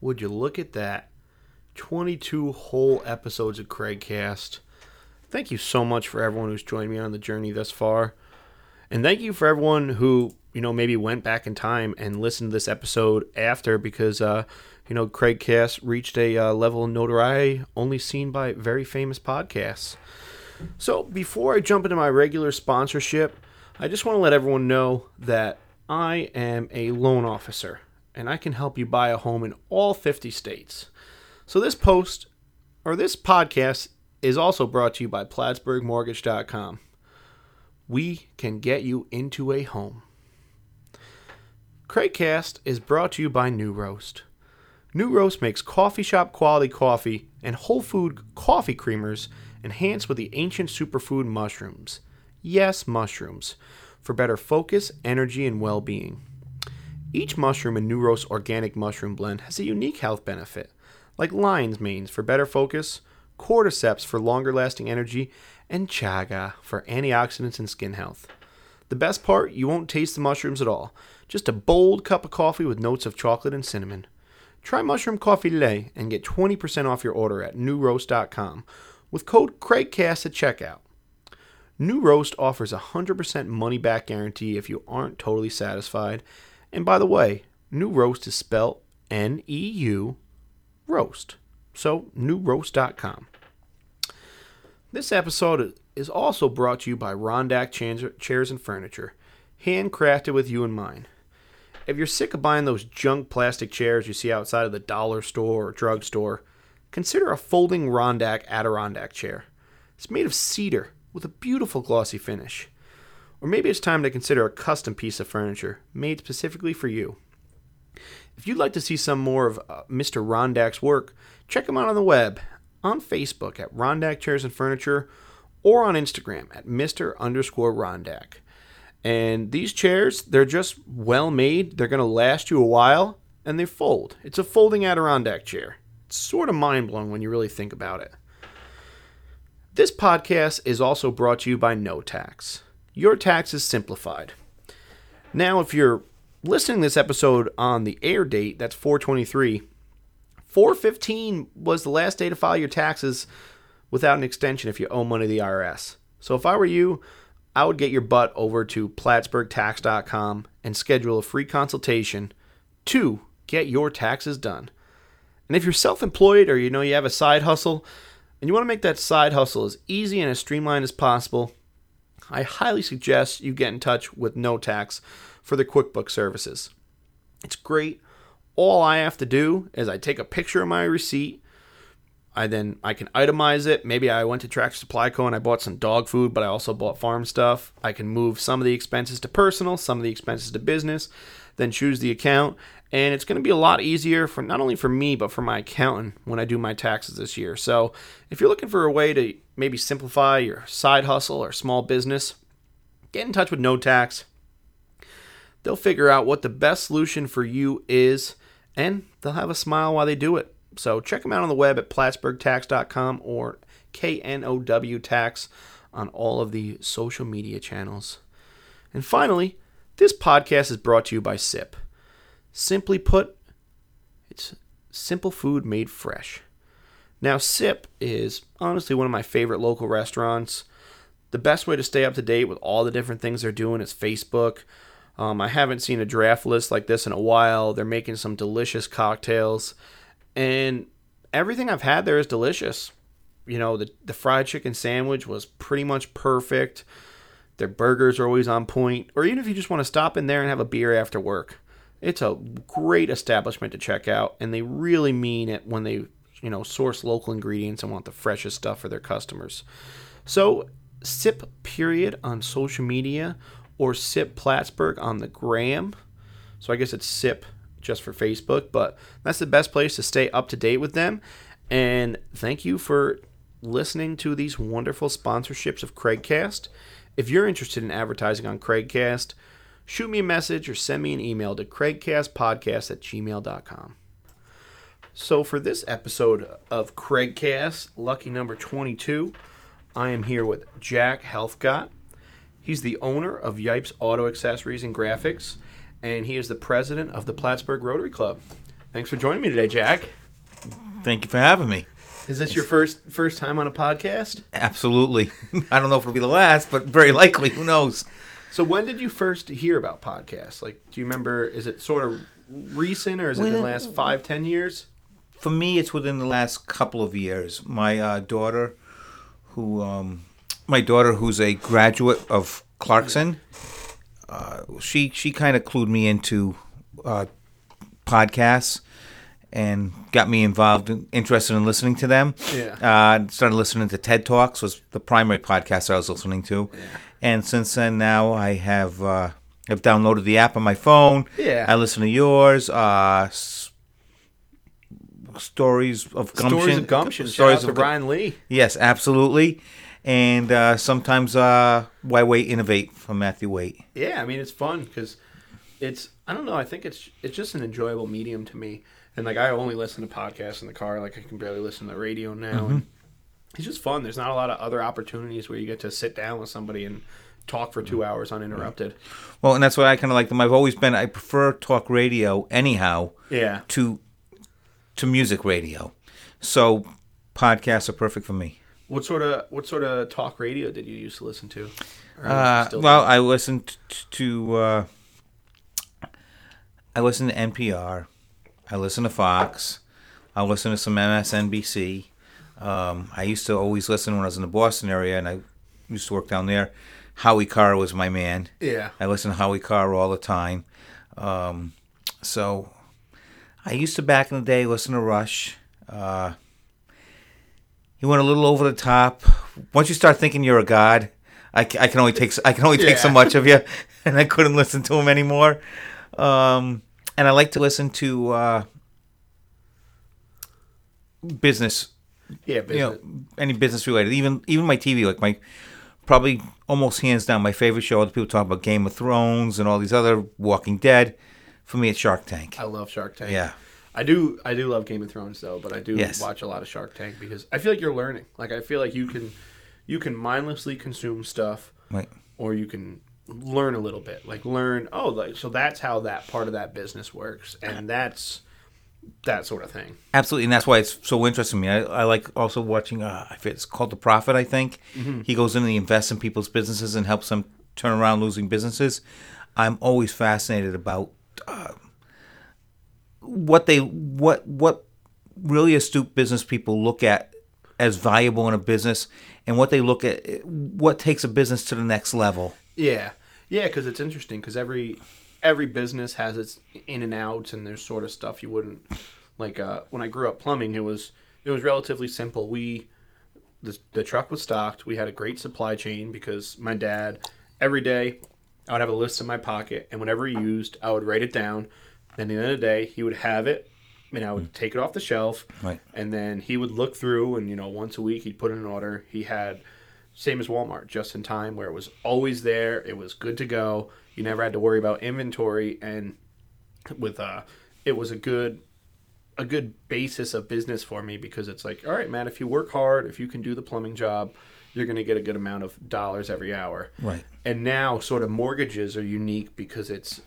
Would you look at that? 22 whole episodes of Craigcast. Thank you so much for everyone who's joined me on the journey thus far. And thank you for everyone who, you know, maybe went back in time and listened to this episode after because, uh, you know, Craigcast reached a uh, level of notoriety only seen by very famous podcasts. So before I jump into my regular sponsorship, I just want to let everyone know that I am a loan officer and I can help you buy a home in all 50 states. So this post or this podcast is also brought to you by PlattsburghMortgage.com. We can get you into a home. Craigcast is brought to you by Neu Roast. Neu Roast makes coffee shop quality coffee and whole food coffee creamers enhanced with the ancient superfood mushrooms. Yes, mushrooms, for better focus, energy, and well being. Each mushroom in Neu Roast organic mushroom blend has a unique health benefit, like lion's manes for better focus, cordyceps for longer lasting energy, and chaga for antioxidants and skin health. The best part, you won't taste the mushrooms at all. Just a bold cup of coffee with notes of chocolate and cinnamon. Try Mushroom Coffee today and get 20% off your order at neuroast.com with code CraigCast at checkout. Neu Roast offers a 100% money back guarantee if you aren't totally satisfied. And by the way, Neu Roast is spelled N E U Roast. So, neuroast.com. This episode is also brought to you by Rondak Chairs and Furniture, handcrafted with you in mind. If you're sick of buying those junk plastic chairs you see outside of the dollar store or drugstore, consider a folding Rondak Adirondack chair. It's made of cedar with a beautiful glossy finish. Or maybe it's time to consider a custom piece of furniture made specifically for you. If you'd like to see some more of uh, Mr. Rondak's work, check him out on the web, on Facebook at Rondak Chairs and Furniture, or on Instagram at Mr. underscore Rondak. And these chairs, they're just well made. They're going to last you a while, and they fold. It's a folding Adirondack chair. It's sort of mind blowing when you really think about it. This podcast is also brought to you by No Tax. Your tax is simplified. Now, if you're listening this episode on the air date, that's 423, 415 was the last day to file your taxes without an extension if you owe money to the IRS. So if I were you, I would get your butt over to plattsburghtax.com and schedule a free consultation to get your taxes done. And if you're self-employed or you know you have a side hustle and you want to make that side hustle as easy and as streamlined as possible, I highly suggest you get in touch with No Tax for the QuickBooks services. It's great. All I have to do is I take a picture of my receipt. I then I can itemize it. Maybe I went to Tractor Supply Co and I bought some dog food, but I also bought farm stuff. I can move some of the expenses to personal, some of the expenses to business, then choose the account, and it's going to be a lot easier for not only for me but for my accountant when I do my taxes this year. So, if you're looking for a way to maybe simplify your side hustle or small business, get in touch with No Tax. They'll figure out what the best solution for you is and they'll have a smile while they do it. So check them out on the web at plattsburghtax.com or KNOW Tax on all of the social media channels. And finally, this podcast is brought to you by SIP. Simply put, it's simple food made fresh. Now, SIP is honestly one of my favorite local restaurants. The best way to stay up to date with all the different things they're doing is Facebook. Um, I haven't seen a draft list like this in a while. They're making some delicious cocktails, and everything I've had there is delicious. You know, the the fried chicken sandwich was pretty much perfect. Their burgers are always on point, or even if you just want to stop in there and have a beer after work, it's a great establishment to check out, and they really mean it when they you know source local ingredients and want the freshest stuff for their customers. So, sip period on social media or SIP Plattsburgh on the gram. So I guess it's SIP just for Facebook, but that's the best place to stay up to date with them. And thank you for listening to these wonderful sponsorships of Craigcast. If you're interested in advertising on Craigcast, shoot me a message or send me an email to craigcastpodcast at gmail.com. So, for this episode of Craigcast, lucky number 22, I am here with Jack Helfgott. He's the owner of Yipes Auto Accessories and Graphics, and he is the president of the Plattsburgh Rotary Club. Thanks for joining me today, Jack. Thank you for having me. Is this your first first time on a podcast? Absolutely. I don't know if it'll be the last, but very likely. Who knows? So when did you first hear about podcasts? Like, do you remember? Is it sort of recent, or is it the last five, ten years? For me, it's within the last couple of years. My uh, daughter, who, um, my daughter, who's a graduate of Clarkson, uh, she she kind of clued me into uh, podcasts and got me involved, and interested in listening to them. Yeah. Uh, started listening to TED Talks was the primary podcast I was listening to, and since then now I have uh, I've downloaded the app on my phone. Yeah. I listen to yours. Uh, s- stories of gumption. Stories of gumption. Stories of gu- Ryan Lee. Yes, absolutely. And uh, sometimes uh, Why Wait Innovate from Matthew Waite. Yeah, I mean it's fun because it's I don't know. I think it's it's just an enjoyable medium to me. And like I only listen to podcasts in the car. Like I can barely listen to the radio now. And it's just fun. There's not a lot of other opportunities where you get to sit down with somebody and talk for two hours uninterrupted. Well, and that's why I kind of like them. I've always been. I prefer talk radio anyhow Yeah. to to music radio. So podcasts are perfect for me. What sort of what sort of talk radio did you used to listen to? Uh, well. I listened to uh, I listen to NPR. I listen to Fox. I listen to some MSNBC. Um, I used to always listen when I was in the Boston area, and I used to work down there. Howie Carr was my man. yeah. I listen to Howie Carr all the time. Um, so I used to back in the day listen to Rush. Uh, he went a little over the top. Once you start thinking you're a god, I, I can only take I can only take so much of you, and I couldn't listen to him anymore. Um, and I like to listen to uh, business Yeah, you know any business related even even my tv like my probably almost hands down my favorite show other people talk about game of thrones and all these other walking dead for me it's shark tank I love Shark Tank. yeah I do I do love Game of Thrones though, but I do Yes. watch a lot of Shark Tank because I feel like you're learning. Like I feel like you can you can mindlessly consume stuff right or you can learn a little bit. Like learn, oh, like so that's how that part of that business works and that's that sort of thing. absolutely and that's why it's so interesting to me. I, I like also watching uh I it's called the Profit i think. He goes in and he invests in people's businesses and helps them turn around losing businesses. I'm always fascinated about uh, what they what what really astute business people look at as valuable in a business and what they look at what takes a business to the next level. Yeah, yeah, because it's interesting because every every business has its in and outs, and there's sort of stuff you wouldn't like. Uh, when I grew up plumbing, it was it was relatively simple. We the the truck was stocked. We had a great supply chain because my dad every day I would have a list in my pocket, and whenever he used, I would write it down. Then at the end of the day, he would have it, and I would take it off the shelf. Right. And then he would look through, and you know, once a week he'd put in an order. He had same as Walmart, just in time, where it was always there. It was good to go. You never had to worry about inventory, and with uh, it was a good a good basis of business for me because it's like, all right, man, if you work hard, if you can do the plumbing job, you're going to get a good amount of dollars every hour. Right. And now, sort of mortgages are unique because it's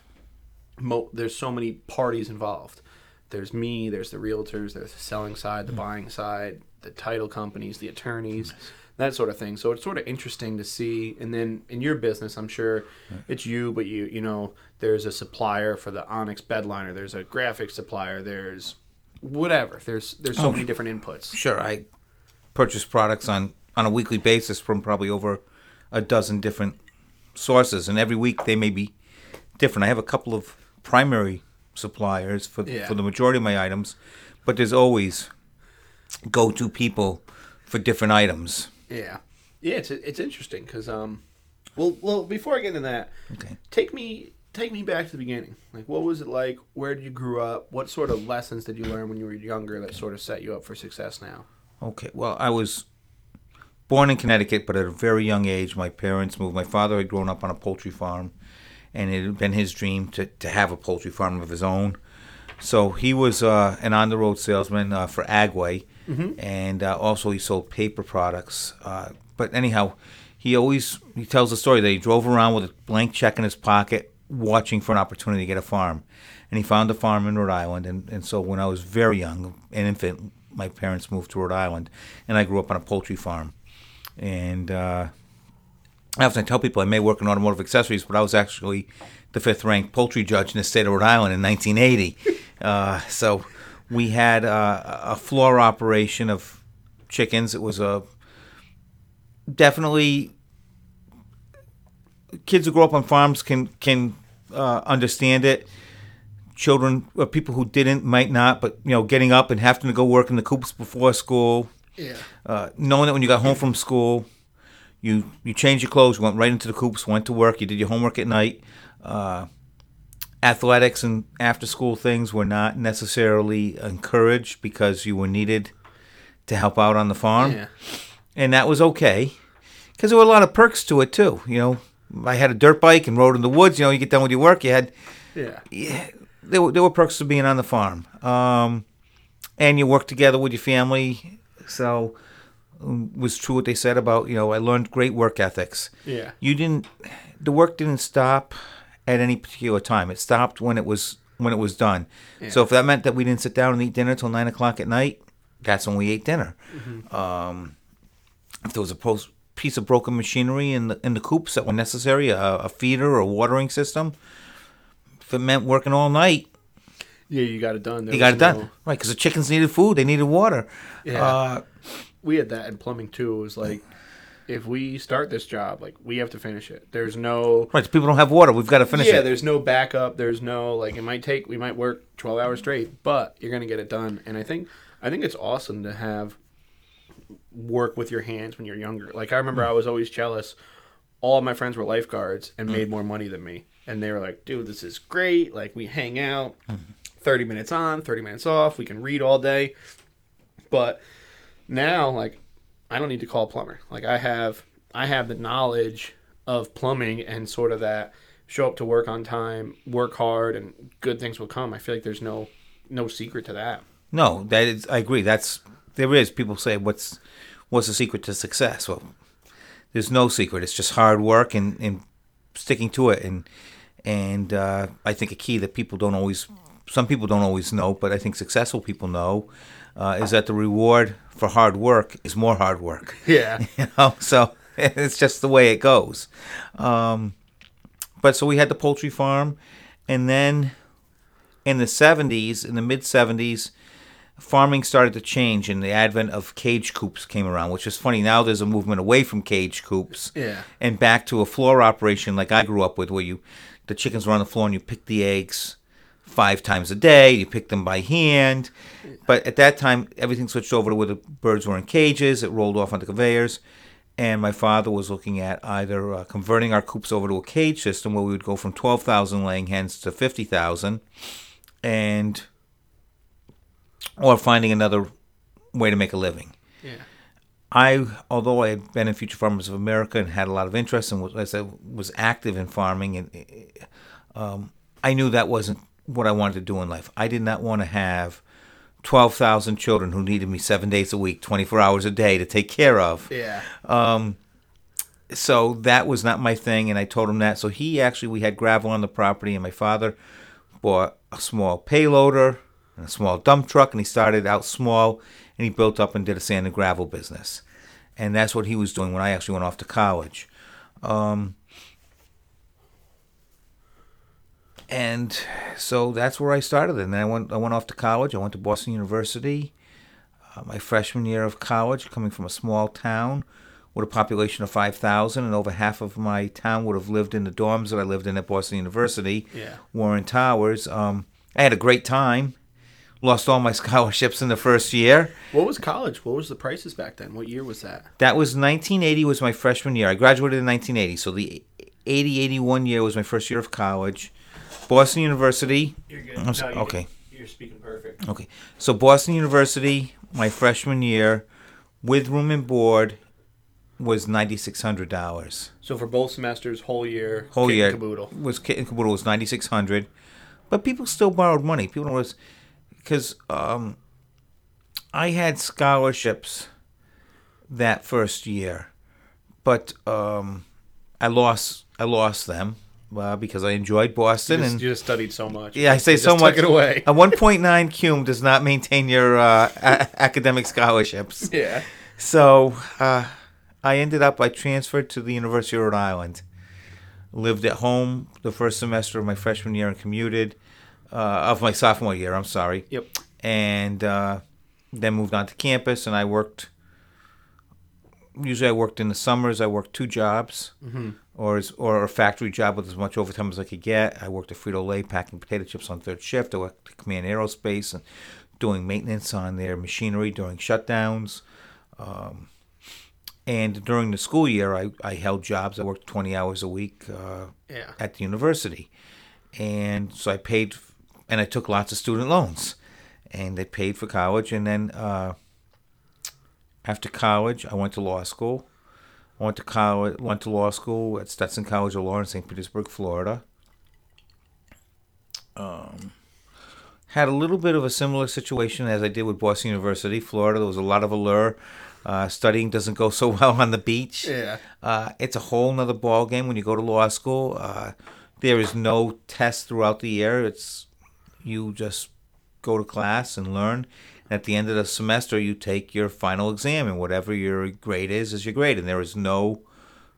mo- there's so many parties involved. There's me, there's the realtors, there's the selling side, the buying side, the title companies, the attorneys, that sort of thing. So it's sort of interesting to see. And then in your business, I'm sure it's you, but you you know there's a supplier for the Onyx bedliner. There's a graphic supplier. There's whatever. There's there's so Oh. many different inputs. Sure, I purchase products on on a weekly basis from probably over a dozen different sources, and every week they may be different. I have a couple of primary suppliers for Yeah. for the majority of my items, but there's always go-to people for different items. Yeah, yeah. It's it's interesting because um, well well before I get into that, Okay. take me take me back to the beginning. Like, what was it like? Where did you grew up? What sort of lessons did you learn when you were younger that sort of set you up for success now? Okay. Well, I was born in Connecticut, but at a very young age, my parents moved. My father had grown up on a poultry farm, and it had been his dream to, to have a poultry farm of his own. So he was uh, an on the road salesman uh, for Agway, and uh, also he sold paper products. Uh, but anyhow, he always he tells the story that he drove around with a blank check in his pocket watching for an opportunity to get a farm. And he found a farm in Rhode Island. And, and so when I was very young, an infant, my parents moved to Rhode Island. And I grew up on a poultry farm. And uh, I often tell people I may work in automotive accessories, but I was actually the fifth ranked poultry judge in the state of Rhode Island in 1980. uh, so we had uh, a floor operation of chickens. It was a definitely kids who grow up on farms can can uh, understand it. Children, or people who didn't, might not. But you know, getting up and having to go work in the coops before school, Yeah. uh, knowing that when you got home from school, you you changed your clothes, went right into the coops, went to work, you did your homework at night. Uh, athletics and after school things were not necessarily encouraged because you were needed to help out on the farm, Yeah. and that was okay because there were a lot of perks to it too. You know, I had a dirt bike and rode in the woods. You know, you get done with your work, you had Yeah. yeah, there were, there were perks to being on the farm. Um, and you work together with your family. So um, was true what they said about, you know, I learned great work ethics. Yeah. You didn't the work didn't stop at any particular time. It stopped when it was when it was done. So if that meant that we didn't sit down and eat dinner till nine o'clock at night, that's when we ate dinner. Um, if there was a post, piece of broken machinery in the in the coops that were necessary, a, a feeder or a watering system, if it meant working all night, Yeah, you got it done. There you got it done. Right, because the chickens needed food, they needed water. Yeah. Uh, we had that in plumbing too. It was like, if we start this job, like we have to finish it. There's no. right, if people don't have water. We've got to finish yeah, it. Yeah. There's no backup. There's no like it might take. We might work 12 hours straight, but you're gonna get it done. And I think I think it's awesome to have work with your hands when you're younger. Like I remember, I was always jealous. All of my friends were lifeguards and mm. made more money than me, and they were like, "Dude, this is great. Like we hang out, 30 minutes on, 30 minutes off. We can read all day." But now, like, I don't need to call a plumber. Like I have, I have the knowledge of plumbing and sort of that show up to work on time, work hard, and good things will come. I feel like there's no no secret to that. No, that is. I agree. That's there is. People say, "What's what's the secret to success?" Well, there's no secret. It's just hard work and, and sticking to it. And and uh, I think a key that people don't always, some people don't always know, but I think successful people know, uh, is that the reward for hard work is more hard work. Yeah. you know so it's just the way it goes um, but so we had the poultry farm and then in the 70s in the mid 70s farming started to change and the advent of cage coops came around which is funny now there's a movement away from cage coops Yeah. and back to a floor operation like i grew up with where you the chickens were on the floor and you pick the eggs five times a day you pick them by hand. But at that time everything switched over to where the birds were in cages it rolled off onto conveyors. And my father was looking at either uh, converting our coops over to a cage system where we would go from 12,000 laying hens to 50,000 and or finding another way to make a living. Yeah. I, although I had been in Future Farmers of America and had a lot of interest and was, as I was active in farming, and um, I knew that wasn't what I wanted to do in life. I did not want to have twelve thousand children who needed me seven days a week, twenty four hours a day to take care of. Yeah. So that was not my thing, and I told him that. So he actually, we had gravel on the property, and my father bought a small payloader and a small dump truck, and he started out small, and he built up and did a sand and gravel business, and that's what he was doing when I actually went off to college. Um, and so that's where I started, and then I went. I went off to college. I went to Boston University. Uh, my freshman year of college, coming from a small town with a population of 5,000, and over half of my town would have lived in the dorms that I lived in at Boston University, Yeah. Warren Towers. Um, I had a great time. Lost all my scholarships in the first year. What was college? What was the prices back then? What year was that? That was 1980 was my freshman year. I graduated in 1980, so the 80 81 year was my first year of college. Boston University. You're good. I'm so- okay. You're speaking perfect. Okay. So Boston University, my freshman year, with room and board, was ninety six hundred dollars. So for both semesters, whole year, Whole kit and year caboodle. was kit and caboodle was ninety six hundred, but people still borrowed money. People was because um, I had scholarships that first year, but um, I lost I lost them uh, because I enjoyed Boston You just, and you just studied so much. yeah, I say You so just much. Took it away. A 1.9 cum does not maintain your uh, a- academic scholarships. Yeah. So uh, I ended up. I transferred to the University of Rhode Island. Lived at home the first semester of my freshman year and commuted uh, of my sophomore year. I'm sorry. Yep. And uh, then moved on to campus, and I worked. Usually, I worked in the summers. I worked two jobs, or as, or a factory job with as much overtime as I could get. I worked at Frito Lay packing potato chips on third shift. I worked at Kaman Aerospace and doing maintenance on their machinery during shutdowns. Um, and during the school year, I, I held jobs. I worked 20 hours a week uh, Yeah. at the university. And so I paid, and I took lots of student loans. And they paid for college. And then uh, after college, I went to law school. I went to college, went to law school at Stetson College of Law in St. Petersburg, Florida. Um, had a little bit of a similar situation as I did with Boston University, Florida. There was a lot of allure. Uh, studying doesn't go so well on the beach. Yeah. Uh, it's a whole nother ball game when you go to law school. Uh, there is no test throughout the year. It's you just go to class and learn. At the end of the semester, you take your final exam, and whatever your grade is, is your grade, and there is no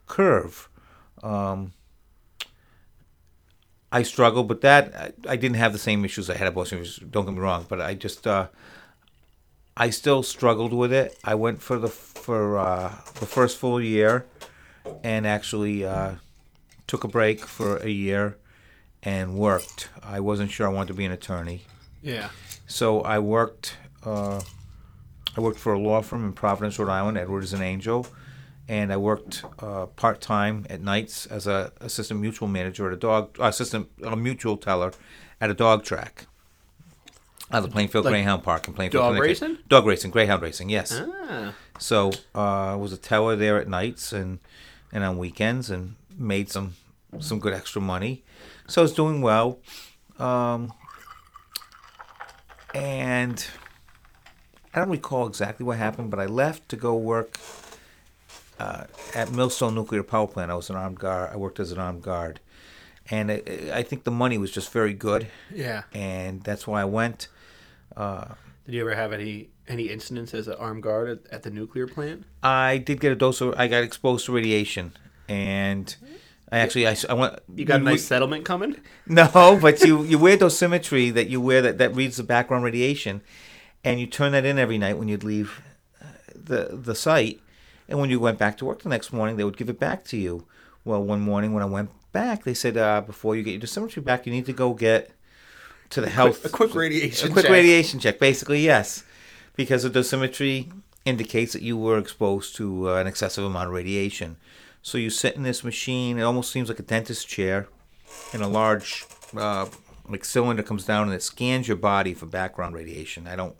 curve. Um, I struggled with that. I, I didn't have the same issues I had at Boston. Don't get me wrong, but I just uh, I still struggled with it. I went for the for uh, the first full year, and actually uh, took a break for a year and worked. I wasn't sure I wanted to be an attorney, Yeah. so I worked. Uh, I worked for a law firm in Providence, Rhode Island, Edwards and Angell, and I worked uh, part time at nights as a assistant mutual manager at a dog assistant a mutual teller at a dog track. Uh, the Plainfield Like Greyhound Park in Plainfield. dog Connecticut. racing? Dog racing, Greyhound racing, yes. Ah. So uh, I was a teller there at nights and and on weekends, and made some some good extra money. So I was doing well, um, and I don't recall exactly what happened, but I left to go work uh, at Millstone Nuclear Power Plant. I was an armed guard. I worked as an armed guard, and I, I think the money was just very good, Yeah. and that's why I went. Uh, Did you ever have any any incidents as an armed guard at, at the nuclear plant? I did get a dose of. I got exposed to radiation, and I actually I went. You got a we- nice settlement coming? No, but you you wear dosimetry that you wear that that reads the background radiation, and you turn that in every night when you'd leave uh, the the site, and when you went back to work the next morning, they would give it back to you. Well, one morning when I went back, they said uh, before you get your dosimetry back, you need to go get to the health a quick radiation a quick check. radiation check. Basically, yes, because the dosimetry indicates that you were exposed to uh, an excessive amount of radiation. So you sit in this machine. It almost seems like a dentist chair, and a large uh, like cylinder comes down and it scans your body for background radiation. I don't.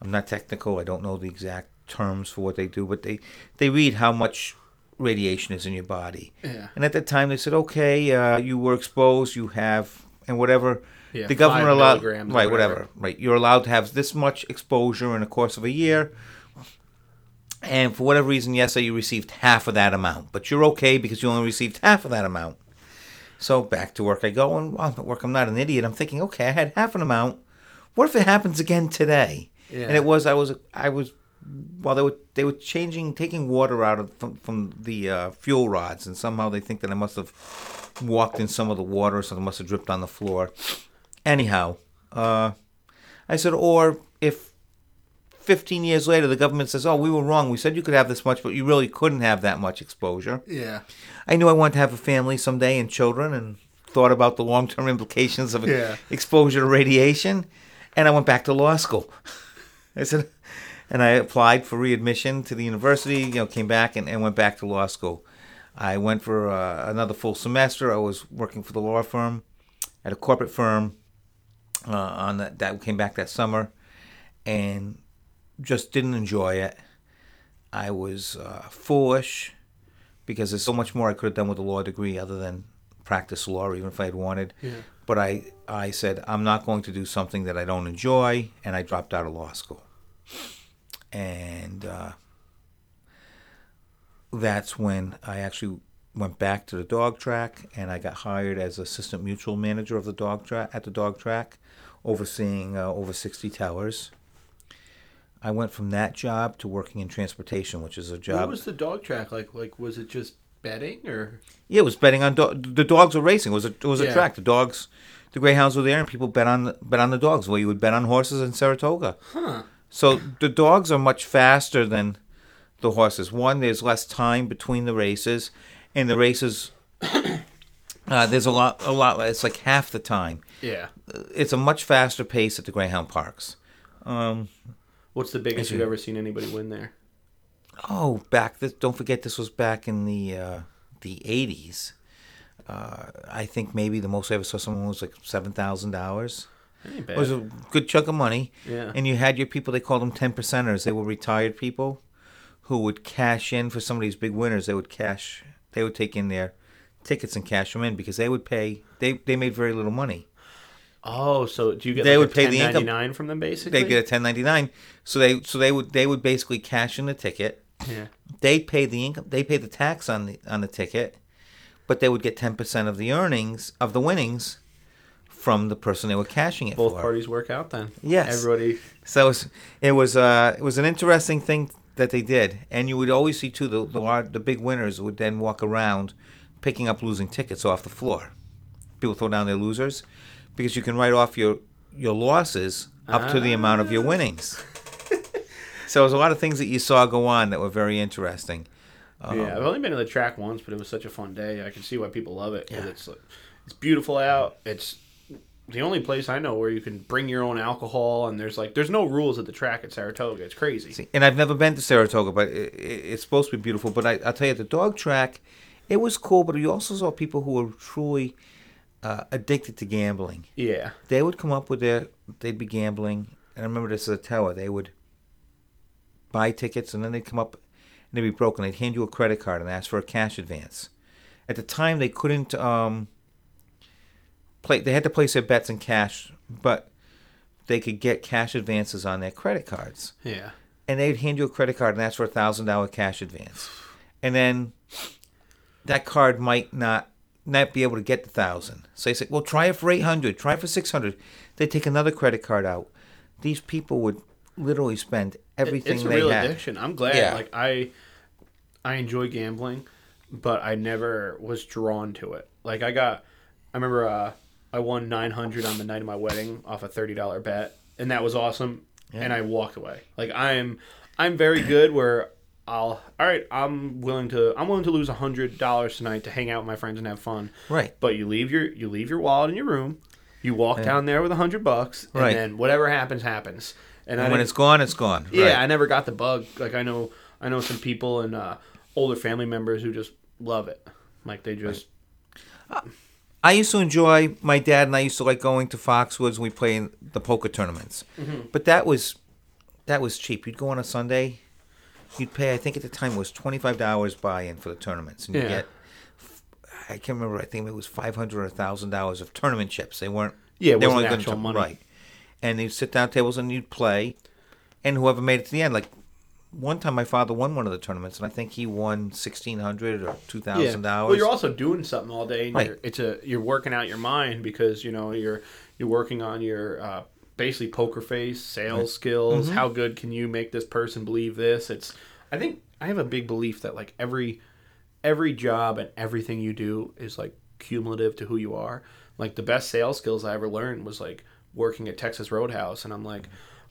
I'm not technical. I don't know the exact terms for what they do, but they they read how much radiation is in your body. Yeah. And at that time, they said, okay, uh, you were exposed. You have and whatever. Yeah, the government allowed right, whatever. whatever, right. You're allowed to have this much exposure in the course of a year. And for whatever reason, yesterday you received half of that amount, but you're okay because you only received half of that amount. So back to work I go, and well, I'm at work. I'm not an idiot. I'm thinking, okay, I had half an amount. What if it happens again today? Yeah. And it was, I was, I was, while they were they were changing, taking water out of from, from the uh, fuel rods, and somehow they think that I must have walked in some of the water, so it must have dripped on the floor. Anyhow, uh, I said, or if 15 years later the government says, oh, we were wrong. We said you could have this much, but you really couldn't have that much exposure. Yeah. I knew I wanted to have a family someday and children and thought about the long term implications of Yeah. exposure to radiation. And I went back to law school. I said, and I applied for readmission to the university, you know, came back and, and went back to law school. I went for uh, another full semester. I was working for the law firm at a corporate firm uh, on that, that came back that summer and just didn't enjoy it. I was uh, foolish because there's so much more I could have done with a law degree other than practice law, even if I had wanted. Yeah. But I, I said, I'm not going to do something that I don't enjoy, and I dropped out of law school. And uh, that's when I actually went back to the dog track, and I got hired as assistant mutual manager of the dog track at the dog track, overseeing uh, over sixty towers. I went from that job to working in transportation, which is a job. What was the dog track like? Like, was it just betting or? Yeah, it was betting on do- the dogs were racing. It was a it was a Yeah. track. The dogs, the greyhounds were there, and people bet on the, bet on the dogs. Well, you would bet on horses in Saratoga. Huh. So the dogs are much faster than the horses. One, there's less time between the races, and the races uh, there's a lot a lot. It's like half the time. Yeah. It's a much faster pace at the greyhound parks. Um, What's the biggest you've ever seen anybody win there? Oh, back this, don't forget this was back in the uh, the 80s. Uh, I think maybe the most I ever saw someone was like seven thousand dollars. It was a good chunk of money. Yeah. And you had your people, they called them 10 percenters. They were retired people who would cash in for some of these big winners. They would cash, they would take in their tickets and cash them in because they would pay, they, they made very little money. Oh, so do you get They like would a pay the income- from them basically? They get a 1099. So they, so they would, they would basically cash in the ticket. Yeah. They pay the income, they pay the tax on the, on the ticket, but they would get 10% of the earnings, of the winnings from the person they were cashing it Both for. parties work out then. Yes. Everybody. So it was it was, uh, it was an interesting thing that they did, and you would always see too the the, lar- the big winners would then walk around picking up losing tickets off the floor. People throw down their losers because you can write off your your losses up to the amount of your winnings. So it was a lot of things that you saw go on that were very interesting. Um, yeah, I've only been to the track once, but it was such a fun day. I can see why people love it because it's it's beautiful out. It's the only place I know where you can bring your own alcohol, and there's like there's no rules at the track at Saratoga. It's crazy. And I've never been to Saratoga, but it, it, it's supposed to be beautiful. But I, I'll tell you, the dog track, it was cool. But you also saw people who were truly uh, addicted to gambling. Yeah, They would come up with their, they'd be gambling. And I remember this at a tower. They would buy tickets, and then they'd come up, and they'd be broken. They'd hand you a credit card and ask for a cash advance. At the time, they couldn't um, play. They had to place their bets in cash, but they could get cash advances on their credit cards yeah, and they'd hand you a credit card and ask for a thousand dollar cash advance, and then that card might not not be able to get the thousand. So they said, "Well, try it for eight hundred. Try it for six hundred. They take another credit card out. These people would literally spend everything it's a real had. addiction. I'm glad. Yeah. Like I, I enjoy gambling, but I never was drawn to it. Like I got, I remember uh, I won nine hundred on the night of my wedding off a thirty dollar bet, and that was awesome. And I walked away. Like I'm, I'm very good where. I'll all right. I'm willing to. I'm willing to lose a hundred dollars tonight to hang out with my friends and have fun. Right. But you leave your you leave your wallet in your room. You walk down there with a hundred bucks, and Right. then whatever happens happens. And, And when it's gone, it's gone. yeah, Right. I never got the bug. Like I know, I know some people and uh, older family members who just love it. Like they just I used to enjoy my dad and I used to like going to Foxwoods and we play in the poker tournaments. But that was that was cheap. You'd go on a Sunday, you'd pay I think at the time it was twenty five dollars buy in for the tournaments and you Yeah. get I can't remember I think it was five hundred or thousand dollars of tournament chips. They weren't Yeah, it they wasn't actual to- money. Right. And you'd sit down tables and you'd play and whoever made it to the end, like one time my father won one of the tournaments and I think he won sixteen hundred or two thousand dollars. Well, you're also doing something all day. And Right. you're, it's a you're working out your mind because you know you're you're working on your uh, basically poker face, sales skills. Mm-hmm. How good can you make this person believe this? It's I think I have a big belief that like every every job and everything you do is like cumulative to who you are. Like the best sales skills I ever learned was like working at Texas Roadhouse, and I'm like,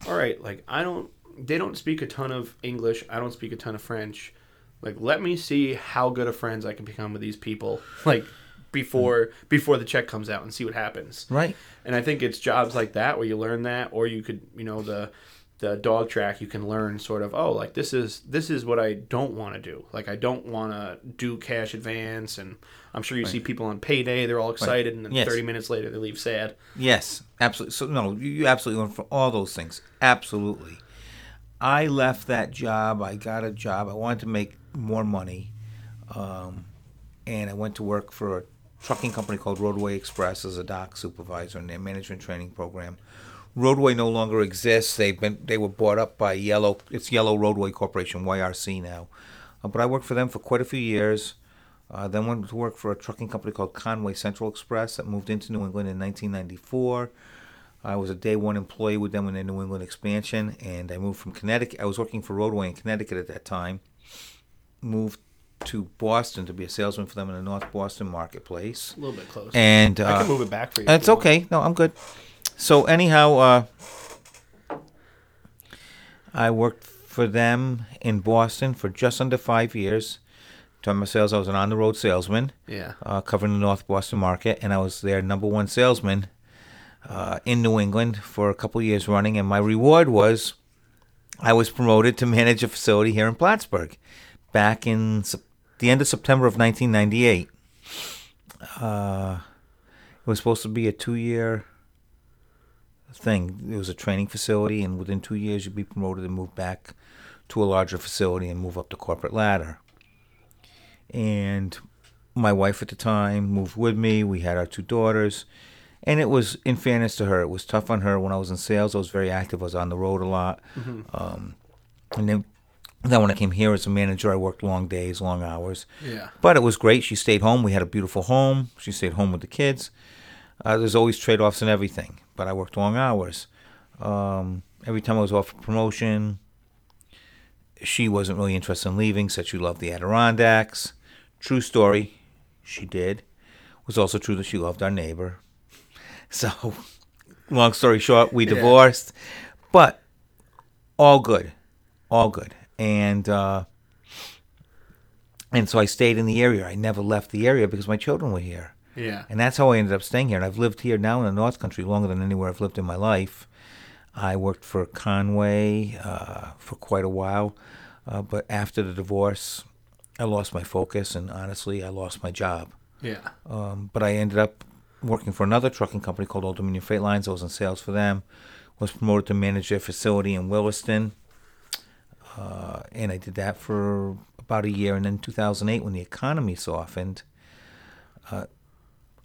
all right, like I don't, they don't speak a ton of English. I don't speak a ton of French. Like let me see how good of friends I can become with these people. Like before before the check comes out and see what happens. Right. And I think it's jobs like that where you learn that, or you could, you know, the the dog track, you can learn sort of, oh, like this is this is what I don't want to do. Like I don't want to do cash advance, and I'm sure you see people on payday, they're all excited, and then Yes. 30 minutes later they leave sad. Yes, absolutely. So no, you, absolutely learn for all those things. Absolutely. I left that job. I got a job. I wanted to make more money, um, and I went to work for a trucking company called Roadway Express as a dock supervisor in their management training program. Roadway no longer exists. They've been they were bought up by Yellow. It's Yellow Roadway Corporation (YRC) now. Uh, but I worked for them for quite a few years. Uh, then went to work for a trucking company called Con-Way Central Express that moved into New England in 1994. I was a day one employee with them in their New England expansion, and I moved from Connecticut. I was working for Roadway in Connecticut at that time. Moved to Boston to be a salesman for them in the North Boston marketplace. A little bit close. And uh, I can move it back for you. That's okay. No, I'm good. So anyhow, uh, I worked for them in Boston for just under five years. Time of sales, I was an on-the-road salesman, Yeah. uh, covering the North Boston market, and I was their number one salesman uh, in New England for a couple years running. And my reward was I was promoted to manage a facility here in Plattsburgh back in the end of September of 1998. Uh, it was supposed to be a two-year thing. It was a training facility, and within two years, you'd be promoted and move back to a larger facility and move up the corporate ladder. And my wife at the time moved with me. We had our two daughters. And it was, in fairness to her, it was tough on her. When I was in sales, I was very active. I was on the road a lot. Um, and then, then when I came here as a manager, I worked long days, long hours. Yeah. But it was great. She stayed home. We had a beautiful home. She stayed home with the kids. Uh, there's always trade offs in everything, but I worked long hours. Um, every time I was offered promotion, she wasn't really interested in leaving, said she loved the Adirondacks. True story, she did. It was also true that she loved our neighbor. So, long story short, we Yeah. divorced, but all good, all good. And, uh, and so I stayed in the area. I never left the area because my children were here. Yeah. And that's how I ended up staying here. And I've lived here now in the North Country longer than anywhere I've lived in my life. I worked for Con-Way uh, for quite a while. Uh, but after the divorce, I lost my focus. And honestly, I lost my job. Yeah. Um, but I ended up working for another trucking company called Old Dominion Freight Lines. I was in sales for them. Was promoted to manage their facility in Williston. Uh, and I did that for about a year. And then 2008, when the economy softened, uh,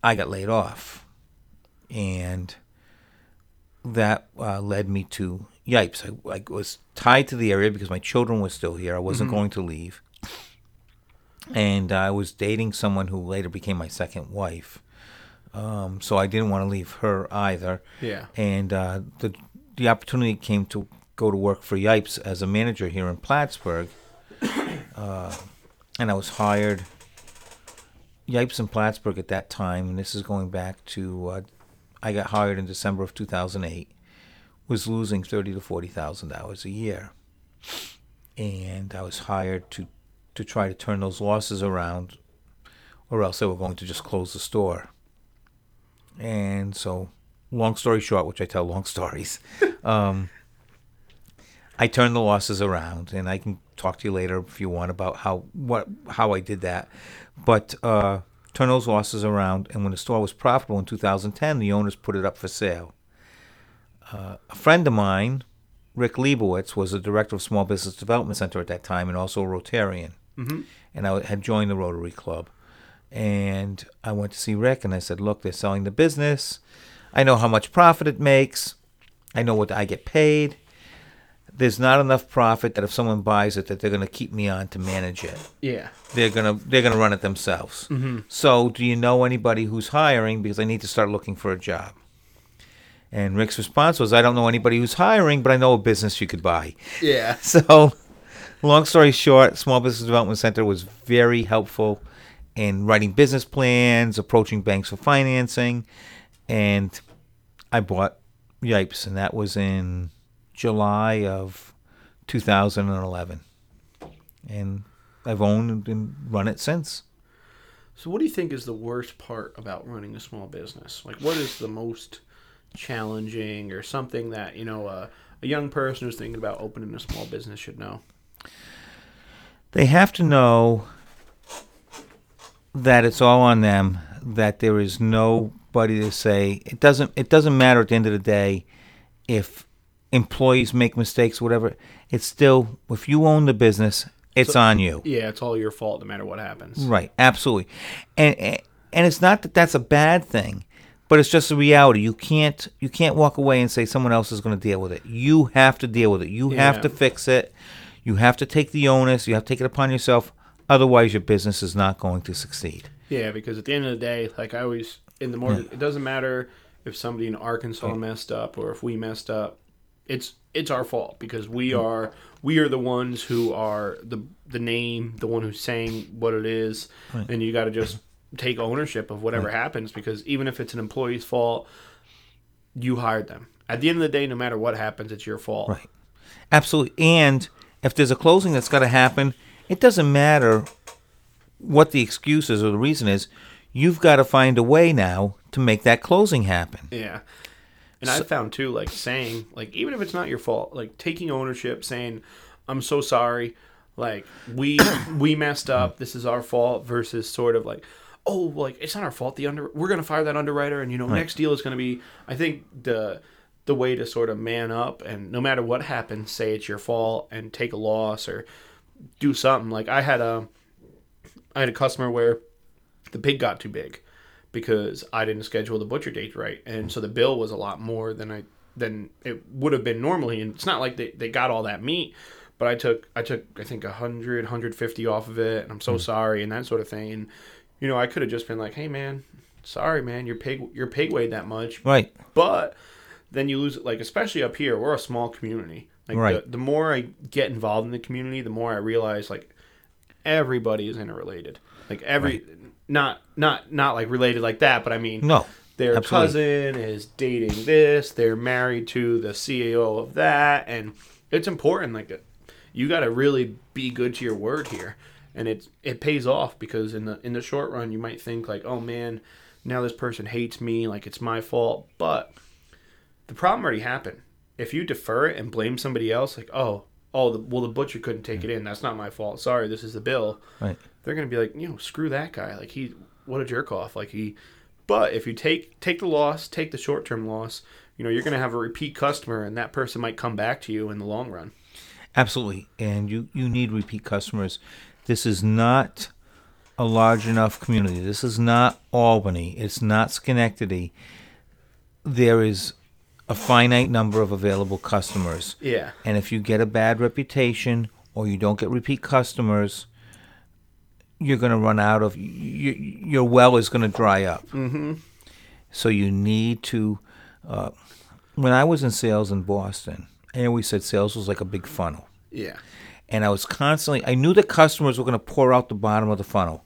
I got laid off. And that uh, led me to Yipes. I, I was tied to the area because my children were still here. I wasn't going to leave. And I was dating someone who later became my second wife. Um, so I didn't want to leave her either. Yeah. And uh, the the opportunity came to go to work for Yipes as a manager here in Plattsburgh. Uh, and I was hired. Yipes in Plattsburgh at that time, and this is going back to uh, I got hired in December of 2008. Was losing thirty to forty thousand dollars a year, and I was hired to to try to turn those losses around, or else they were going to just close the store. And so, long story short, which I tell long stories, um, I turned the losses around, and I can talk to you later if you want about how what how I did that. But uh, turn those losses around, and when the store was profitable in 2010, the owners put it up for sale. Uh, a friend of mine, Rick Leibowitz, was the director of Small Business Development Center at that time, and also a Rotarian. Mm-hmm. And I had joined the Rotary Club. And I went to see Rick, and I said, "Look, they're selling the business. I know how much profit it makes. I know what I get paid. There's not enough profit that if someone buys it, that they're going to keep me on to manage it. Yeah. They're gonna they're gonna run it themselves. Mm-hmm. So, do you know anybody who's hiring? Because I need to start looking for a job." And Rick's response was, "I don't know anybody who's hiring, but I know a business you could buy." Yeah. So, long story short, Small Business Development Center was very helpful in writing business plans, approaching banks for financing, and I bought Yipes, and that was in July of 2011. And I've owned and run it since. So, what do you think is the worst part about running a small business? Like, what is the most challenging or something that, you know, uh, a young person who's thinking about opening a small business should know? They have to know that it's all on them. That there is nobody to say it doesn't. It doesn't matter at the end of the day if employees make mistakes, whatever. It's still if you own the business, it's on you. Yeah, it's all your fault no matter what happens. Right, absolutely, and and it's not that that's a bad thing, but it's just a reality. You can't you can't walk away and say someone else is going to deal with it. You have to deal with it. You have to fix it. You have to take the onus. You have to take it upon yourself. Otherwise, your business is not going to succeed. Yeah, because at the end of the day, like I always in the morning, it doesn't matter if somebody in Arkansas messed up or if we messed up. It's it's our fault because we hmm. are we are the ones who are the the name, the one who's saying what it is, and you got to just take ownership of whatever happens because even if it's an employee's fault, you hired them. At the end of the day, no matter what happens, it's your fault. Right. Absolutely. And if there's a closing that's got to happen, it doesn't matter what the excuse is or the reason is. You've got to find a way now to make that closing happen. Yeah. And I found too, like saying, like even if it's not your fault, like taking ownership, saying, "I'm so sorry," like we we messed up. This is our fault. Versus sort of like, oh, like it's not our fault. The under we're gonna fire that underwriter, and you know next deal is gonna be. I think the the way to sort of man up and no matter what happens, say it's your fault and take a loss or do something. Like I had a I had a customer where the pig got too big because I didn't schedule the butcher date right, and so the bill was a lot more than I than it would have been normally. And it's not like they, they got all that meat, but I took I took I think 100 150 off of it, and I'm so hmm. sorry and that sort of thing. And you know I could have just been like, hey man, sorry man, your pig your pig weighed that much, Right. but then you lose it. Like especially up here, we're a small community. Like Right. the, the more I get involved in the community, the more I realize like everybody is interrelated. Like every not not not like related like that, but I mean No. their absolutely. cousin is dating this, they're married to the CEO of that, and it's important. Like uh, you got to really be good to your word here, and it it pays off because in the in the short run, you might think like, oh man, now this person hates me, like it's my fault, but the problem already happened. If you defer it and blame somebody else, like oh oh the, well the butcher couldn't take it in, that's not my fault. Sorry, this is the bill Right. They're gonna be like, you know, screw that guy. Like he, what a jerk off. Like he, but if you take take the loss, take the short term loss, you know, you're gonna have a repeat customer, and that person might come back to you in the long run. Absolutely. And you, you need repeat customers. This is not a large enough community. This is not Albany. It's not Schenectady. There is a finite number of available customers. Yeah, And if you get a bad reputation or you don't get repeat customers, you're going to run out of y- y- your well is going to dry up. Mm-hmm. So you need to. Uh, when I was in sales in Boston, I always said sales was like a big funnel, yeah, and I was constantly. I knew that customers were going to pour out the bottom of the funnel.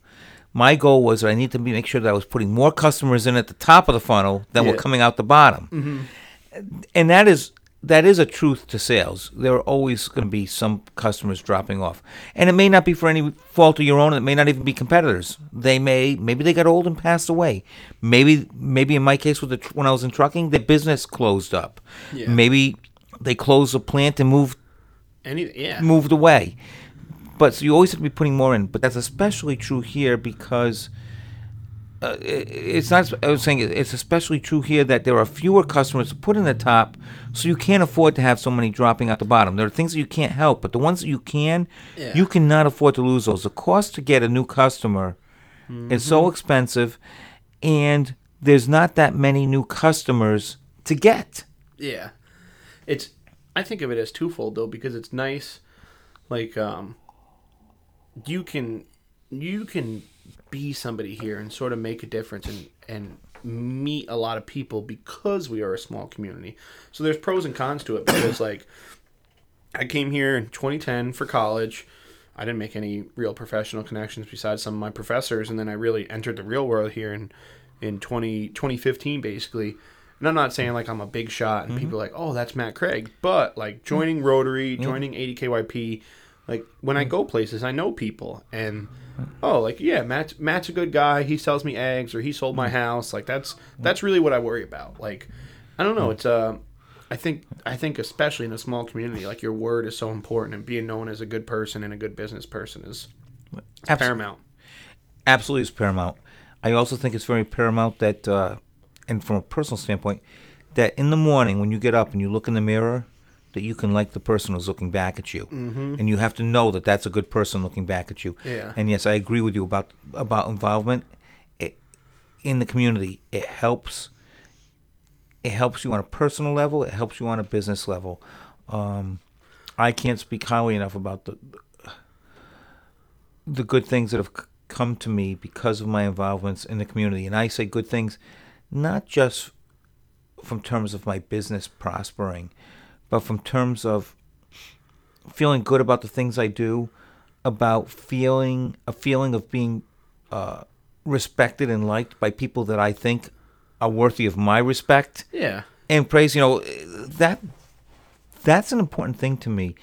My goal was that I need to be, make sure that I was putting more customers in at the top of the funnel than were coming out the bottom and that is that is a truth to sales. There are always going to be some customers dropping off, and it may not be for any fault of your own. It may not even be competitors. They may maybe they got old and passed away. Maybe maybe in my case with the when I was in trucking, the business closed up. Yeah. Maybe they closed the plant and moved any yeah, moved away. But so you always have to be putting more in. But that's especially true here because uh, it, it's not. I was saying it's especially true here that there are fewer customers to put in the top, so you can't afford to have so many dropping out the bottom. There are things that you can't help, but the ones that you can, Yeah. you cannot afford to lose those. The cost to get a new customer is so expensive, and there's not that many new customers to get. yeah. It's I think of it as twofold though because it's nice, like um, you can you can be somebody here and sort of make a difference and and meet a lot of people because we are a small community. So there's pros and cons to it because like I came here in 2010 for college. I didn't make any real professional connections besides some of my professors, and then I really entered the real world here in in 20, 2015, basically. And I'm not saying like I'm a big shot and mm-hmm. people are like, oh, that's Matt Craig, but like joining mm-hmm. Rotary, mm-hmm. joining ADKYP, like when I hmm. go places, I know people, and hmm. oh, like yeah, Matt's Matt's a good guy. He sells me eggs, or he sold my hmm. house. Like that's that's really what I worry about. Like I don't know, it's uh, I think I think especially in a small community, like your word is so important, and being known as a good person and a good business person is Abs- paramount. absolutely is paramount. I also think it's very paramount that, uh, and from a personal standpoint, that in the morning when you get up and you look in the mirror, that you can like the person who's looking back at you, mm-hmm. and you have to know that that's a good person looking back at you. Yeah. And yes, I agree with you about about involvement it, in the community. It helps. It helps you on a personal level. It helps you on a business level. Um, I can't speak highly enough about the the good things that have come to me because of my involvements in the community. And I say good things, not just from terms of my business prospering, but from terms of feeling good about the things I do, about feeling a feeling of being uh, respected and liked by people that I think are worthy of my respect Yeah. and praise. You know that that's an important thing to me.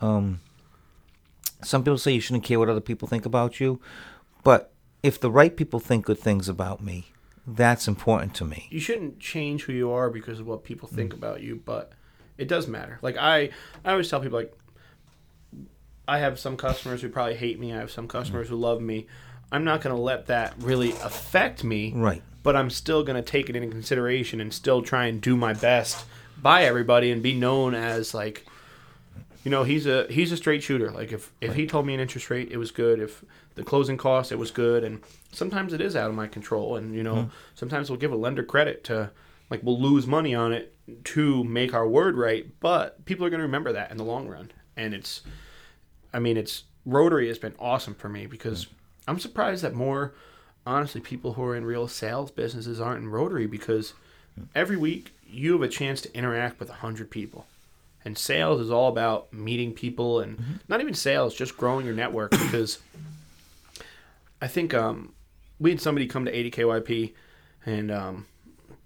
Um, some people say you shouldn't care what other people think about you, but if the right people think good things about me, that's important to me. you shouldn't change who you are because of what people think about you, but it does matter. Like I, I always tell people like, I have some customers who probably hate me. I have some customers who love me. I'm not going to let that really affect me. Right. But I'm still going to take it into consideration and still try and do my best by everybody and be known as like, you know, he's a he's a straight shooter. Like if if he told me an interest rate, it was good. If the closing cost, it was good. And sometimes it is out of my control. And you know, mm-hmm. sometimes we'll give a lender credit to like we'll lose money on it to make our word right. But people are going to remember that in the long run. And it's, I mean, it's Rotary has been awesome for me because I'm surprised that more, honestly, people who are in real sales businesses aren't in Rotary because every week you have a chance to interact with a hundred people. And sales is all about meeting people and not even sales, just growing your network because I think um, we had somebody come to ADKYP and um,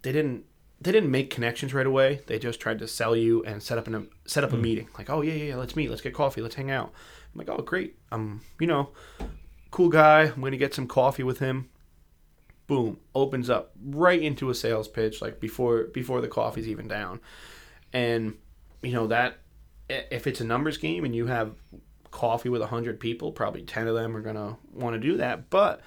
they didn't they didn't make connections right away. They just tried to sell you and set up an, a set up a hmm. meeting. Like, oh yeah, yeah, yeah, let's meet, let's get coffee, let's hang out. I'm like, oh great, I'm you know, cool guy. I'm gonna get some coffee with him. Boom, opens up right into a sales pitch like before before the coffee's even down, and you know that if it's a numbers game and you have coffee with 100 people probably 10 of them are going to want to do that but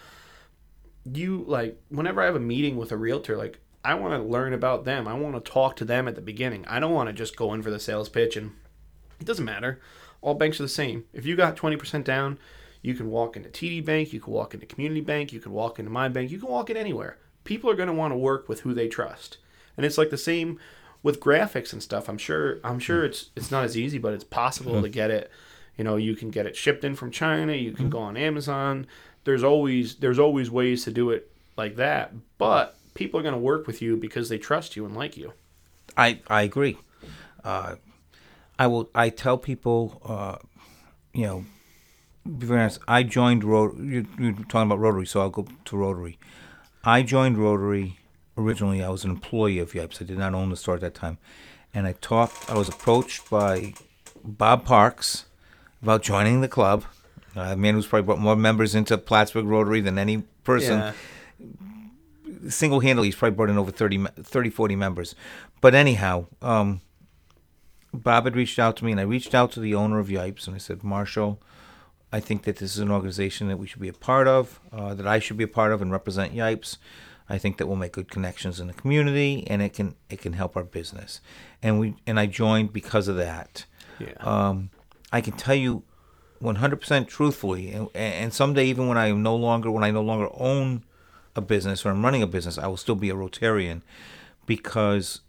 you like whenever i have a meeting with a realtor like i want to learn about them. I want to talk to them at the beginning. I don't want to just go in for the sales pitch and it doesn't matter. All banks are the same. If you got 20% down you can walk into td bank you can walk into community bank you can walk into my bank you can walk in anywhere. People are going to want to work with who they trust. And it's like the same with graphics and stuff. I'm sure i'm sure hmm. it's it's not as easy but it's possible to mm-hmm. get it. You know you can get it shipped in from china you can mm-hmm. go on amazon. There's always there's always ways to do it like that. But people are going to work with you because they trust you and like you I I agree. Uh, I will. I tell people, uh, you know, be very honest. I joined Rotary. You, you're talking about Rotary, so I'll go to Rotary. I joined Rotary originally. I was an employee of Yipes. I did not own the store at that time, and I talked. I was approached by Bob Parks about joining the club. Uh, a man who's probably brought more members into Plattsburgh Rotary than any person single-handedly he's probably brought in over 30, 30 40 members. But anyhow um, bob had reached out to me and i reached out to the owner of yipes and i said marshall i think that this is an organization that we should be a part of uh, that i should be a part of and represent yipes. I think that we'll make good connections in the community and it can it can help our business. And we and i joined because of that. Yeah. Um, I can tell you 100% truthfully, and, and someday even when I am no longer when I no longer own a business or I'm running a business, I will still be a Rotarian because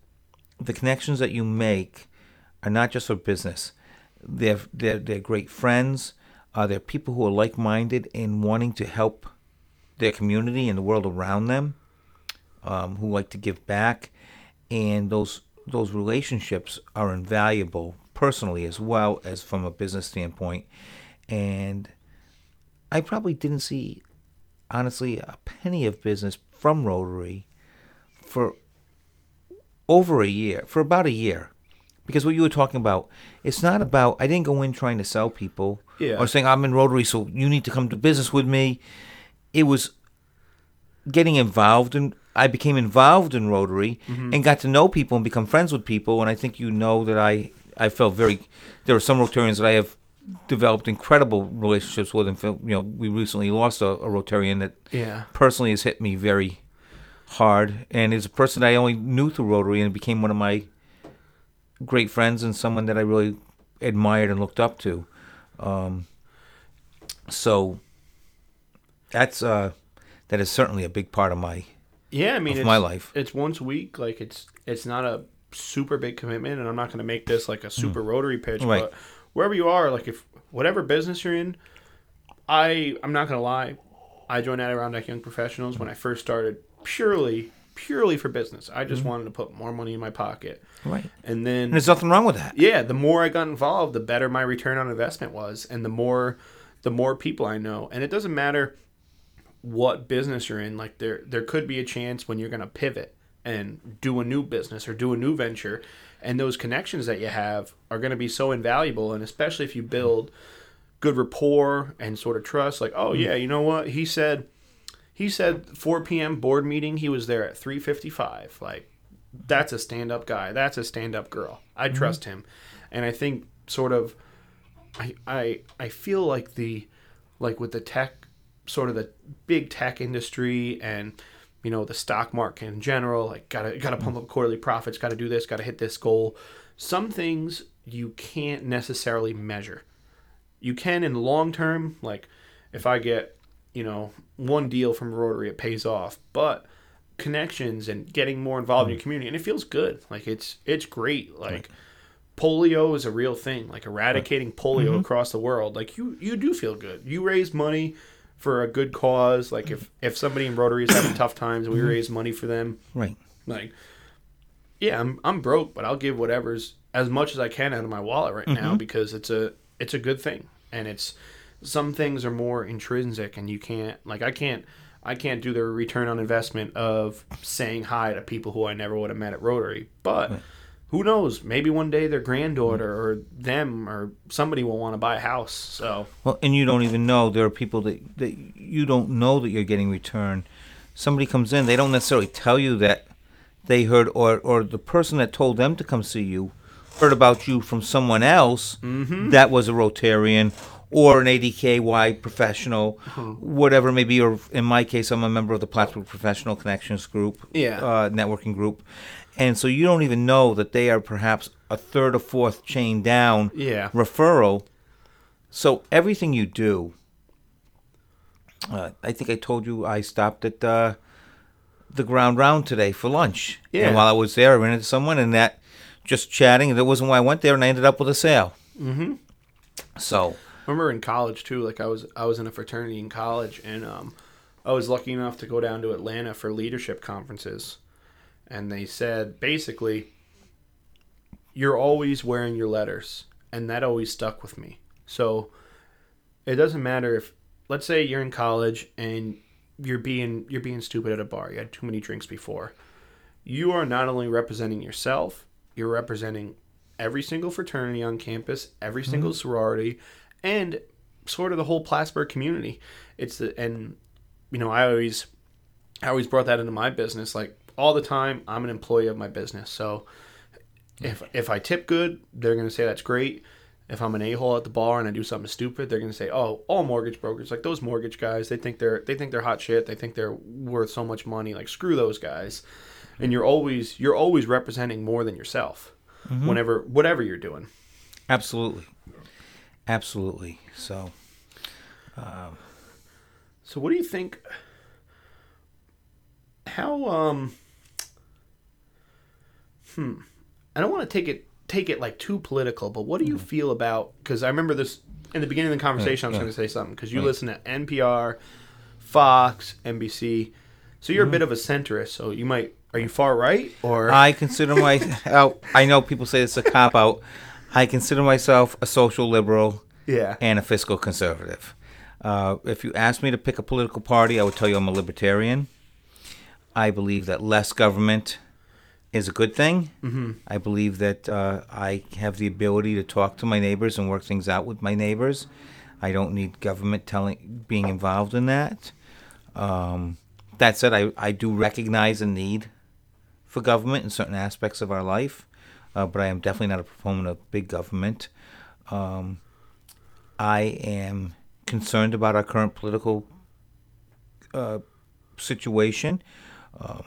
the connections that you make are not just for business. They're they're, they're great friends. Uh, they're people who are like-minded in wanting to help their community and the world around them, um, who like to give back, and those those relationships are invaluable personally as well as from a business standpoint. And I probably didn't see, honestly, a penny of business from Rotary for over a year, for about a year. Because what you were talking about, it's not about, I didn't go in trying to sell people Yeah. or saying, I'm in Rotary, so you need to come to business with me. It was getting involved in I became involved in Rotary mm-hmm. and got to know people and become friends with people and I think you know that I I felt very there are some Rotarians that I have developed incredible relationships with and feel, you know we recently lost a, a Rotarian that yeah personally has hit me very hard and is a person I only knew through Rotary and became one of my great friends and someone that I really admired and looked up to. Um, so that's uh, that is certainly a big part of my Yeah, I mean, my life. It's once a week. Like it's it's not a super big commitment, and I'm not going to make this like a super rotary pitch. Right. But wherever you are, like if whatever business you're in, I I'm not gonna lie, I joined Adirondack Young Professionals when I first started purely purely for business. I just mm-hmm. wanted to put more money in my pocket, Right. and then And there's nothing wrong with that. yeah, the more I got involved, the better my return on investment was, and the more the more people I know. And it doesn't matter what business you're in. Like there there could be a chance when you're going to pivot and do a new business or do a new venture, and those connections that you have are going to be so invaluable. And especially if you build good rapport and sort of trust. Like, oh yeah, you know what he said. He said 4 p.m. board meeting. He was there at 3:55. Like that's a stand-up guy. That's a stand-up girl. I mm-hmm. trust him, and I think sort of, I I I feel like the, like with the tech, sort of the big tech industry and, you know, the stock market in general. Like gotta gotta pump up quarterly profits. Gotta do this. Gotta hit this goal. Some things you can't necessarily measure. You can in the long term. Like if I get, you know, one deal from Rotary, it pays off, but connections and getting more involved in your mm. community and it feels good like it's it's great like polio is a real thing like eradicating polio mm-hmm. across the world like you you do feel good you raise money for a good cause like if if somebody in rotary is having tough times we mm-hmm. raise money for them. Right. like yeah i'm i'm broke but i'll give whatever's as much as i can out of my wallet right now mm-hmm. because it's a it's a good thing. And it's some things are more intrinsic and you can't like i can't i can't do the return on investment of saying hi to people who i never would have met at rotary. But who knows maybe one day their granddaughter or them or somebody will want to buy a house so Well, and you don't even know there are people that that you don't know that you're getting returned. Somebody comes in, they don't necessarily tell you that they heard, or or the person that told them to come see you heard about you from someone else that was a Rotarian or an ADKY professional, whatever it may be. Or in my case, I'm a member of the Plattsburgh Professional Connections Group, Yeah. uh, networking group, and so you don't even know that they are perhaps a third or fourth chain down Yeah. referral. So everything you do, uh, I think I told you I stopped at uh, the ground round today for lunch. Yeah. And while I was there, I ran into someone and that just chatting. And that wasn't why I went there, and I ended up with a sale. Mm-hmm. So I remember in college too. Like I was, I was in a fraternity in college, and um, I was lucky enough to go down to Atlanta for leadership conferences, and they said basically, you're always wearing your letters, and that always stuck with me. So it doesn't matter if, let's say you're in college and you're being you're being stupid at a bar. You had too many drinks before. You are not only representing yourself, you're representing every single fraternity on campus, every mm-hmm. single sorority, and sort of the whole Plattsburgh community. It's the and you know I always I always brought that into my business. Like all the time, I'm an employee of my business. So if if I tip good, they're gonna say that's great. If I'm an a hole at the bar and I do something stupid, they're gonna say, "Oh, all mortgage brokers, like those mortgage guys, they think they're they think they're hot shit. They think they're worth so much money. Like screw those guys." And you're always you're always representing more than yourself, whenever whatever you're doing. absolutely, absolutely. So um, So what do you think how um hmm I don't want to take it take it like too political, but what do you feel about cuz I remember this in the beginning of the conversation I was going to say something cuz you Right. listen to NPR, Fox, NBC. So you're a bit of a centrist, so you might are you far right or I consider my. oh, I know people say it's a cop out. I consider myself a social liberal. yeah. and a fiscal conservative. Uh, if you asked me to pick a political party, I would tell you I'm a libertarian. I believe that less government is a good thing. Mm-hmm. I believe that uh, I have the ability to talk to my neighbors and work things out with my neighbors. I don't need government telling being involved in that. Um, that said, I, I do recognize a need for government in certain aspects of our life, uh, but I am definitely not a proponent of big government. Um, I am concerned about our current political uh, situation, um,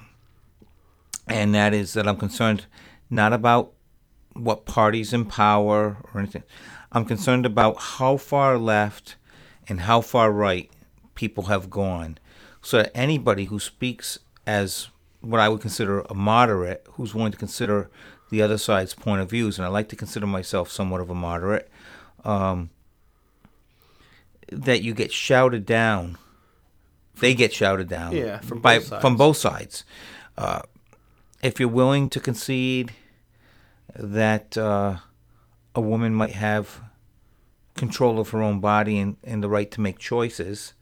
and that is that I'm concerned not about what parties in power or anything. I'm concerned about how far left and how far right people have gone, so that anybody who speaks as what I would consider a moderate, who's willing to consider the other side's point of views, and I like to consider myself somewhat of a moderate. Um, that you get shouted down. They get shouted down. Yeah, from by both sides. from both sides. Uh, if you're willing to concede that uh, a woman might have control of her own body and, and the right to make choices,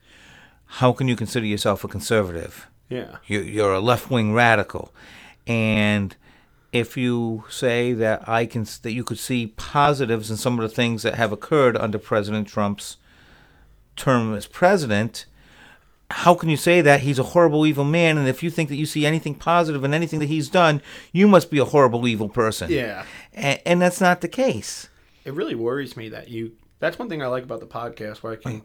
how can you consider yourself a conservative? Yeah. You- You're a left wing radical, and if you say that I can that you could see positives in some of the things that have occurred under President Trump's term as president, how can you say that he's a horrible evil man? And if you think that you see anything positive in anything that he's done, you must be a horrible evil person. Yeah. and, and that's not the case. It really worries me that you. That's one thing I like about the podcast where I can.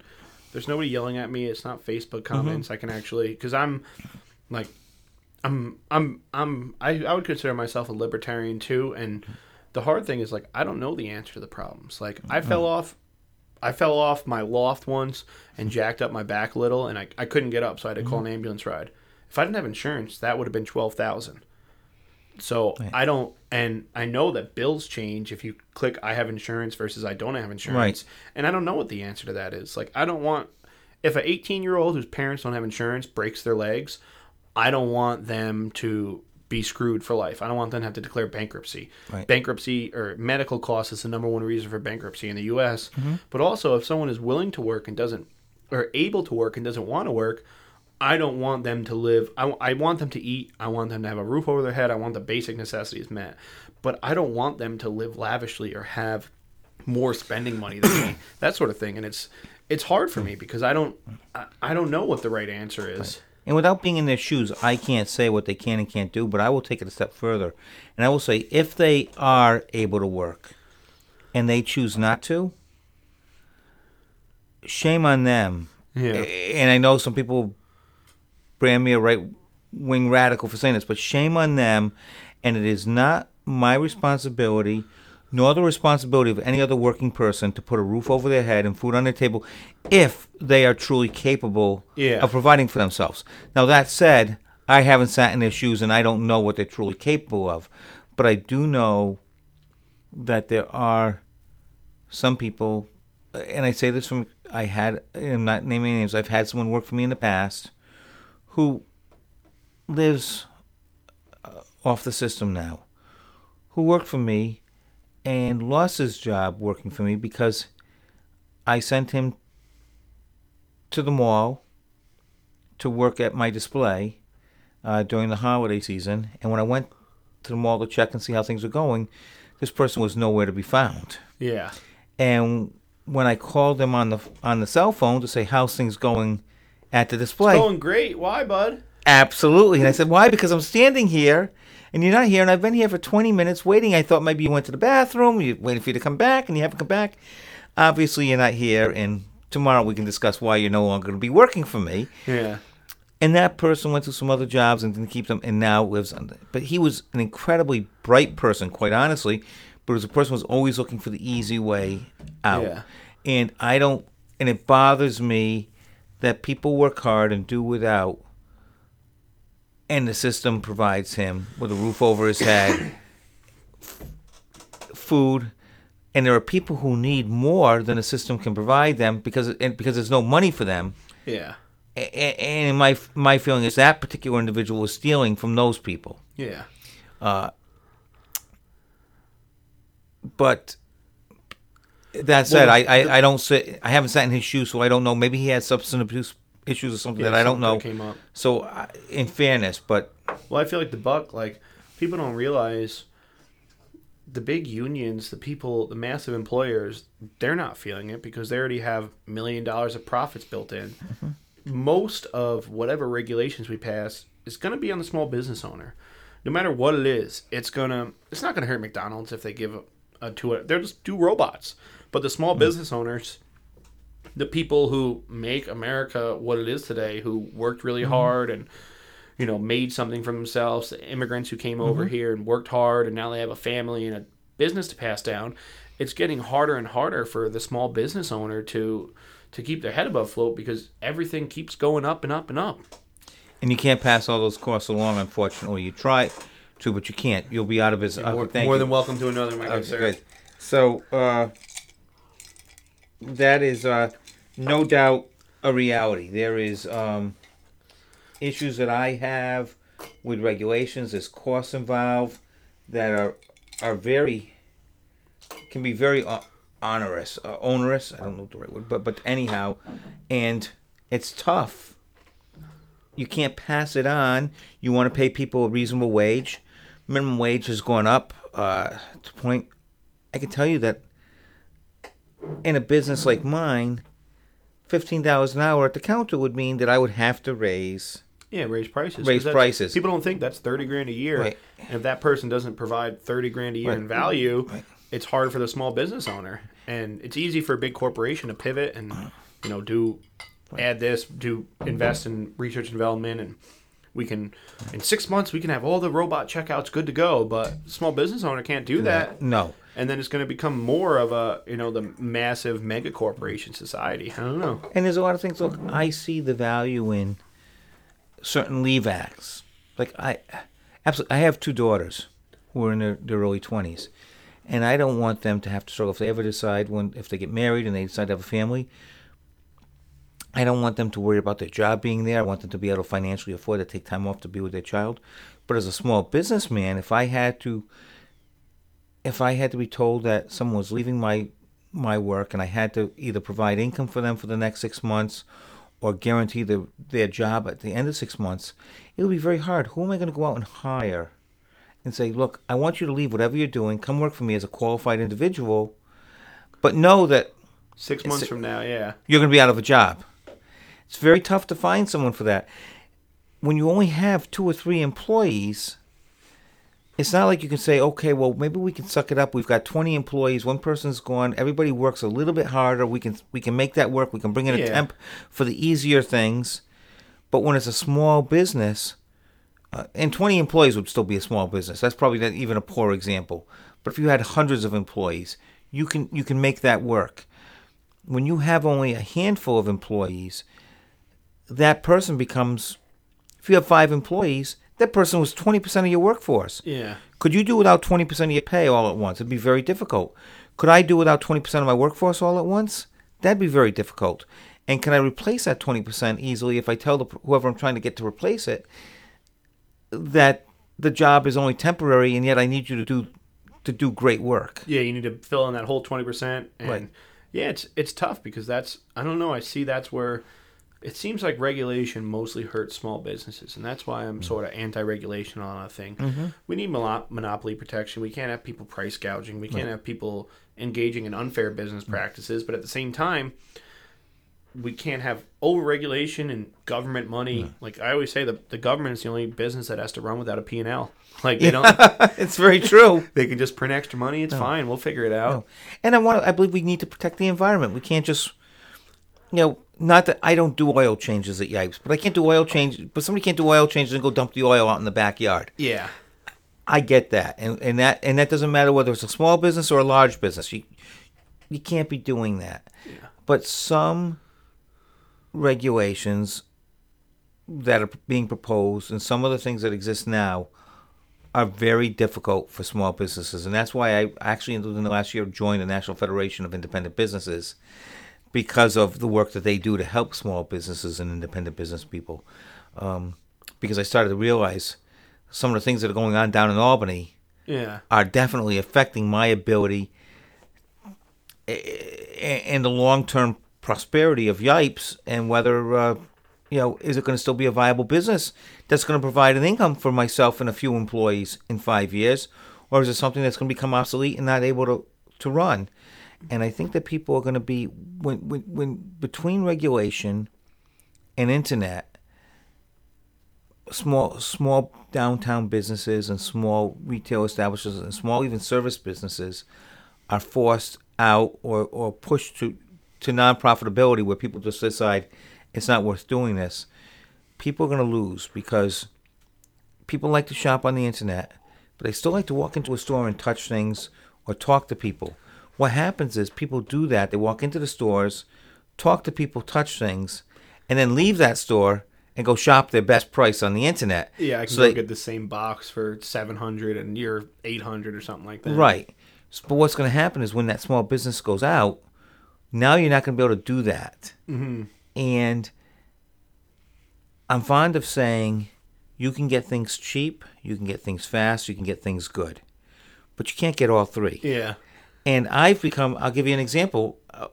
There's nobody yelling at me. It's not Facebook mm-hmm. comments. I can actually because I'm like, I'm I'm I'm I, I would consider myself a libertarian too. And the hard thing is like I don't know the answer to the problems. Like I mm-hmm. fell off. I fell off my loft once and jacked up my back a little, and I, I couldn't get up, so I had to call an mm-hmm. ambulance ride. If I didn't have insurance, that would have been twelve thousand. So I don't, and I know that bills change if you click I have insurance versus I don't have insurance, Right. and I don't know what the answer to that is. Like I don't want if an 18 year old whose parents don't have insurance breaks their legs, I don't want them to be screwed for life. I don't want them to have to declare bankruptcy. Right. Bankruptcy or medical costs is the number one reason for bankruptcy in the U.S. Mm-hmm. But also, if someone is willing to work and doesn't, or able to work and doesn't want to work, I don't want them to live. I, I want them to eat. I want them to have a roof over their head. I want the basic necessities met. But I don't want them to live lavishly or have more spending money than me. That sort of thing. And it's it's hard for me because I don't I, I don't know what the right answer is. And without being in their shoes, I can't say what they can and can't do, but I will take it a step further. And I will say if they are able to work and they choose not to, shame on them. Yeah. And I know some people brand me a right wing radical for saying this, but shame on them. And it is not my responsibility, nor the responsibility of any other working person to put a roof over their head and food on their table if they are truly capable Yeah. of providing for themselves. Now, that said, I haven't sat in their shoes and I don't know what they're truly capable of. But I do know that there are some people, and I say this from I had I'm not naming names. I've had someone work for me in the past who lives uh, off the system now, who worked for me and lost his job working for me because I sent him to the mall to work at my display uh, during the holiday season, and when I went to the mall to check and see how things were going, this person was nowhere to be found. Yeah. And when I called him on the on the cell phone to say how's things going at the display, Going great. Why, bud? absolutely. And I said, why? Because I'm standing here and you're not here, and I've been here for 20 minutes waiting. I thought maybe you went to the bathroom, you waiting for you to come back, and you haven't come back. Obviously, you're not here, and tomorrow we can discuss why you're no longer going to be working for me. Yeah. And that person went to some other jobs and didn't keep them, and now lives on. But he was an incredibly bright person, quite honestly. But as a person who was always looking for the easy way out. Yeah. And I don't, and it bothers me that people work hard and do without, and the system provides him with a roof over his head, food, and there are people who need more than the system can provide them because and because there's no money for them. Yeah. And my my feeling is that particular individual is stealing from those people. Yeah. Uh, But that said, Well, I, I, I don't sit. I haven't sat in his shoes, so I don't know. Maybe he has substance abuse issues or something Yeah, that I don't know. came up. So, in fairness, but Well, I feel like the buck, like people don't realize the big unions, the people, the massive employers, they're not feeling it because they already have million dollars of profits built in. Mm-hmm. Most of whatever regulations we pass is going to be on the small business owner. No matter what it is, it's gonna. It's not going to hurt McDonald's if they give a, a to it. They're just do robots, but the small mm. business owners the people who make America what it is today, who worked really hard and you know made something for themselves, the immigrants who came over here and worked hard, and now they have a family and a business to pass down. It's getting harder and harder for the small business owner to to keep their head above float because everything keeps going up and up and up. and you can't pass all those costs along. Unfortunately, you try to, but you can't. You'll be out of business. more okay, thank more you. than welcome to another, my good sir. So uh, that is uh, no doubt a reality. There is um, issues that I have with regulations. There's costs involved that are are very can be very uh, onerous, uh, onerous. I don't know the right word, but but anyhow, and it's tough. You can't pass it on. You want to pay people a reasonable wage. Minimum wage has gone up uh, to point. I can tell you that in a business like mine, fifteen dollars an hour at the counter would mean that I would have to raise. Yeah, raise prices. Raise prices. People don't think that's thirty grand a year. Right. And if that person doesn't provide thirty grand a year Right. in value, Right. it's hard for the small business owner. And it's easy for a big corporation to pivot and you know do add this, do invest in research and development, and we can in six months we can have all the robot checkouts good to go. But small business owner can't do that. No. And then it's going to become more of a you know the massive mega corporation society. I don't know. And there's a lot of things. Look, I see the value in certain leave acts. Like I, absolutely, I have two daughters who are in their, their early twenties, and I don't want them to have to struggle if they ever decide when if they get married and they decide to have a family. I don't want them to worry about their job being there. I want them to be able to financially afford to take time off to be with their child. But as a small businessman, if I had to, if I had to be told that someone was leaving my my work and I had to either provide income for them for the next six months or guarantee the, their job at the end of six months, it would be very hard. Who am I going to go out and hire and say, look, I want you to leave whatever you're doing, come work for me as a qualified individual, but know that Six months from now, yeah. you're going to be out of a job. It's very tough to find someone for that. When you only have two or three employees, it's not like you can say, okay, well, maybe we can suck it up. We've got 20 employees, one person's gone, everybody works a little bit harder. We can we can make that work. We can bring in a temp for the easier things. But when it's a small business, uh, and 20 employees would still be a small business. That's probably not even a poor example. But if you had hundreds of employees, you can you can make that work. When you have only a handful of employees, that person becomes if you have 5 employees, that person was 20% of your workforce. Yeah. Could you do without 20% of your pay all at once? It'd be very difficult. Could I do without 20% of my workforce all at once? That'd be very difficult. And can I replace that 20% easily if I tell the, whoever I'm trying to get to replace it that the job is only temporary and yet I need you to do to do great work? Yeah, you need to fill in that whole twenty percent, and Right. yeah, it's it's tough because that's I don't know. I see that's where it seems like regulation mostly hurts small businesses, and that's why. I'm sort of anti-regulation on a thing. We need mono- monopoly protection. We can't have people price gouging. We can't have people engaging in unfair business Mm. practices. But at the same time, we can't have over-regulation and government money. Like I always say, the the government is the only business that has to run without a P and L. Like they don't, it's very true. they can just print extra money. It's fine. We'll figure it out. And I want I believe we need to protect the environment. We can't just you know, not that I don't do oil changes at Yipes, but I can't do oil change but somebody can't do oil changes and go dump the oil out in the backyard. Yeah. I get that. And and that and that doesn't matter whether it's a small business or a large business. You you can't be doing that. Yeah. But some regulations that are being proposed and some of the things that exist now are very difficult for small businesses. And that's why I actually, in the last year, joined the National Federation of Independent Businesses because of the work that they do to help small businesses and independent business people. Um, because I started to realize some of the things that are going on down in Albany Yeah. are definitely affecting my ability and the long-term prosperity of Yipes and whether uh, you know is it going to still be a viable business that's going to provide an income for myself and a few employees in five years or is it something that's going to become obsolete and not able to, to run and I think that people are going to be when, when, when between regulation and internet small small downtown businesses and small retail establishments and small even service businesses are forced out or, or pushed to to non-profitability where people just decide it's not worth doing this. People are going to lose because people like to shop on the internet but they still like to walk into a store and touch things or talk to people what happens is people do that they walk into the stores talk to people touch things and then leave that store and go shop their best price on the internet Yeah, I can So go they- get the same box for seven hundred and you're eight hundred or something like that. Right. But what's going to happen is when that small business goes out, Now you're not going to be able to do that. Mm-hmm. And I'm fond of saying you can get things cheap, you can get things fast, you can get things good, but you can't get all three. Yeah. And I've become. I'll give you an example. Uh,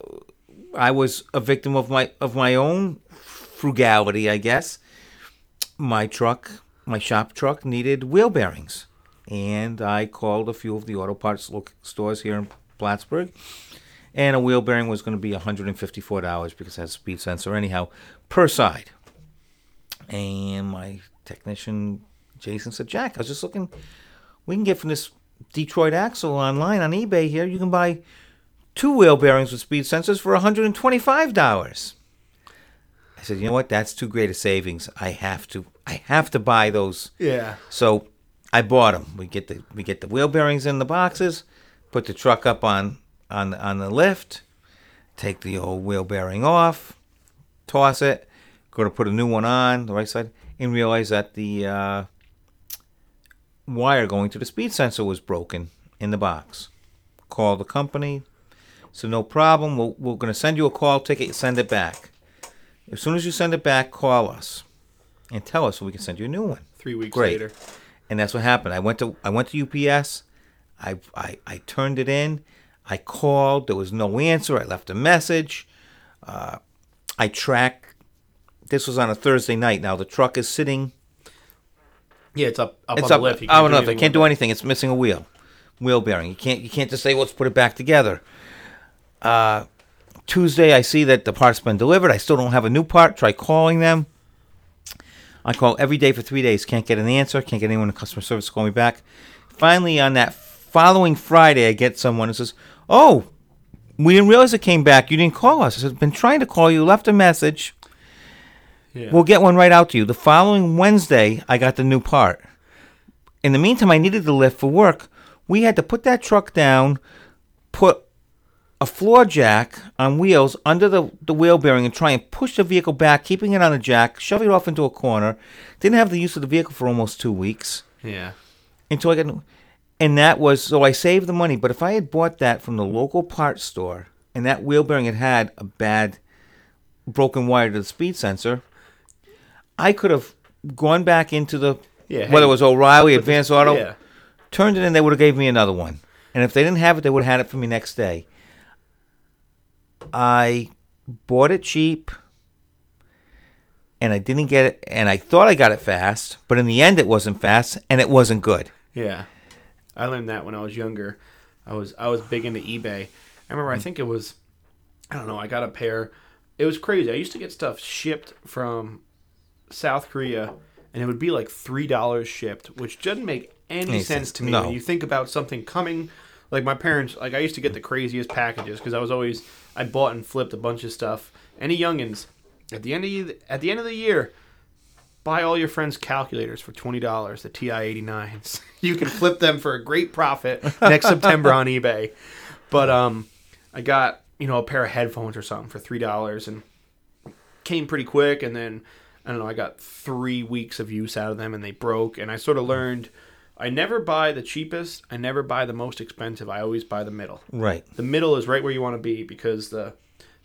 I was a victim of my of my own frugality, I guess. My truck, my shop truck, needed wheel bearings, and I called a few of the auto parts stores here in Plattsburgh, and a wheel bearing was going to be $154 because it has a speed sensor anyhow per side. And my technician Jason said, "Jack, I was just looking. We can get from this Detroit Axle online on eBay here. You can buy two wheel bearings with speed sensors for $125." I said, "You know what? That's too great a savings. I have to. I have to buy those." Yeah. So I bought them. We get the we get the wheel bearings in the boxes, put the truck up on on on the lift, take the old wheel bearing off, toss it, go to put a new one on the right side, and realize that the uh, wire going to the speed sensor was broken in the box. Call the company. So no problem. We'll, we're going to send you a call ticket. Send it back. As soon as you send it back, call us and tell us so we can send you a new one Three weeks Great. later. and that's what happened. I went to I went to UPS. I, I I turned it in. I called. There was no answer. I left a message. Uh, I track. This was on a Thursday night. Now the truck is sitting. Yeah, it's up up It's on up. the lift. I don't do know. They anything can't do anything. It's missing a wheel, wheel bearing. You can't. You can't just say, "Let's put it back together." Uh, Tuesday, I see that the part's been delivered. I still don't have a new part. Try calling them. I call every day for three days. Can't get an answer. Can't get anyone in customer service to call me back. Finally, on that following Friday, I get someone who says, "Oh, we didn't realize it came back. You didn't call us." I said, "Been trying to call you. Left a message. Yeah. We'll get one right out to you." The following Wednesday, I got the new part. In the meantime, I needed the lift for work. We had to put that truck down, put a floor jack on wheels under the, the wheel bearing and try and push the vehicle back, keeping it on a jack, shove it off into a corner. Didn't have the use of the vehicle for almost two weeks yeah. until I got, and that was so I saved the money. But if I had bought that from the local parts store and that wheel bearing had had a bad broken wire to the speed sensor, I could have gone back into the Yeah, whether hey, it was O'Reilly, Advanced Auto, Yeah. turned it in, they would have gave me another one. And if they didn't have it, they would have had it for me next day. I bought it cheap and I didn't get it and I thought I got it fast, but in the end it wasn't fast and it wasn't good. Yeah, I learned that when I was younger. I was I was big into eBay. I remember I mm. think it was I don't know. I got a pair. It was crazy. I used to get stuff shipped from South Korea, and it would be like three dollars shipped, which doesn't make any Any sense sense. to me No. when you think about something coming. Like my parents, like I used to get the craziest packages because I was always I bought and flipped a bunch of stuff. Any youngins at the end of the, at the end of the year, buy all your friends' calculators for twenty dollars. The TI eighty nines. You can flip them for a great profit next September on eBay. But um, I got you know a pair of headphones or something for three dollars and came pretty quick. And then I don't know. I got three weeks of use out of them and they broke. And I sort of learned. I never buy the cheapest. I never buy the most expensive. I always buy the middle. Right. The middle is right where you want to be because the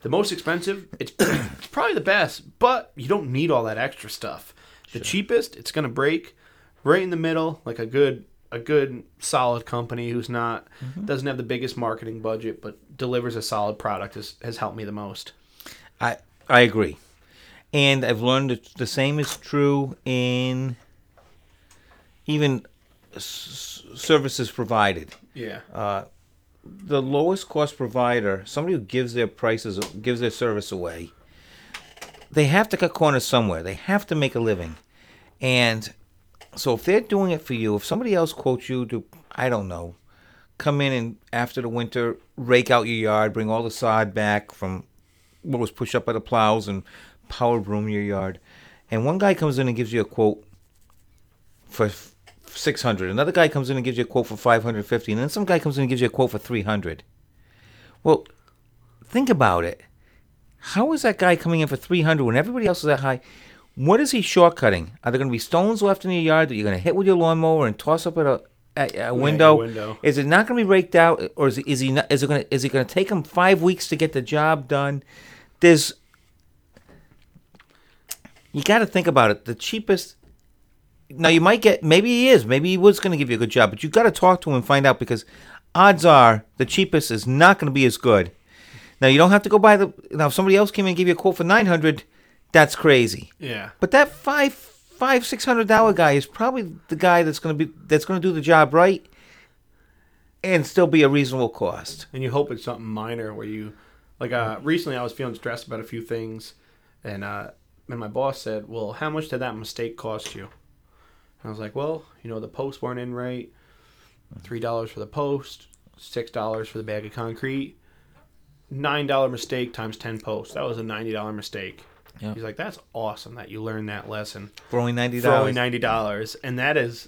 the most expensive, it's, it's probably the best, but you don't need all that extra stuff. The cheapest, it's gonna break. Right in the middle, like a good a good solid company who's not mm-hmm. doesn't have the biggest marketing budget but delivers a solid product has, has helped me the most. I I agree. And I've learned that the same is true in even s- services provided. Yeah. Uh, the lowest cost provider, somebody who gives their prices, gives their service away, they have to cut corners somewhere. They have to make a living. And so if they're doing it for you, if somebody else quotes you to, I don't know, come in and after the winter, rake out your yard, bring all the sod back from what was pushed up by the plows and power broom your yard. And one guy comes in and gives you a quote for 600. Another guy comes in and gives you a quote for 550. And then some guy comes in and gives you a quote for 300. Well, think about it. How is that guy coming in for 300 when everybody else is that high? What is he shortcutting? Are there going to be stones left in your yard that you're going to hit with your lawnmower and toss up at a a, a window. window. Is it not going to be raked out, or is, it, is he not, is it going to is it going to take him five weeks to get the job done? There's you got to think about it. The cheapest. Now you might get maybe he is maybe he was going to give you a good job, but you got to talk to him and find out because odds are the cheapest is not going to be as good. Now you don't have to go buy the. Now if somebody else came in and gave you a quote for nine hundred, that's crazy. Yeah. But that five five six hundred dollar guy is probably the guy that's gonna be that's gonna do the job right and still be a reasonable cost. and you hope it's something minor where you like uh recently I was feeling stressed about a few things and uh and my boss said, "Well, how much did that mistake cost you?" And I was like, "Well, you know, the posts weren't in right. Hmm. $3 for the post, $6 for the bag of concrete. $9 mistake times 10 posts. That was a $90 mistake." Yeah. He's like, "That's awesome that you learned that lesson." For only ninety dollars. for only ninety dollars, and that is,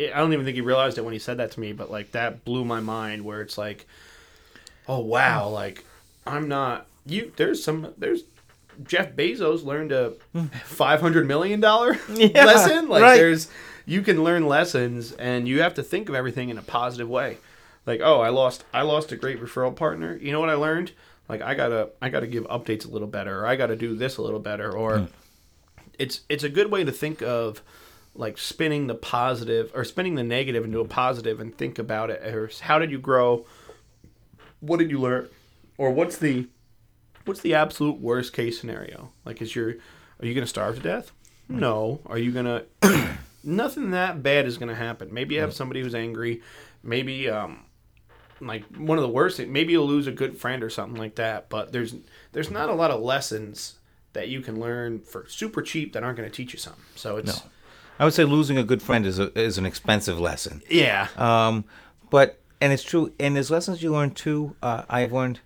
I don't even think he realized it when he said that to me, but like that blew my mind. Where it's like, oh wow, like I'm not you. There's some there's Jeff Bezos learned a hmm. five hundred million dollar Yeah, lesson. Like right. there's you can learn lessons, and you have to think of everything in a positive way. Like oh, I lost I lost a great referral partner. You know what I learned? Like I gotta I gotta give updates a little better, or I gotta do this a little better, or hmm. it's it's a good way to think of like spinning the positive or spinning the negative into a positive and think about it or how did you grow what did you learn or what's the what's the absolute worst case scenario like is your are you going to starve to death no are you going to nothing that bad is going to happen maybe you have somebody who's angry maybe um like one of the worst maybe you'll lose a good friend or something like that but there's there's not a lot of lessons that you can learn for super cheap that aren't going to teach you something so it's No. I would say losing a good friend is a, is an expensive lesson. yeah Um, but and it's true. And there's lessons you learn too. Uh, I've learned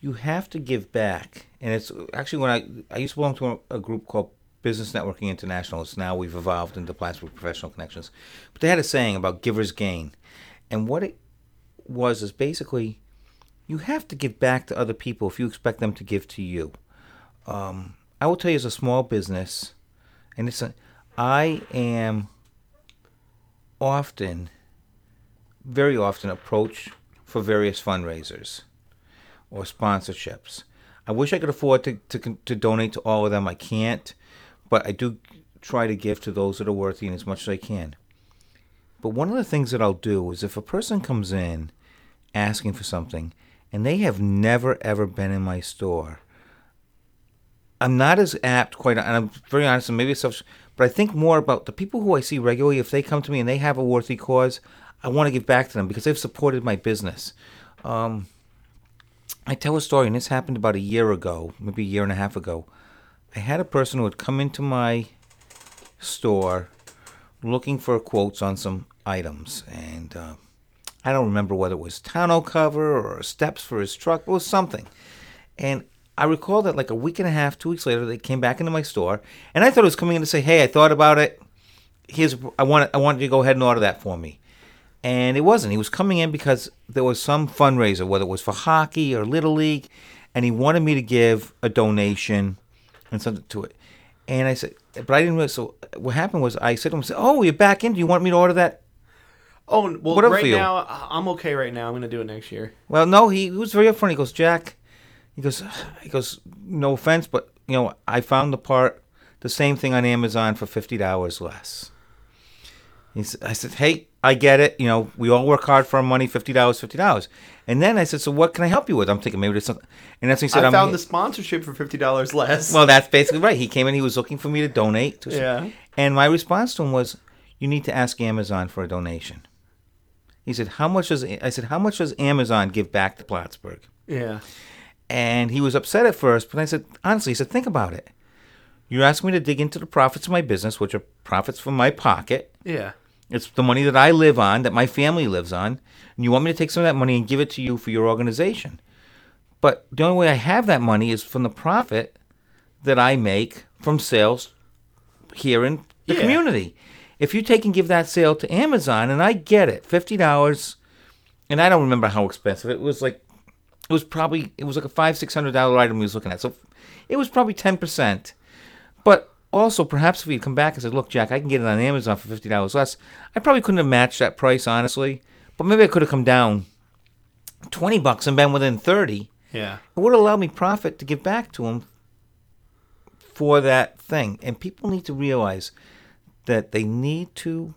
you have to give back. And it's actually when I I used to belong to a, group called Business Networking International. It's now we've evolved into Plattsburgh Professional Connections. But they had a saying about givers gain, and what it was is basically you have to give back to other people if you expect them to give to you. Um, I will tell you, as a small business, and it's a, I am often very often approached for various fundraisers or sponsorships. I wish I could afford to, to, to donate to all of them. I can't, but I do try to give to those that are worthy and as much as I can. But one of the things that I'll do is if a person comes in asking for something and they have never ever been in my store, I'm not as apt, quite, and I'm very honest, and maybe it's but I think more about the people who I see regularly. If they come to me and they have a worthy cause, I want to give back to them because they've supported my business. Um, I tell a story, and this happened about a year ago, maybe a year and a half ago. I had a person who had come into my store looking for quotes on some items, and uh, I don't remember whether it was tonneau cover or steps for his truck. It was something, and I recall that like a week and a half, two weeks later, they came back into my store, and I thought it was coming in to say, "Hey, I thought about it. Here's I want I wanted you to go ahead and order that for me." And it wasn't. He was coming in because there was some fundraiser, whether it was for hockey or little league, and he wanted me to give a donation and something to it. And I said, but I didn't really. So what happened was I said to him, "Oh, you're back in. Do you want me to order that?" Oh well, Whatever right now I'm okay. Right now, I'm gonna do it next year. Well, no, he, he was very upfront. He goes, Jack, he goes, he goes, no offense, but you know, I found the part, the same thing on Amazon for fifty dollars less. He said, I said, hey, I get it. You know, we all work hard for our money. Fifty dollars, fifty dollars. And then I said, so what can I help you with? I'm thinking maybe there's something. And that's when he said, I I'm found the sponsorship for fifty dollars less. Well, that's basically right. He came in. He was looking for me to donate. To Yeah. And my response to him was, "You need to ask Amazon for a donation." He said, "How much does?" I said, "How much does Amazon give back to Plattsburgh?" yeah, And he was upset at first, but I said, honestly, he said, think about it. You're asking me to dig into the profits of my business, which are profits from my pocket. yeah, It's the money that I live on, that my family lives on. And you want me to take some of that money and give it to you for your organization. But the only way I have that money is from the profit that I make from sales here in the Yeah. community. If you take and give that sale to Amazon, and I get it, $50, and I don't remember how expensive it was like it was probably it was like a five six hundred dollar item he was looking at so it was probably 10% but Also, perhaps if he'd come back and said, "Look, Jack, I can get it on Amazon for fifty dollars less," I probably couldn't have matched that price, honestly. But maybe I could have come down twenty bucks and been within thirty. Yeah. It would allow me profit to give back to him for that thing. And people need to realize that they need to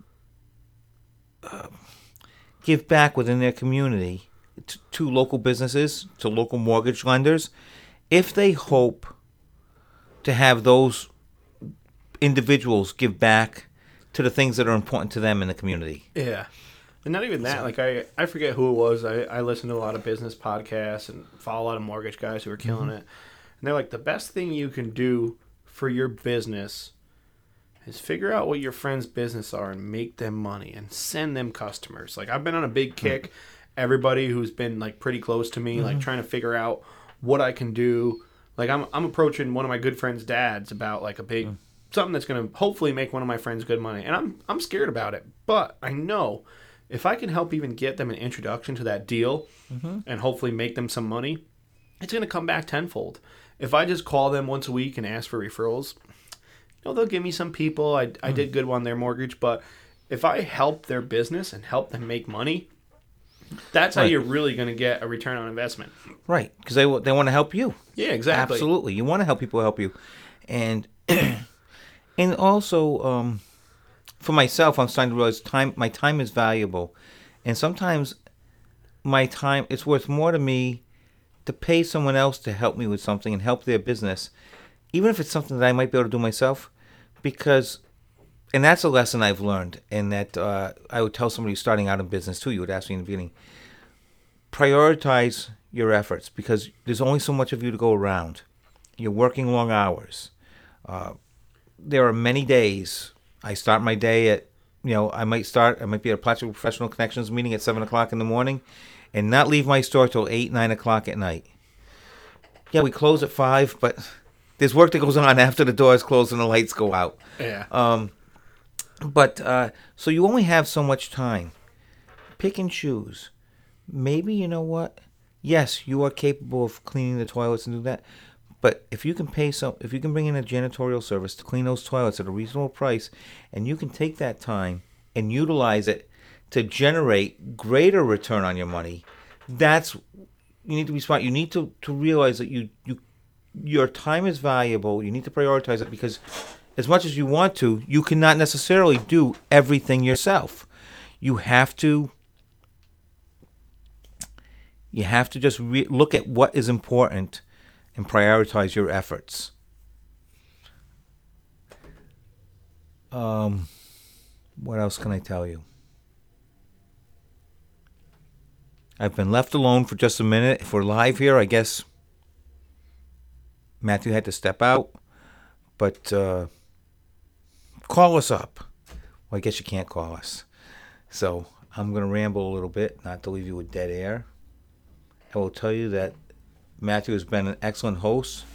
uh, give back within their community to, to local businesses, to local mortgage lenders, if they hope to have those individuals give back to the things that are important to them in the community. Yeah. And not even that. Like I, I forget who it was. I, I listen to a lot of business podcasts and follow a lot of mortgage guys who are killing mm-hmm. it. And they're like, the best thing you can do for your business is figure out what your friends' business are and make them money and send them customers. Like I've been on a big mm-hmm. kick. Everybody who's been like pretty close to me, like mm-hmm. trying to figure out what I can do. Like I'm I'm approaching one of my good friends' dads about like a big mm. Something that's gonna hopefully make one of my friends good money. And I'm I'm scared about it. But I know if I can help even get them an introduction to that deal mm-hmm. and hopefully make them some money, it's gonna come back tenfold. If I just call them once a week and ask for referrals, you know, they'll give me some people. I, I did mm. good on their mortgage, but if I help their business and help them make money, that's how you're really going to get a return on investment. Right, because they, they want to help you. Yeah, exactly. Absolutely, you want to help people help you, and and also um, for myself, I'm starting to realize time. My time is valuable, and sometimes my time it's worth more to me to pay someone else to help me with something and help their business, even if it's something that I might be able to do myself, because. And that's a lesson I've learned, and that uh, I would tell somebody starting out in business too. You would ask me in the beginning prioritize your efforts because there's only so much of you to go around. You're working long hours. Uh, there are many days. I start my day at, you know, I might start, I might be at a Plattsburgh Professional Connections meeting at 7 o'clock in the morning and not leave my store till 8, 9 o'clock at night. Yeah, we close at 5, but there's work that goes on after the doors close and the lights go out. Yeah. Um, but uh, so you only have so much time. Pick and choose. Maybe you know what? Yes, you are capable of cleaning the toilets and do that. But if you can pay some, if you can bring in a janitorial service to clean those toilets at a reasonable price, and you can take that time and utilize it to generate greater return on your money, that's you need to be smart. You need to, to realize that you you your time is valuable. You need to prioritize it because as much as you want to, you cannot necessarily do everything yourself. You have to you have to just re- look at what is important and prioritize your efforts. Um, what else can I tell you? I've been left alone for just a minute. If we're live here, I guess Matthew had to step out. But uh, call us up. Well, I guess you can't call us. So I'm going to ramble a little bit, not to leave you with dead air. I will tell you that Matthew has been an excellent host,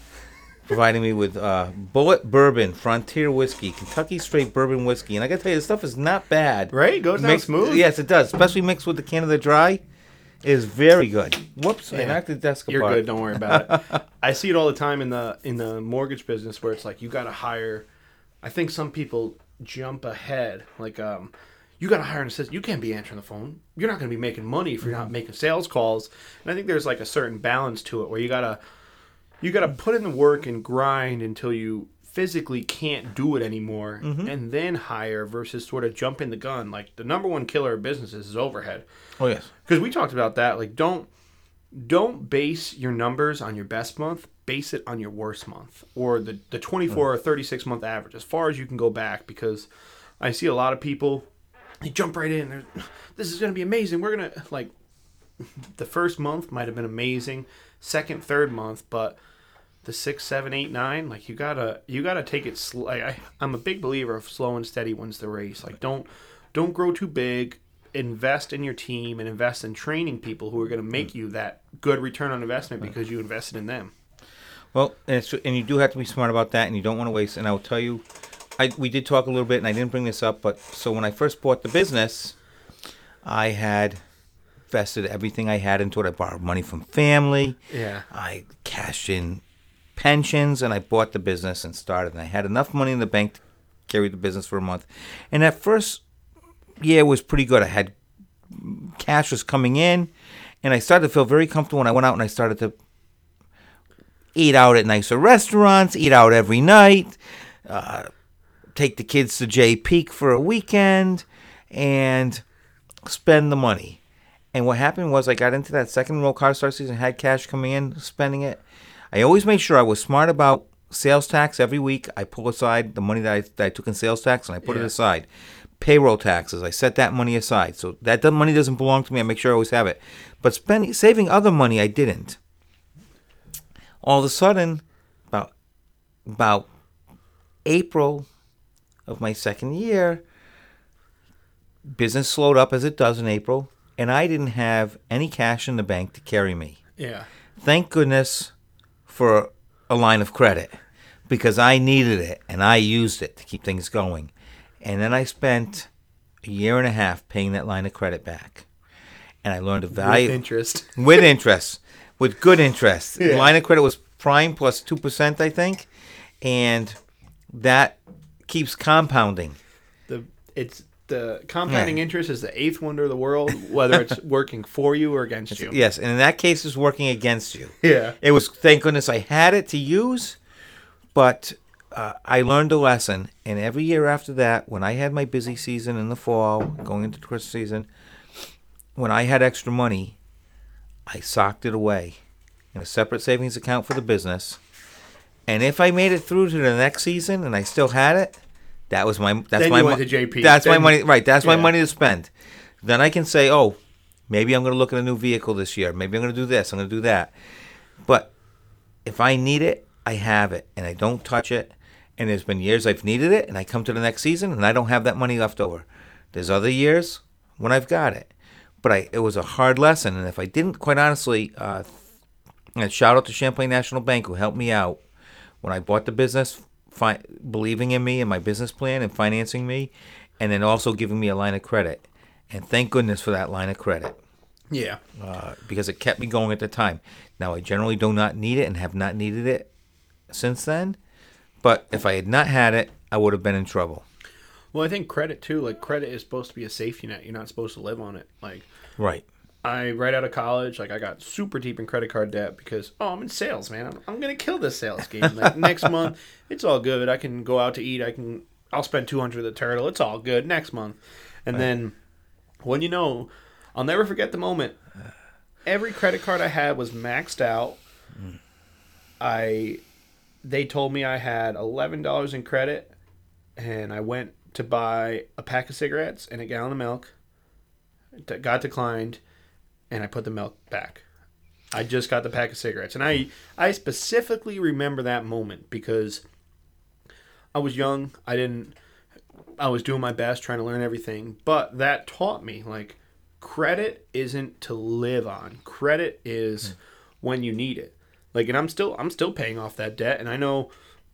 providing me with uh, Bulleit Bourbon Frontier Whiskey, Kentucky Straight Bourbon Whiskey. And I got to tell you, this stuff is not bad. Right? It goes down Mixed- smooth. Yes, it does. Especially mixed with the Canada Dry. It is very good. Whoops, I Yeah. knocked the desk You're apart. good. Don't worry about it. I see it all the time in the in the mortgage business where it's like you got to hire. I think some people jump ahead. Like um, you got to hire an assistant. You can't be answering the phone. You're not going to be making money if you're not mm-hmm. making sales calls. And I think there's like a certain balance to it where you gotta you gotta put in the work and grind until you physically can't do it anymore, mm-hmm. and then hire versus sort of jumping the gun. Like the number one killer of businesses is overhead Oh, yes. because we talked about that like don't don't base your numbers on your best month base it on your worst month or the, the 24 mm. or 36 month average as far as you can go back because i see a lot of people they jump right in. They're, this is going to be amazing. We're going to like the first month might have been amazing second third month but the six seven eight nine like you gotta you gotta take it slow I, i'm a big believer of slow and steady wins the race. Like don't don't grow too big. Invest in your team and invest in training people who are going to make you that good return on investment because you invested in them. Well, and, it's, and you do have to be smart about that, and you don't want to waste. And I will tell you, I we did talk a little bit, and I didn't bring this up, but so when I first bought the business, I had vested everything I had into it. I borrowed money from family. yeah I cashed in pensions, and I bought the business and started. And I had enough money in the bank to carry the business for a month. And that first year was pretty good. I had cash was coming in, and I started to feel very comfortable And I went out and I started to eat out at nicer restaurants, eat out every night, uh, take the kids to Jay Peak for a weekend, and spend the money. And what happened was I got into that second row car start season, had cash coming in, spending it. I always made sure I was smart about sales tax every week. I pull aside the money that I, that I took in sales tax and I put it aside. Payroll taxes, I set that money aside. So that money doesn't belong to me. I make sure I always have it. But spending, saving other money, I didn't. All of a sudden, about about April of my second year, business slowed up as it does in April, and I didn't have any cash in the bank to carry me. Yeah. Thank goodness for a line of credit because I needed it and I used it to keep things going. And then I spent a year and a half paying that line of credit back. And I learned a value With interest. with interest, with good interest. The Yeah. line of credit was prime plus 2%, I think. And that keeps compounding. The it's the compounding Yeah. interest is the eighth wonder of the world, whether it's working for you or against you. Yes, and in that case, it's working against you. Yeah. It was thank goodness I had it to use, but uh, I learned a lesson. And every year after that, when I had my busy season in the fall, going into Christmas season, when I had extra money, I socked it away in a separate savings account for the business. And if I made it through to the next season and I still had it, that was my that's Then my mo- JP. That's my money, right? That's my money to spend. Then I can say, oh, maybe I'm going to look at a new vehicle this year. Maybe I'm going to do this. I'm going to do that. But if I need it, I have it, and I don't touch it. And there's been years I've needed it, and I come to the next season, and I don't have that money left over. There's other years when I've got it, but I it was a hard lesson. And if I didn't, quite honestly, uh, and shout out to Champlain National Bank who helped me out when I bought the business, fi- believing in me and my business plan and financing me, and then also giving me a line of credit. And thank goodness for that line of credit Yeah. uh, because it kept me going at the time. Now I generally do not need it and have not needed it since then. But if I had not had it, I would have been in trouble. Well, I think credit too. Like credit is supposed to be a safety net. You're not supposed to live on it. Like Right. I right out of college, like I got super deep in credit card debt because oh I'm in sales, man. I'm, I'm gonna kill this sales game. Like next month, it's all good. I can go out to eat. I can I'll spend 200 at the turtle. It's all good next month. And then when you know, I'll never forget the moment. Every credit card I had was maxed out. Hmm. I they told me I had eleven dollars in credit, and I went to buy a pack of cigarettes and a gallon of milk. It got declined, and I put the milk back. I just got the pack of cigarettes, and I I specifically remember that moment because I was young. I didn't. I was doing my best, trying to learn everything, but that taught me like credit isn't to live on. Credit is hmm. when you need it. Like, and I'm still I'm still paying off that debt, and I know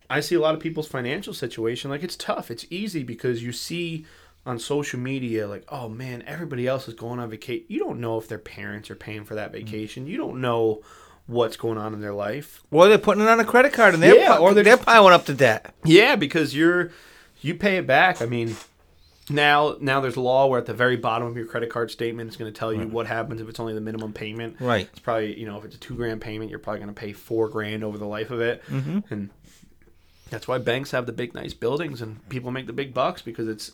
I see a lot of people's financial situation. Like, it's tough. It's easy because you see on social media, like, oh man, everybody else is going on vacation. You don't know if their parents are paying for that vacation. You don't know what's going on in their life. Well, they're putting it on a credit card and they're Yeah, or they're they're piling up to debt. Yeah, because you're you pay it back. I mean, now now there's a law where at the very bottom of your credit card statement it's going to tell you what happens if it's only the minimum payment. Right. It's probably you know if it's a two grand payment, you're probably going to pay four grand over the life of it, mm-hmm. and that's why banks have the big nice buildings and people make the big bucks because it's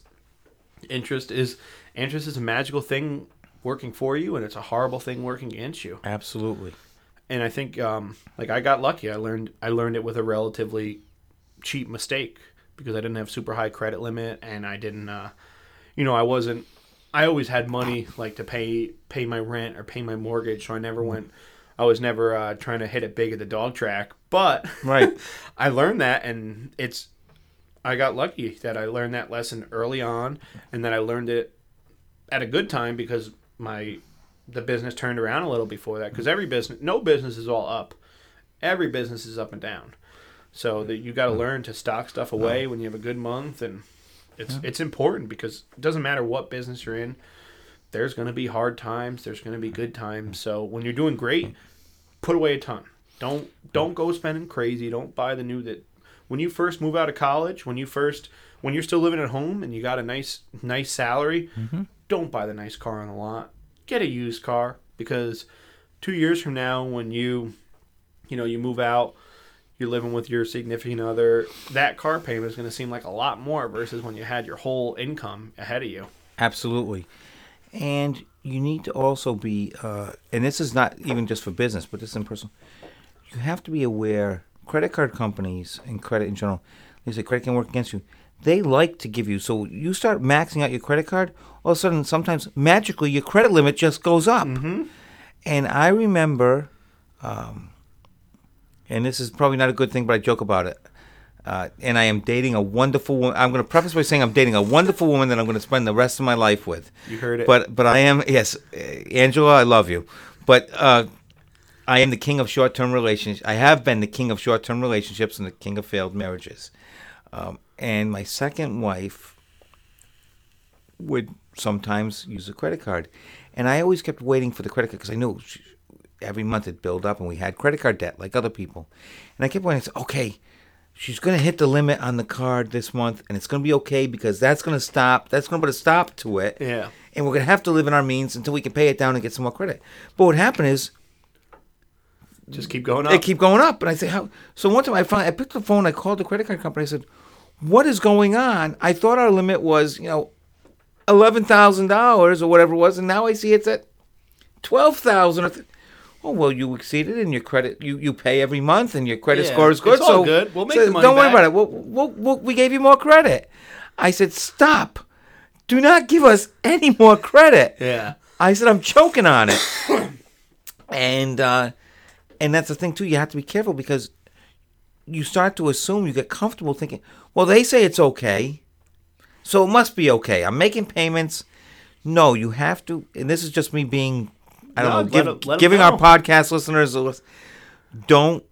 interest is interest is a magical thing working for you and it's a horrible thing working against you Absolutely. and I think um, like I got lucky. I learned I learned it with a relatively cheap mistake because I didn't have super high credit limit and I didn't uh, you know I wasn't I always had money like to pay pay my rent or pay my mortgage so I never went I was never uh, trying to hit it big at the dog track but Right. I learned that and it's I got lucky that I learned that lesson early on and that I learned it at a good time because my the business turned around a little before that. Because every business no business is all up. Every business is up and down. So that you got to learn to stock stuff away when you have a good month and it's it's important because it doesn't matter what business you're in there's going to be hard times there's going to be good times. So when you're doing great put away a ton. Don't don't go spending crazy. Don't buy the new that when you first move out of college, when you first when you're still living at home and you got a nice nice salary, don't buy the nice car on the lot. Get a used car because 2 years from now when you you know, you move out, you're living with your significant other, that car payment is going to seem like a lot more versus when you had your whole income ahead of you. Absolutely. And you need to also be, uh, and this is not even just for business, but this is in personal. You have to be aware. Credit card companies and credit in general, they say credit can work against you. They like to give you so you start maxing out your credit card. All of a sudden, sometimes magically, your credit limit just goes up. And I remember, um, and this is probably not a good thing, but I joke about it. Uh, and I am dating a wonderful woman. I'm going to preface by saying I'm dating a wonderful woman that I'm going to spend the rest of my life with. You heard it. But but I am yes, Angela, I love you, but uh, I am the king of short-term relationships. I have been the king of short-term relationships and the king of failed marriages. Um, and my second wife would sometimes use a credit card, and I always kept waiting for the credit card because I knew she, every month it build up, and we had credit card debt like other people. And I kept waiting. I said, okay, she's going to hit the limit on the card this month, and it's going to be okay because that's going to stop. That's going to put a stop to it. Yeah. And we're going to have to live in our means until we can pay it down and get some more credit. But what happened is Just keep going up. they keep going up. And I say, how? So one time I finally, I picked the phone, I called the credit card company. I said, what is going on? I thought our limit was, you know, $11,000 or whatever it was. And now I see it's at 12000 Oh, well, you exceeded and your credit, you, you pay every month and your credit Yeah, score is good. it's all so good. We'll make so the money Don't worry back." about it. We'll, we'll, we'll, we gave you more credit. I said, stop. Do not give us any more credit. yeah. I said I'm choking on it, and uh, and that's the thing too. You have to be careful because you start to assume you get comfortable thinking, well, they say it's okay, so it must be okay. I'm making payments. No, you have to, and this is just me being, I don't No, know, give, 'em giving our podcast listeners a list. Don't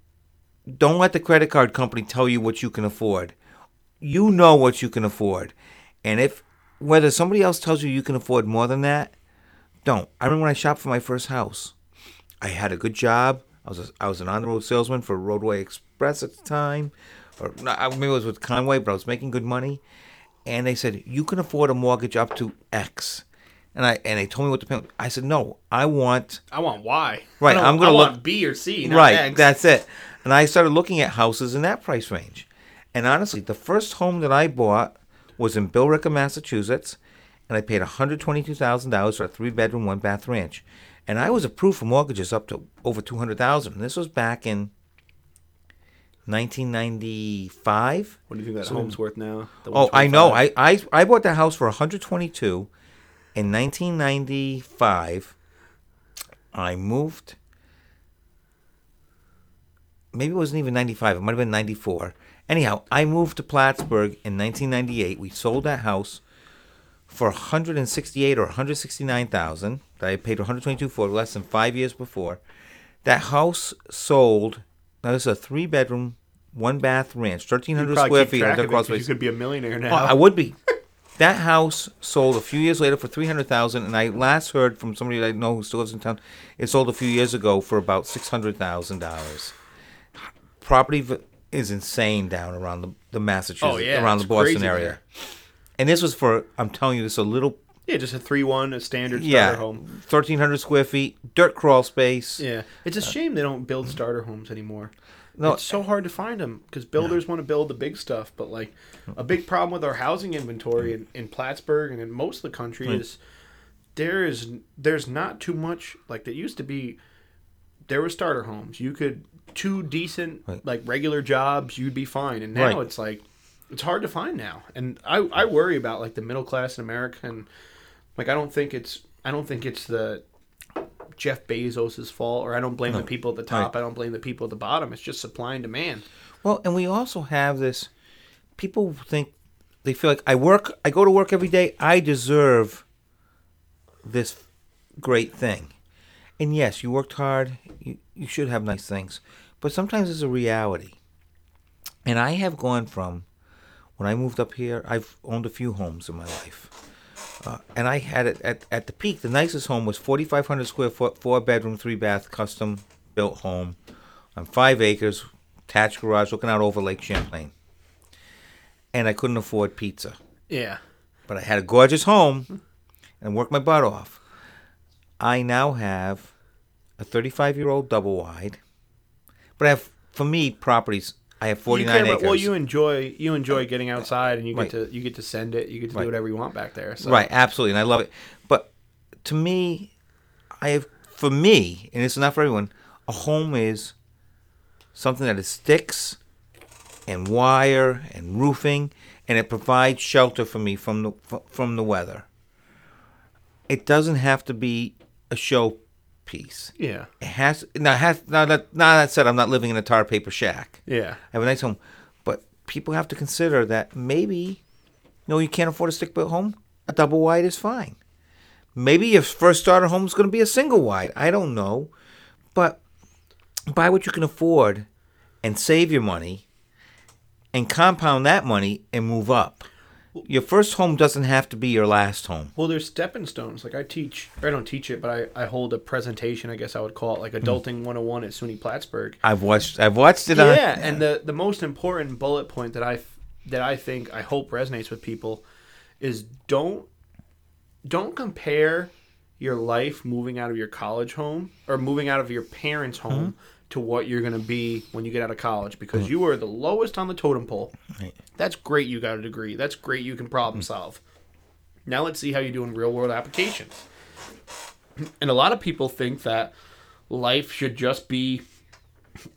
don't let the credit card company tell you what you can afford. You know what you can afford, and if whether somebody else tells you you can afford more than that, don't. I remember when I shopped for my first house. I had a good job. I was a, I was an on the road salesman for Roadway Express at the time, or I- maybe it was with Con-Way, but I was making good money. And they said you can afford a mortgage up to X, and I and they told me what to pay. I said no, I want I want Y. Right, I'm gonna look- want B or C. Not right. X. That's it. And I started looking at houses in that price range. And honestly, the first home that I bought was in Billerica, Massachusetts, and I paid $122,000 for a three bedroom, one bath ranch. And I was approved for mortgages up to over 200000 this was back in 1995. What do you think that home's worth now? Oh, I know. I, I I bought that house for 122 in 1995. I moved. Maybe it wasn't even 95. It might have been 94. Anyhow, I moved to Plattsburgh in 1998. We sold that house for 168 or 169,000. That I paid 122 for less than five years before. That house sold. Now this is a three bedroom, one bath ranch, 1,300 square feet. track of it You could be a millionaire oh, now. Oh, I would be. That house sold a few years later for three hundred thousand, and I last heard from somebody that I know who still lives in town. It sold a few years ago for about six hundred thousand dollars. Property v- is insane down around the, the Massachusetts, Oh, yeah, around the Boston area. there. And this was for I'm telling you, this a little yeah, just a three one, a standard starter yeah, home. thirteen hundred square feet, dirt crawl space. Yeah, it's a shame they don't build starter homes anymore. No, it's so hard to find them because builders want to build the big stuff, but like a big problem with our housing inventory in, in Plattsburgh and in most of the country is there is there's not too much like there used to be. There were starter homes. You could two decent Right. like regular jobs, you'd be fine. And now Right. it's like it's hard to find now. And I I worry about like the middle class in America and like I don't think it's I don't think it's the Jeff Bezos' fault, or I don't blame the people at the top. I don't blame the people at the bottom. It's just supply and demand. Well, and we also have this. People think they feel like I work, I go to work every day. I deserve this great thing. And yes, you worked hard. You, you should have nice things, but sometimes it's a reality. And I have gone from when I moved up here. I've owned a few homes in my life. Uh, and I had it at, at the peak. The nicest home was 4,500 square foot, four bedroom, three bath, custom built home on five acres, attached garage, looking out over Lake Champlain. And I couldn't afford pizza, Yeah. but I had a gorgeous home and worked my butt off. I now have a 35 year old double wide, but I have, for me, properties. I have You 49 care about- acres. well, you enjoy you enjoy uh, getting outside, and you get Right. to you get to send it. You get to Right. do whatever you want back there. So. Right, absolutely, and I love it. But to me, I have for me, and it's not for everyone. A home is something that is sticks and wire and roofing, and it provides shelter for me from the from the weather. It doesn't have to be a show piece. Yeah. It has now. It has now that now that said, I'm not living in a tar paper shack. Yeah. I have a nice home, but people have to consider that maybe, you know, you can't afford a stick built home. A double wide is fine. Maybe your first starter home is going to be a single wide. I don't know, but buy what you can afford, and save your money, and compound that money and move up. Your first home doesn't have to be your last home. Well, there's stepping stones. Like I teach, I don't teach it, but I, I hold a presentation. I guess I would call it like hmm. Adulting 101 at SUNY Plattsburgh. I've watched. I've watched it on. yeah, and the the most important bullet point that I that I think I hope resonates with people is don't don't compare your life moving out of your college home or moving out of your parents' hmm. home to what you're going to be when you get out of college because mm. you are the lowest on the totem pole. Right. That's great you got a degree. That's great you can problem mm. solve. Now let's see how you do in real world applications. And a lot of people think that life should just be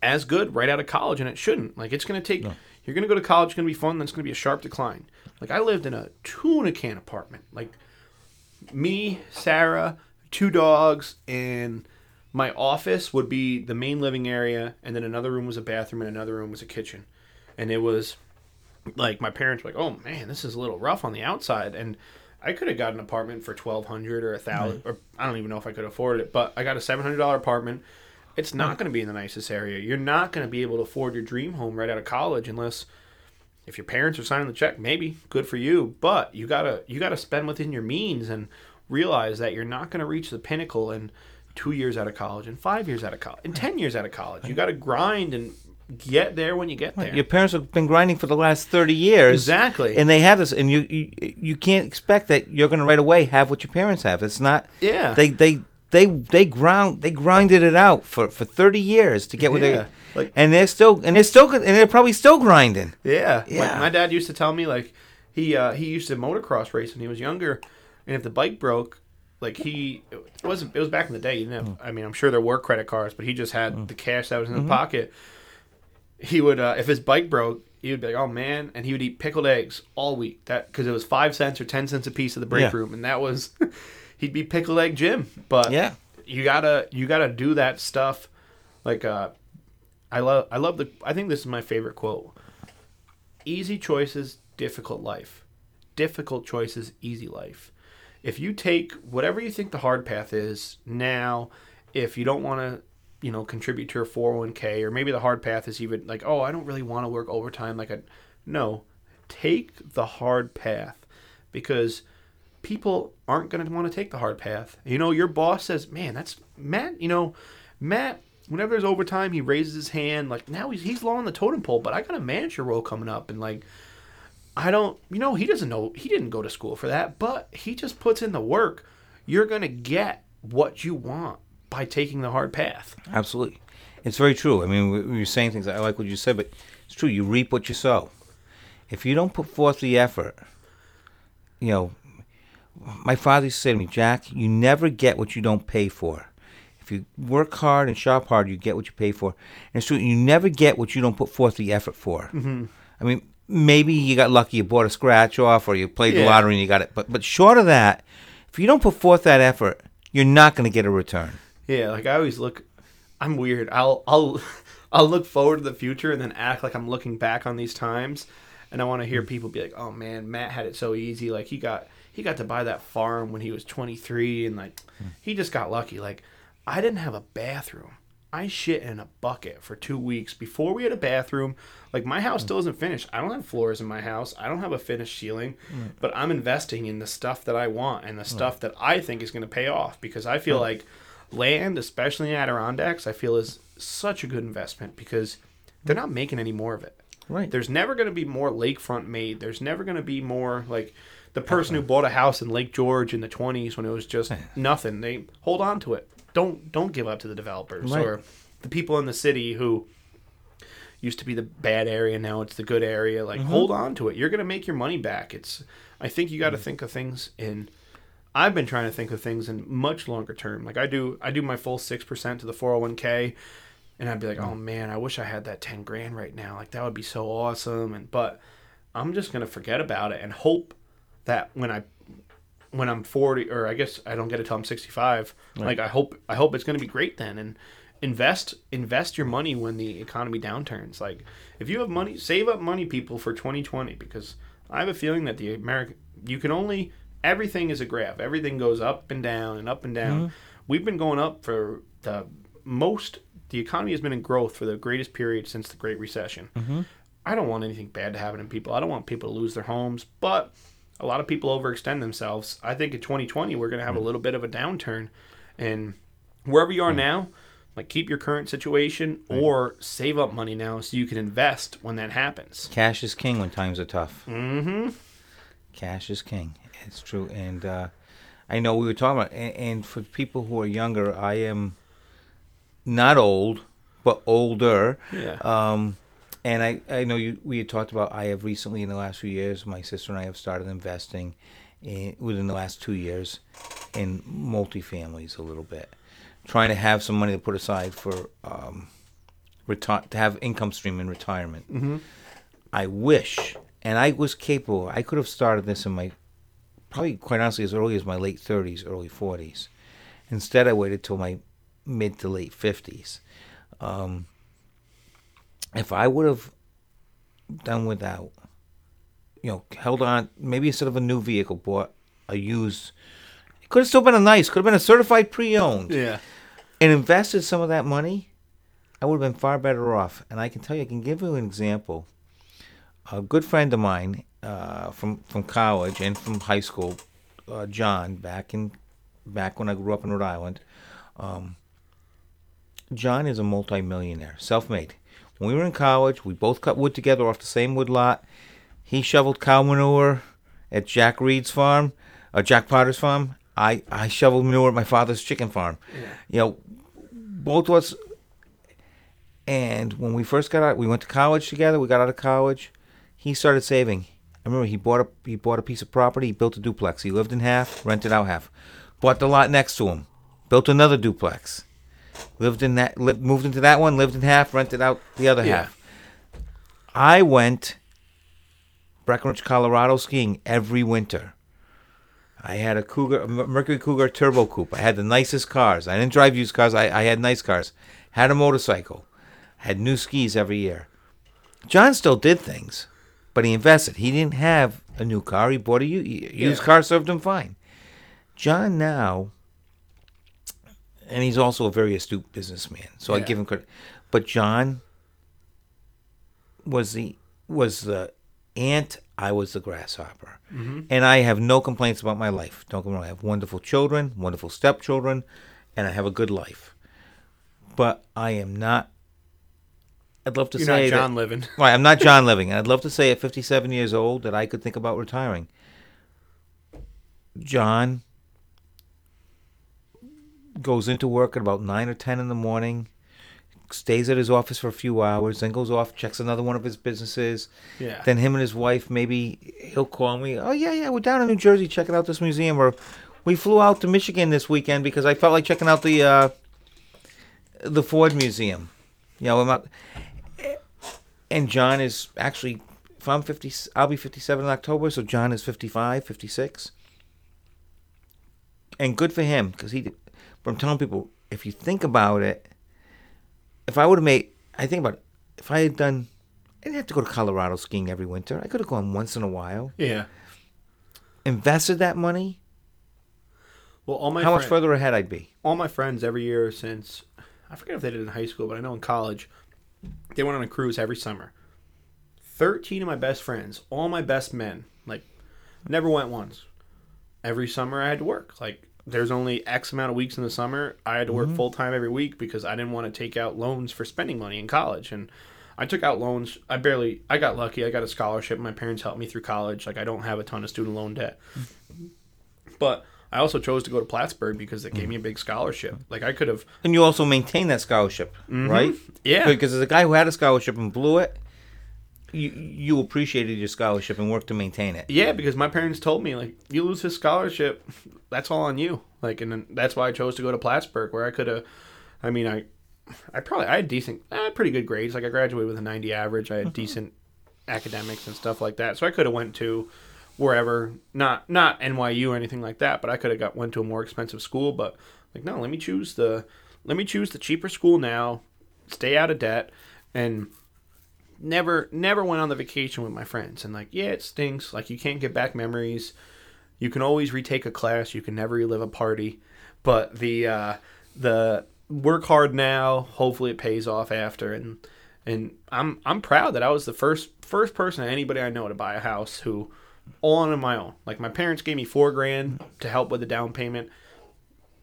as good right out of college, and it shouldn't. Like it's going to take. You're going to go to college. It's going to be fun. Then it's going to be a sharp decline. Like I lived in a tuna can apartment. Like me, Sarah, two dogs, and my office would be the main living area, and then another room was a bathroom, and another room was a kitchen, and it was like my parents were like, "Oh man, this is a little rough on the outside," and I could have got an apartment for twelve hundred or a thousand, or I don't even know if I could afford it, but I got a seven hundred dollar apartment. It's not going to be in the nicest area. You're not going to be able to afford your dream home right out of college unless if your parents are signing the check, maybe good for you. But you gotta you gotta spend within your means and realize that you're not going to reach the pinnacle in two years out of college, and five years out of college, and ten years out of college. You got to grind and get there when you get there. Your parents have been grinding for the last thirty years. Exactly. And they have this, and you you, you can't expect that you're going to right away have what your parents have. It's not. Yeah. They they they they ground they grinded it out for for thirty years to get what Yeah, they. like- and they're still and they're still and they're probably still grinding. Yeah, Yeah. Like, my dad used to tell me like he uh, he used to motocross race when he was younger, and if the bike broke, like he it wasn't it was back in the day. You know, I mean, I'm sure there were credit cards, but he just had the cash that was in the pocket. He would uh, if his bike broke, he would be like, "Oh man," and he would eat pickled eggs all week. That because it was five cents or ten cents a piece at the break Yeah. room, and that was he'd be pickled egg Jim. But Yeah. you gotta you gotta do that stuff. Like uh, I love I love the I think this is my favorite quote. Easy choices, difficult life. Difficult choices, easy life. If you take whatever you think the hard path is now, if you don't want to, you know, contribute to your 401k, or maybe the hard path is even like, oh, I don't really want to work overtime. Like, I, no, take the hard path because people aren't going to want to take the hard path. You know, your boss says, man, that's Matt, you know, Matt, whenever there's overtime, he raises his hand. Like, now he's, he's low on the totem pole, but I got a manager role coming up. And, like, I don't, you know, he doesn't know, he didn't go to school for that, but he just puts in the work. You're going to get what you want by taking the hard path. Absolutely, it's very true. I mean, we saying things. I like what you said, but it's true. You reap what you sow. If you don't put forth the effort, you know, my father used to say to me, Jack, you never get what you don't pay for. If you work hard and shop hard, you get what you pay for. And it's true. You never get what you don't put forth the effort for. Mm-hmm. I mean, maybe you got lucky, you bought a scratch off, or you played the lottery and you got it. But but short of that, if you don't put forth that effort, you're not going to get a return. Yeah, like I always look. I'm weird. I'll I'll I'll look forward to the future and then act like I'm looking back on these times, and I want to hear mm. people be like, "Oh man, Matt had it so easy. Like he got he got to buy that farm when he was 23, and like mm. he just got lucky. Like I didn't have a bathroom. I shit in a bucket for two weeks before we had a bathroom. Like my house hmm. still isn't finished. I don't have floors in my house. I don't have a finished ceiling, hmm. but I'm investing in the stuff that I want and the hmm. stuff that I think is going to pay off because I feel like land, especially in Adirondacks, I feel is such a good investment because they're not making any more of it. Right. There's never going to be more lakefront made. There's never going to be more like the person who bought a house in Lake George in the 20s when it was just nothing. They hold on to it. Don't don't give up to the developers Right. or the people in the city who used to be the bad area now it's the good area. Like mm-hmm. hold on to it. You're going to make your money back. It's i think you got to mm. think of things in i've been trying to think of things in much longer term. Like i do i do my full 6% to the 401k and i'd be like oh man i wish i had that 10 grand right now. Like that would be so awesome. And but i'm just going to forget about it and hope that when i when i'm 40 or i guess i don't get it till i'm 65 like i hope i hope it's going to be great then and invest invest your money when the economy downturns. Like if you have money save up money people for 2020 because i have a feeling that the american you can only everything is a graph everything goes up and down and up and down. Mm-hmm. We've been going up for the most the economy has been in growth for the greatest period since the great recession. Mm-hmm. I don't want anything bad to happen to people. I don't want people to lose their homes but a lot of people overextend themselves i think in 2020 we're going to have a little bit of a downturn and wherever you are now like keep your current situation or save up money now so you can invest when that happens Cash is king when times are tough. Mm-hmm. Cash is king. It's true, and uh, I know we were talking about. And, and for people who are younger, I am not old, but older. Yeah. Um, and I, I know you. We had talked about. I have recently, in the last few years, my sister and I have started investing in, within the last two years in multifamilies a little bit, trying to have some money to put aside for um, retire to have income stream in retirement. Mm-hmm. I wish, and I was capable. I could have started this in my probably quite honestly as early as my late 30s, early 40s. Instead, I waited till my mid to late 50s. Um, if I would have done without, you know, held on, maybe instead of a new vehicle, bought a used, it could have still been a nice, could have been a certified pre-owned, yeah and invested some of that money, I would have been far better off. And I can tell you, I can give you an example. A good friend of mine uh, from from college and from high school, uh, John, back in back when I grew up in Rhode Island. Um, John is a multimillionaire, self-made. When we were in college, we both cut wood together off the same wood lot. He shoveled cow manure at Jack Reed's farm, uh, Jack Potter's farm. I, I shoveled manure at my father's chicken farm. Yeah. You know, both of us. And when we first got out, we went to college together. We got out of college. He started saving. I remember he bought a he bought a piece of property. He built a duplex. He lived in half, rented out half. Bought the lot next to him, built another duplex. Lived in that, li- moved into that one, lived in half, rented out the other Yeah. half. I went Breckenridge, Colorado skiing every winter. I had a Cougar, a Mercury Cougar Turbo Coupe. I had the nicest cars. I didn't drive used cars. I, I had nice cars. Had a motorcycle. Had new skis every year. John still did things, but he invested. He didn't have a new car. He bought a used Yeah. car. Served him fine. John now, and he's also a very astute businessman. So I give him credit. But John was the was the ant. I was the grasshopper, mm-hmm. and I have no complaints about my life. Don't get me wrong. I have wonderful children, wonderful stepchildren, and I have a good life. But I am not. I'd love to you're say not that- john living Right, I'm not John Living, and I'd love to say at 57 years old that I could think about retiring. John goes into work at about 9 or 10 in the morning, stays at his office for a few hours, then goes off, checks another one of his businesses. yeah Then him and his wife, maybe he'll call me. Oh yeah, yeah, we're down in New Jersey checking out this museum, or we flew out to Michigan this weekend because I felt like checking out the uh, the Ford Museum. You know, I'm out, and John is actually, if I'm 50, I'll be 57 in October, so John is 55, 56. And good for him, because he, but I'm telling people, if you think about it, if I would have made, I think about it, if I had done, I didn't have to go to Colorado skiing every winter. I could have gone once in a while, yeah invested that money. well all my How much further ahead I'd be. all my friends every year since I forget if they did it in high school, but I know in college they went on a cruise every summer. Thirteen of my best friends, all my best men, like never went once. Every summer I had to work. Like there's only X amount of weeks in the summer. I had to work mm-hmm. full time every week because I didn't want to take out loans for spending money in college. And I took out loans. I barely, I got lucky. I got a scholarship. My parents helped me through college. Like, I don't have a ton of student loan debt. But I also chose to go to Plattsburgh because it gave me a big scholarship. Like, I could have, And you also maintain that scholarship, mm-hmm. right? yeah. Because as a guy who had a scholarship and blew it, you you appreciated your scholarship and worked to maintain it. Yeah, because my parents told me like you lose this scholarship, that's all on you. Like, and then that's why I chose to go to Plattsburgh, where I could have. I mean, I, I probably I had decent, I had pretty good grades. Like I graduated with a ninety average. I had mm-hmm. decent academics and stuff like that. So I could have went to wherever, not not NYU or anything like that, but I could have got went to a more expensive school. But like, no, let me choose the let me choose the cheaper school now, stay out of debt, and never never went on the vacation with my friends. And like yeah it stinks. Like you can't get back memories. You can always retake a class. You can never relive a party. But the uh the work hard now hopefully it pays off after. And and i'm i'm proud that i was the first first person anybody i know to buy a house who all on my own. Like my parents gave me four grand to help with the down payment.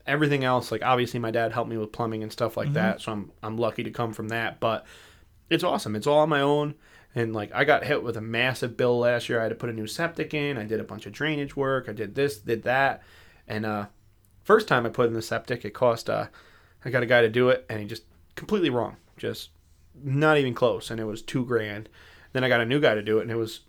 Everything else like obviously my dad helped me with plumbing and stuff like that. So i'm i'm lucky to come from that. But it's awesome. It's all on my own. And like I got hit with a massive bill last year. I had to put a new septic in. I did a bunch of drainage work. I did this, did that. And uh first time I put in the septic, it cost uh I got a guy to do it and he just completely wrong. Just not even close and it was 2 grand. Then I got a new guy to do it and it was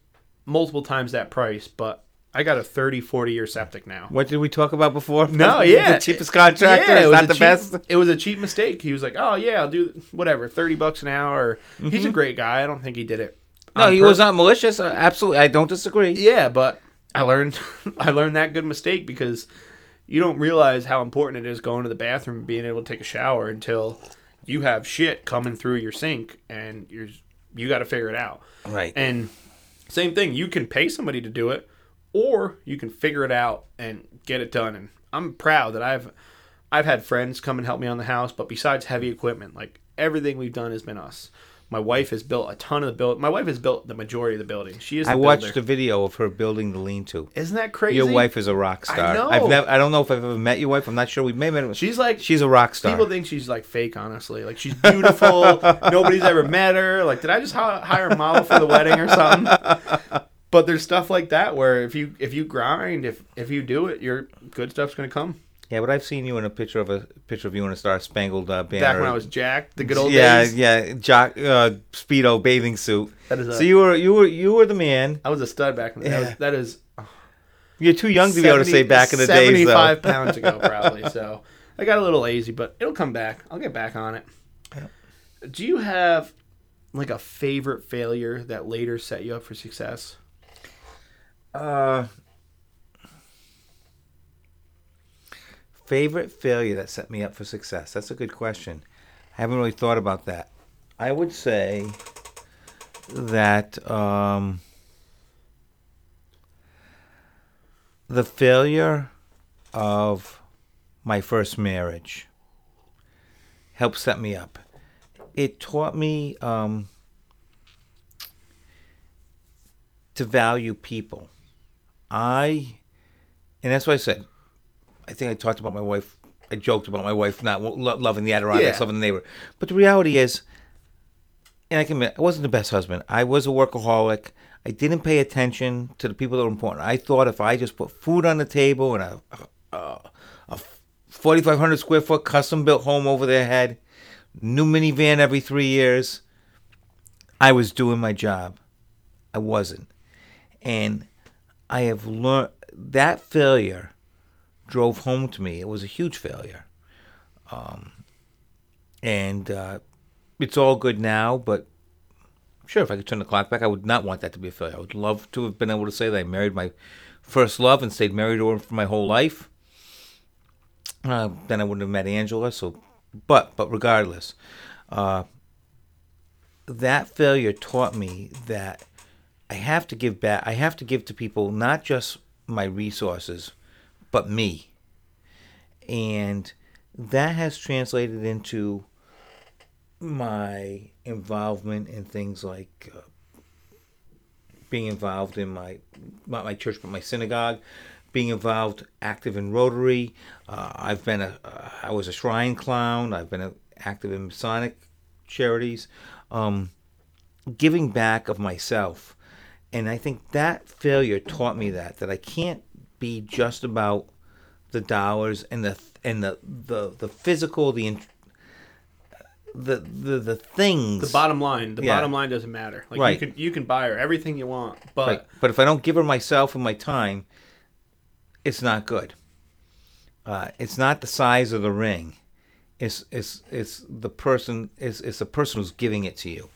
multiple times that price, but I got a 30 40 year septic now. What did we talk about before? No, yeah. the cheapest contractor Yeah, it was not the cheap- best. It was a cheap mistake. He was like, "Oh yeah, I'll do whatever, thirty bucks an hour." He's a great guy. I don't think he did it. Mm-hmm. No, he was not malicious. Uh, absolutely, I don't disagree. Yeah, but I learned I learned that good mistake because you don't realize how important it is going to the bathroom and being able to take a shower until you have shit coming through your sink and you're you got to figure it out. Right. And same thing, you can pay somebody to do it or you can figure it out and get it done and I'm proud that I've I've had friends come and help me on the house, but besides heavy equipment, like everything we've done has been us. My wife has built a ton of the build. My wife has built the majority of the building. She is. I watched builder. a video of her building the lean-to. Isn't that crazy? Your wife is a rock star. know. I've never. I don't know if I've ever met your wife. I'm not sure. We may have met. Her. She's like She's a rock star. People think she's like fake, honestly. Like she's beautiful. Nobody's ever met her. Like, did I just hire a model for the wedding or something? But there's stuff like that where if you if you grind, if if you do it, your good stuff's gonna come. yeah, but I've seen you in a picture of a picture of you in a Star Spangled uh, Banner. Back when I was Jack, the good old yeah, days. yeah, jock, uh, speedo bathing suit. That is a- so you were you were you were the man. I was a stud back in the Yeah. day. That is You're too young to be able to say back in the days, though. 75 pounds ago, probably. So I got a little lazy, but it'll come back. I'll get back on it. Do you have like a favorite failure that later set you up for success? Uh, favorite failure that set me up for success. That's a good question. I haven't really thought about that. I would say that um, the failure of my first marriage helped set me up. It taught me um, to value people. I, and that's what I said. I think I talked about my wife. I joked about my wife not lo- loving the Adirondacks, Yeah. loving the neighbor. But the reality is, and I can admit, I wasn't the best husband. I was a workaholic. I didn't pay attention to the people that were important. I thought if I just put food on the table and a, a, a 4,500 square foot custom built home over their head, new minivan every three years, I was doing my job. I wasn't. And I have learned that failure drove home to me. It was a huge failure. Um, and uh, it's all good now, but sure, if I could turn the clock back, I would not want that to be a failure. I would love to have been able to say that I married my first love and stayed married to her for my whole life. Uh, then I wouldn't have met Angela. So, but but regardless, uh, that failure taught me that I have to give back. I have to give to people not just my resources, but me. And that has translated into my involvement in things like uh, being involved in my not my church but my synagogue, being involved, active in Rotary. Uh, I've been a, uh, I was a shrine clown. I've been a, active in Masonic charities, um, giving back of myself, and I think that failure taught me that that I can't be just about the dollars and the and the the, the physical the the the the things The bottom line, the Yeah. bottom line doesn't matter. Like Right. you can you can buy her everything you want, but Right. But if I don't give her myself and my time, it's not good. Uh, it's not the size of the ring. It's it's it's the person. It's it's the person who's giving it to you.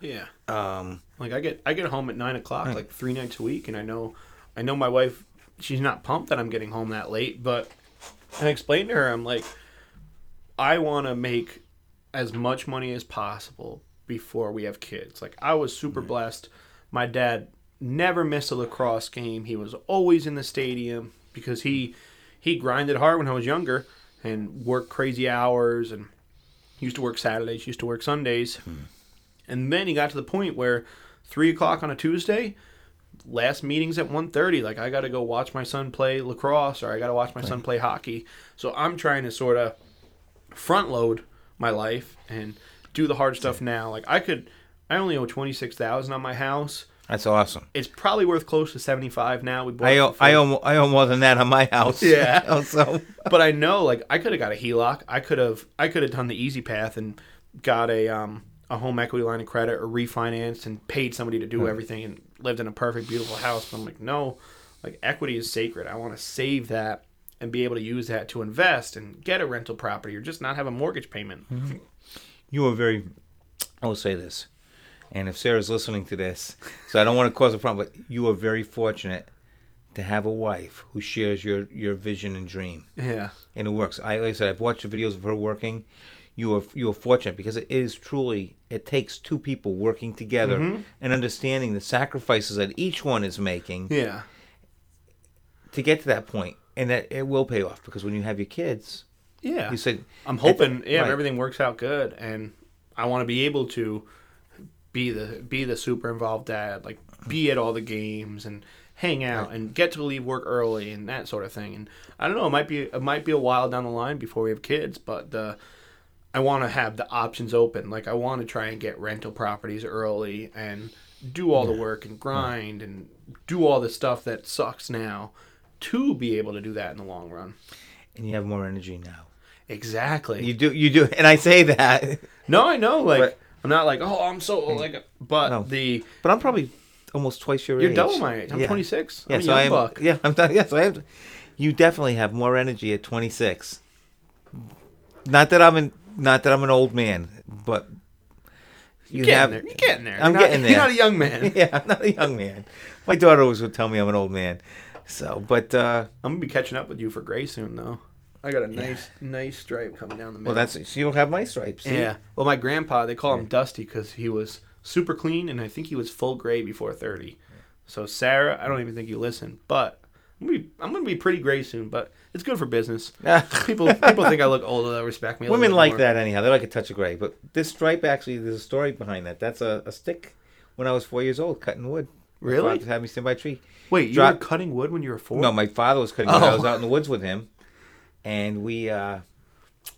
Yeah. Um, Like I get I get home at nine o'clock like three nights a week, and I know I know my wife. She's not pumped that I'm getting home that late, but I explained to her I'm like, I want to make as much money as possible before we have kids. Like I was super blessed. My dad never missed a lacrosse game. He was always in the stadium because he he grinded hard when I was younger and worked crazy hours and used to work Saturdays, used to work Sundays. And then he got to the point where three o'clock on a Tuesday, last meetings at 1.30 like i gotta go watch my son play lacrosse or i gotta watch my son play hockey. So i'm trying to sort of front load my life and do the hard stuff now. Like i could i only owe 26000 on my house. That's awesome. it's probably worth close to 75 now. We bought I owe, I owe I owe more than that on my house. Yeah. Also, but I know like I could have got a HELOC. I could have I could have done the easy path and got a um a home equity line of credit or refinanced and paid somebody to do everything and lived in a perfect beautiful house. But I'm like, no, like equity is sacred. I want to save that and be able to use that to invest and get a rental property or just not have a mortgage payment. Mm-hmm. you are very. I will say this, and if Sarah's listening to this, so I don't want to cause a problem, but you are very fortunate to have a wife who shares your your vision and dream. Yeah. and it works. I like I said, I've watched the videos of her working. You are you are fortunate because it is truly it takes two people working together Mm-hmm. and understanding the sacrifices that each one is making Yeah. to get to that point, and that it will pay off because when you have your kids, Yeah. you said I'm hoping, yeah, right. everything works out good, and I want to be able to be the be the super involved dad, like be at all the games and hang out and get to leave work early and that sort of thing. And I don't know, it might be it might be a while down the line before we have kids, but the I want to have the options open. Like I want to try and get rental properties early and do all the work and grind and do all the stuff that sucks now to be able to do that in the long run. and you have more energy now. Exactly. You do, you do, and I say that, No, I know. Like But- I'm not like oh I'm so like, but No. the but I'm probably almost twice your age. you're double my age. I'm Yeah. 26. Yeah, I'm a so young I am. buck. Yeah, I'm. done- Yes, I am. You definitely have more energy at 26. Not that I'm an not that I'm an old man, but you You're getting have. there. You're getting there. I'm You're not- getting there. You're not a young man. yeah, I'm not a young man. My daughter always would tell me I'm an old man. So, but uh, I'm gonna be catching up with you for gray soon though. I got a nice nice stripe coming down the middle. well, that's so you don't have my stripes. see? yeah. Well, my grandpa they call him Dusty because he was super clean and I think he was full gray before 30. So Sarah, I don't even think you listen, but I'm gonna be, I'm gonna be pretty gray soon. But it's good for business. People people think I look old. They'll respect me. A Women like more. that anyhow. They like a touch of gray. But this stripe actually, there's a story behind that. That's a, a stick when I was four years old, cutting wood. Really? father had me stand by a tree. Wait, you were cutting wood when you were four? No, my father was cutting wood. I Oh. was out in the woods with him, and we uh,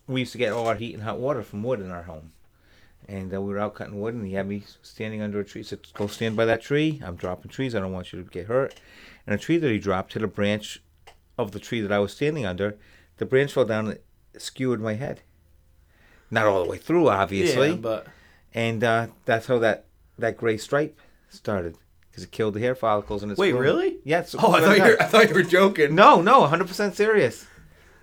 we used to get all our heat and hot water from wood in our home. And uh, we were out cutting wood, and he had me standing under a tree. He said, "Go stand by that tree. I'm dropping trees. I don't want you to get hurt." And a tree that he dropped hit a branch of the tree that I was standing under. The branch fell down and skewered my head. Not all the way through, obviously Yeah, but and uh, that's how that that gray stripe started because it killed the hair follicles and it's Wait, grown. really? Yes. oh, I thought you were, I thought you were joking. No, no, 100 percent serious.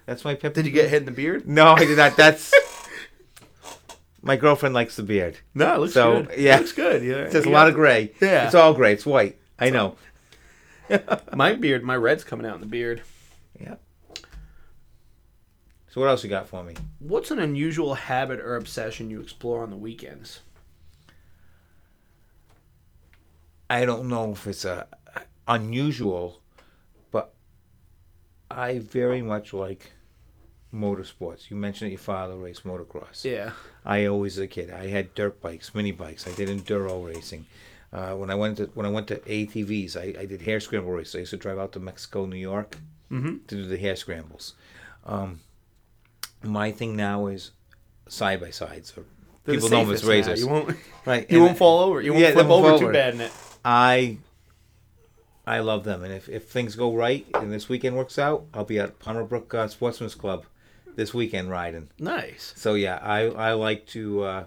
That's my pep. Did you get hit in the beard? No, I did not. That's my girlfriend likes the beard. No, it looks So, good. yeah. it looks good. Yeah, There's a lot of gray. Yeah. it's all gray. It's white. I know. my beard. My red's coming out in the beard. Yeah. So what else you got for me? What's an unusual habit or obsession you explore on the weekends? I don't know if it's a unusual, but I very much like motorsports. You mentioned that your father raced motocross. Yeah, I always as a kid I had dirt bikes, mini bikes. I did enduro racing. Uh, when I went to when I went to ATVs, I, I did hare scramble races. I used to drive out to Mexico, New York, to do the hare scrambles. Um, my thing now is side by sides. Or They're people know them as razors. You won't. right? You and won't fall over. You won't Yeah, flip over fall too bad in it. I I love them, and if, if things go right and this weekend works out, I'll be at Palmerbrook uh, Sportsman's Club this weekend riding. Nice. So yeah, I I like to uh,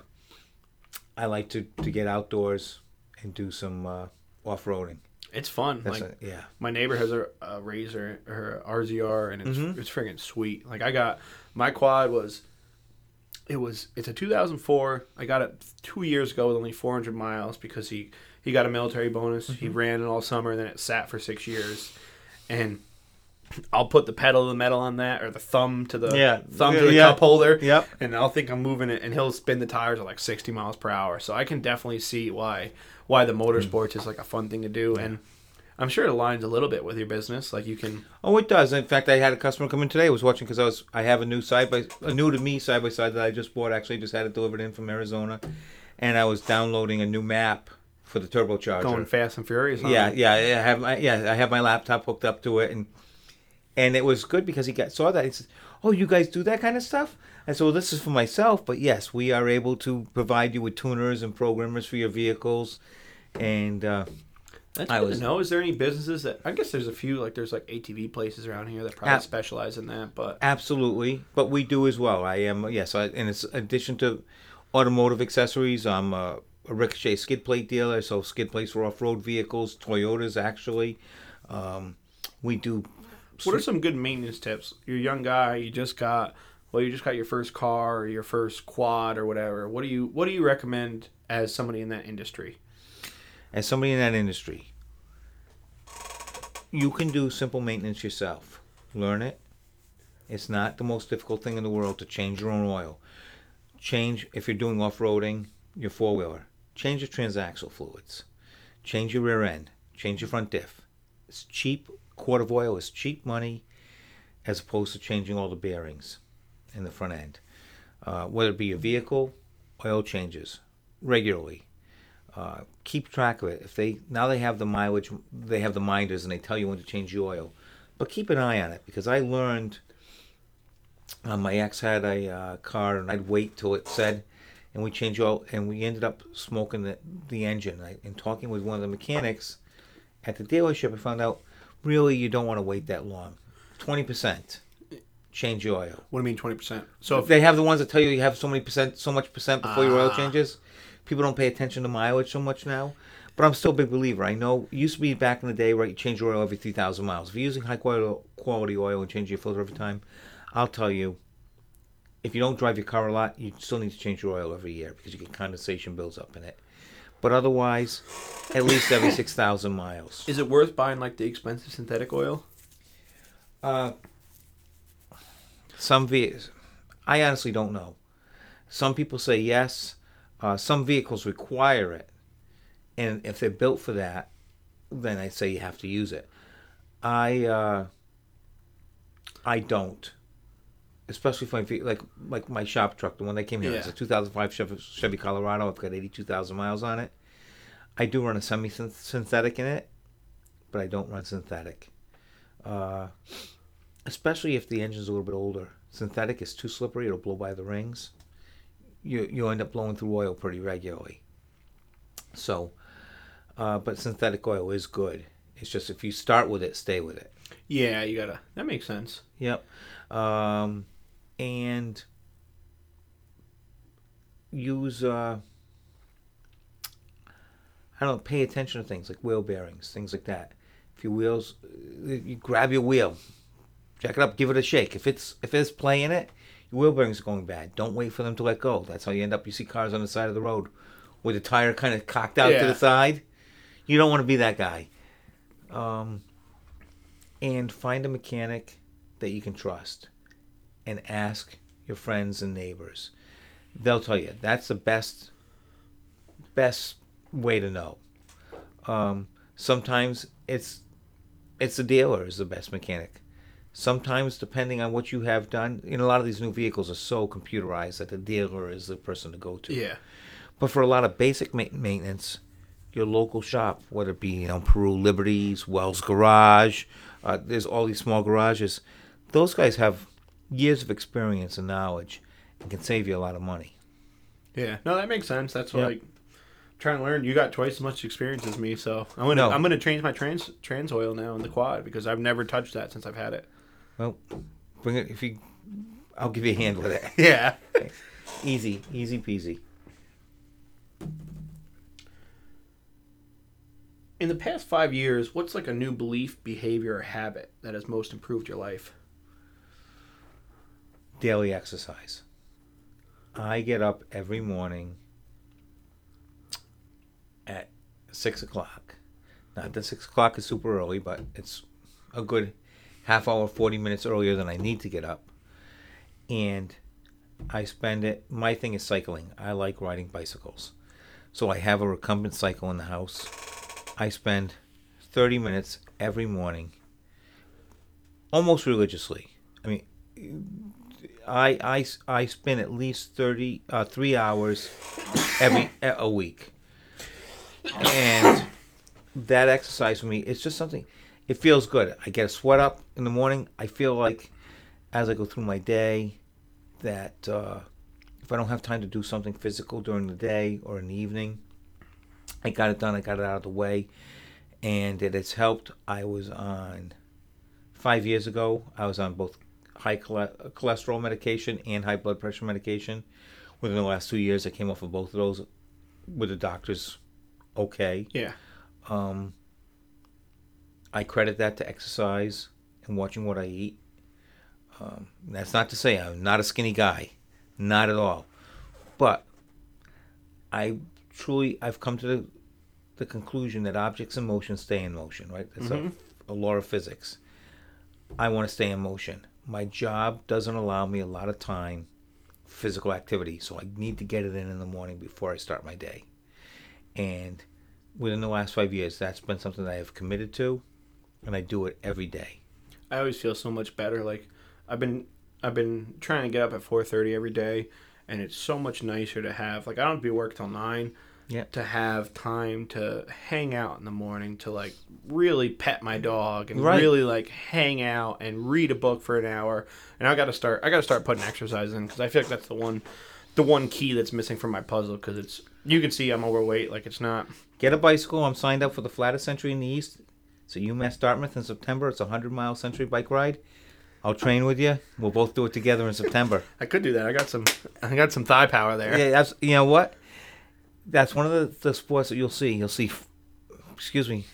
I like to to get outdoors and do some uh, off roading. It's fun. That's like a, yeah. my neighbor has a, a razor her RZR and it's Mhm. it's freaking sweet. Like I got my quad was it was it's a 2004. I got it 2 years ago with only 400 miles because he he got a military bonus. He Mm-hmm. ran it all summer and then it sat for 6 years. And I'll put the pedal to the metal on that or the thumb to the Yeah. thumb Yeah, to the yeah. cup holder Yep. and I'll think I'm moving it, and he'll spin the tires at like 60 miles per hour. So I can definitely see why why the motorsports hmm. is like a fun thing to do, and I'm sure it aligns a little bit with your business. Like you can, Oh, it does. In fact, I had a customer come in today. I was watching because I was I have a new side by a new to me side by side that I just bought. Actually, just had it delivered in from Arizona, and I was downloading a new map for the turbocharger. going fast and furious. On yeah, it. yeah, I have my yeah, I have my laptop hooked up to it, and and it was good because he got saw that. He said, "Oh, you guys do that kind of stuff." I said, "Well, this is for myself, but yes, we are able to provide you with tuners and programmers for your vehicles." And uh, That's I good was- to know. Is there any businesses that I guess there's a few like there's like ATV places around here that probably Ab- specialize in that, but Absolutely, but we do as well. I am yes, I, and it's in addition to automotive accessories. I'm a, a Ricochet skid plate dealer, so skid plates for off-road vehicles, Toyotas actually. Um, we do. What are some good maintenance tips? You're a young guy, you just got well, you just got your first car or your first quad or whatever. What do you what do you recommend as somebody in that industry? as somebody in that industry, you can do simple maintenance yourself. Learn it. It's not the most difficult thing in the world to change your own oil. Change if you're doing off-roading, your four-wheeler. Change your transaxle fluids. Change your rear end. Change your front diff. It's cheap. Quart of oil is cheap money, as opposed to changing all the bearings in the front end. Uh, whether it be your vehicle, oil changes regularly uh, keep track of it. If they now they have the mileage, they have the minders, and they tell you when to change the oil. But keep an eye on it because I learned. Uh, my ex had a uh, car, and I'd wait till it said, and we changed oil, and we ended up smoking the the engine. I, and talking with one of the mechanics at the dealership, I found out really you don't want to wait that long. Twenty percent, change your oil. What do you mean twenty percent? So if They have the ones that tell you you have so many percent, so much percent before your oil Ah. changes. People don't pay attention to mileage so much now, but I'm still a big believer. I know it used to be back in the day, right? You change your oil every three thousand miles. If you're using high quality quality oil and change your filter every time, I'll tell you. If you don't drive your car a lot, you still need to change your oil every year because you get condensation builds up in it. But otherwise, at least every six thousand miles. is it worth buying like the expensive synthetic oil? Uh, some vehicles, I honestly don't know. Some people say yes. Uh, some vehicles require it, and if they're built for that, then I say you have to use it. I uh, I don't, especially my like like my shop truck, the one that came here, it's a 2005 Chevy, Chevy Colorado. I've got 82,000 miles on it. I do run a semi synthetic in it, but I don't run synthetic. Uh, especially if the engine's a little bit older. Synthetic is too slippery; it'll blow by the rings. You you end up blowing through oil pretty regularly. So, uh, but synthetic oil is good. It's just if you start with it, stay with it. Yeah, you gotta. That makes sense. Yep. Um, and use uh, I don't know, pay attention to things like wheel bearings, things like that. If your wheels, uh, you grab your wheel, jack it up, give it a shake. If it's if it's play in it, your wheel bearings are going bad. Don't wait for them to let go. That's how you end up. You see cars on the side of the road with the tire kind of cocked out to the side. You don't want to be that guy. Um, and find a mechanic that you can trust and ask your friends and neighbors. They'll tell you that's the best best way to know. Um, sometimes it's it's the dealer is the best mechanic. Sometimes, depending on what you have done, you know, a lot of these new vehicles are so computerized that the dealer is the person to go to. Yeah. But for a lot of basic ma- maintenance, your local shop, whether it be you know Peru Liberties, Wells Garage. Uh, there's all these small garages. Those guys have years of experience and knowledge, and can save you a lot of money. Yeah, no, that makes sense. That's what Yep. like trying to learn. You got twice as much experience as me, so I'm gonna No. I'm gonna change my trans trans oil now in the quad because I've never touched that since I've had it. Well, bring it if you. I'll give you a hand with it. Yeah. easy, easy peasy. In the past five years, what's like a new belief, behavior, or habit that has most improved your life? Daily exercise. I get up every morning at six o'clock. Not that six o'clock is super early, but it's a good half hour, 40 minutes earlier than I need to get up. And I spend it, my thing is cycling. I like riding bicycles. So I have a recumbent cycle in the house. I spend 30 minutes every morning, almost religiously. I mean, I I I spend at least thirty uh, three hours every a week, and that exercise for me it's just something. It feels good. I get a sweat up in the morning. I feel like as I go through my day that uh, if I don't have time to do something physical during the day or in the evening, I got it done. I got it out of the way, and it has helped. I was on five years ago. I was on both high chole- cholesterol medication and high blood pressure medication. Within the last two years, I came off of both of those with the doctors okay. Yeah. Um, I credit that to exercise and watching what I eat. Um, that's not to say I'm not a skinny guy, not at all. But I truly, I've come to the, the conclusion that objects in motion stay in motion, right? That's Mhm. a, a law of physics. I want to stay in motion. My job doesn't allow me a lot of time physical activity, so I need to get it in in the morning before I start my day. And within the last five years, that's been something that I have committed to, and I do it every day. I always feel so much better. Like I've been I've been trying to get up at four thirty every day, and it's so much nicer to have like I don't be work till nine. Yeah. To have time to hang out in the morning to like really pet my dog and Right. really like hang out and read a book for an hour. And I got to start I got to start putting exercise in because I feel like that's the one the one key that's missing from my puzzle because it's you can see I'm overweight like it's not Get a bicycle. I'm signed up for the flattest century in the East. It's a UMass Dartmouth in September. It's a 100 mile century bike ride. I'll train with you. We'll both do it together in September. I could do that. I got some I got some thigh power there. yeah, that's, you know what? That's one of the, the sports that you'll see. You'll see, excuse me,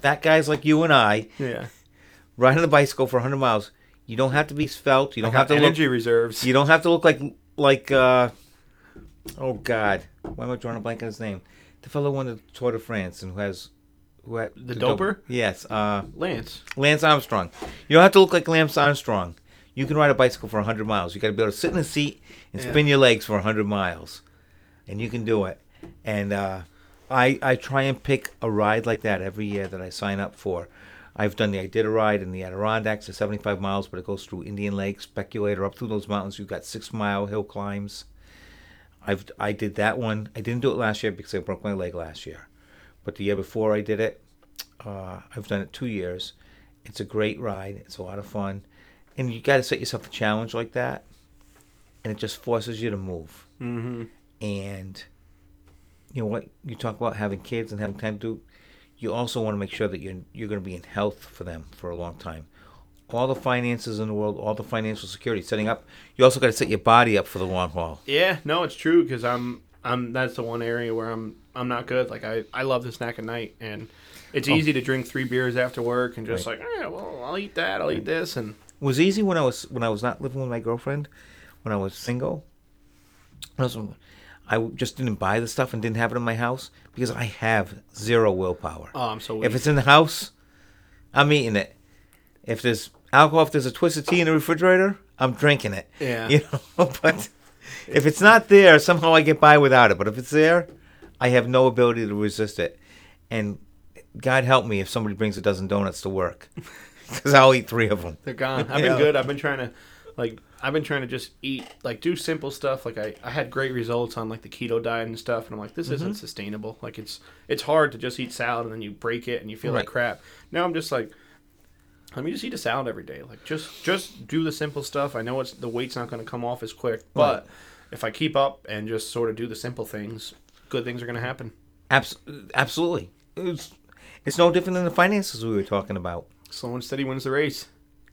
fat guys like you and I Yeah. riding a bicycle for 100 miles. You don't have to be svelte. You don't got have to look energy reserves. You don't have to look like like uh oh god. Why am I drawing a blank on his name? The fellow who won the Tour de France and who has who had The doper? Yes, uh Lance. Lance Armstrong. You don't have to look like Lance Armstrong. You can ride a bicycle for 100 miles. You got to be able to sit in a seat and Yeah. spin your legs for 100 miles. And you can do it. And uh I I try and pick a ride like that every year that I sign up for. I've done the I did a ride in the Adirondacks at 75 miles, but it goes through Indian Lake, Speculator, up through those mountains. You've got six mile hill climbs. I've I did that one. I didn't do it last year because I broke my leg last year, but the year before I did it, uh, I've done it two years. It's a great ride. It's a lot of fun, and you got to set yourself a challenge like that, and it just forces you to move. Mm-hmm. And you know what? You talk about having kids and having time to. You also want to make sure that you're you're going to be in health for them for a long time. All the finances in the world, all the financial security, setting up. You also got to set your body up for the long haul. Yeah, no, it's true because I'm I'm that's the one area where I'm I'm not good. Like I I love to snack at night, and it's Oh. easy to drink three beers after work and just Right. like, eh, well, I'll eat that, I'll eat this, and It was easy when I was when I was not living with my girlfriend, when I was single. I, was, I just didn't buy the stuff and didn't have it in my house because I have zero willpower. oh, I'm so weak. if it's in the house, I'm eating it. If there's alcohol, if there's a twisted tea in the refrigerator, I'm drinking it. Yeah. You know, but if it's not there, somehow I get by without it. But if it's there, I have no ability to resist it. And God help me if somebody brings a dozen donuts to work, because I'll eat three of them. They're gone. I've Yeah. been good. I've been trying to like I've been trying to just eat like do simple stuff. Like I, I had great results on like the keto diet and stuff, and I'm like, this Mm-hmm. isn't sustainable. Like it's it's hard to just eat salad and then you break it and you feel Right. like crap. Now I'm just like, let me just eat a salad every day. Like just just do the simple stuff. I know it's the weight's not going to come off as quick, but if I keep up and just sort of do the simple things, good things are going to happen. Abs- absolutely. It's, it's no different than the finances we were talking about. Slow and steady wins the race.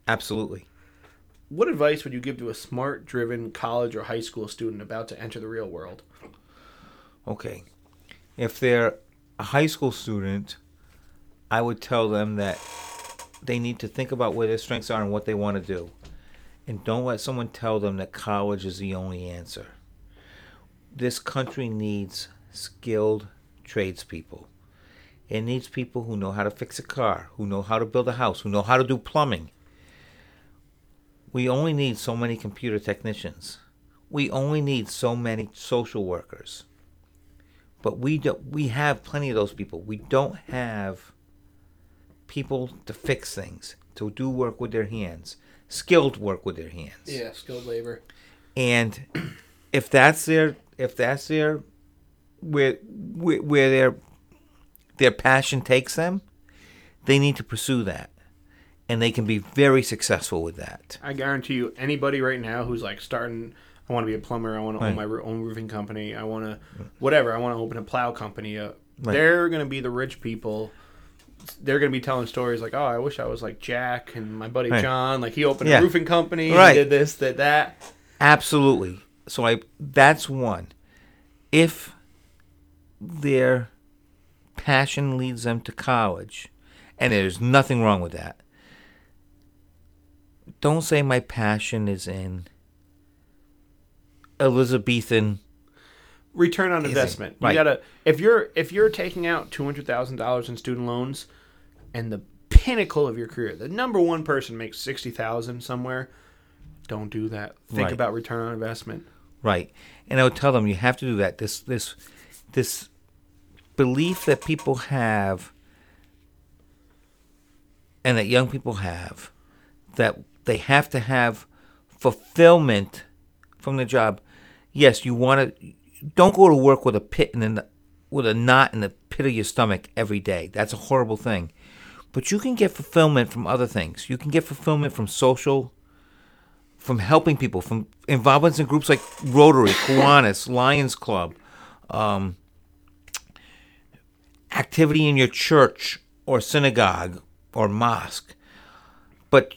Absolutely. What advice would you give to a smart, driven college or high school student about to enter the real world? Okay. If they're a high school student, I would tell them that they need to think about where their strengths are and what they want to do. And don't let someone tell them that college is the only answer. This country needs skilled tradespeople. It needs people who know how to fix a car, who know how to build a house, who know how to do plumbing. We only need so many computer technicians. We only need so many social workers but we don't we have plenty of those people we don't have people to fix things to do work with their hands skilled work with their hands Yeah, skilled labor. and if that's their if that's their where where, where their their passion takes them they need to pursue that and they can be very successful with that I guarantee you, anybody right now who's like starting, I want to be a plumber, I want to own my own roofing company, I want to, whatever, I want to open a plow company. Uh, Right. They're going to be the rich people. They're going to be telling stories like, oh, I wish I was like Jack and my buddy Right. John. Like he opened Yeah. a roofing company, Right. he did this, did that. Absolutely. So I that's one. If their passion leads them to college, and there's nothing wrong with that. Don't say my passion is in Elizabethan. return on investment. You Right. gotta if you're if you're taking out two hundred thousand dollars in student loans, and the pinnacle of your career, the number one person makes sixty thousand somewhere. Don't do that. Think Right. about return on investment. Right. And I would tell them you have to do that. This this this belief that people have and that young people have that they have to have fulfillment from the job. Yes, you want to don't go to work with a pit in the with a knot in the pit of your stomach every day. That's a horrible thing. But you can get fulfillment from other things. You can get fulfillment from social from helping people, from involvements in groups like Rotary, Kiwanis, Lions Club, um, activity in your church or synagogue or mosque. But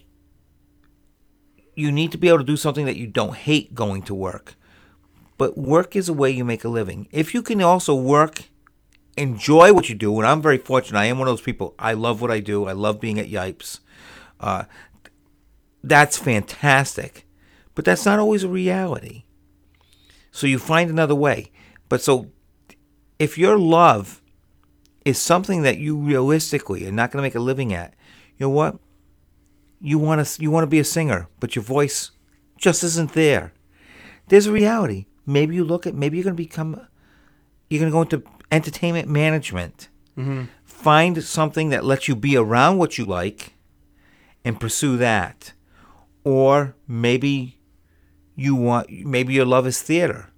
you need to be able to do something that you don't hate going to work. But work is a way you make a living. If you can also work, enjoy what you do, and I'm very fortunate. I am one of those people. I love what I do. I love being at Yipes. Uh, that's fantastic. But that's not always a reality. So you find another way. But so if your love is something that you realistically are not going to make a living at, you know what? You want to you want to be a singer, but your voice just isn't there. There's a reality. Maybe you look at maybe you're going to become you're going to go into entertainment management. Mm-hmm. Find something that lets you be around what you like and pursue that. Or maybe you want maybe your love is theater.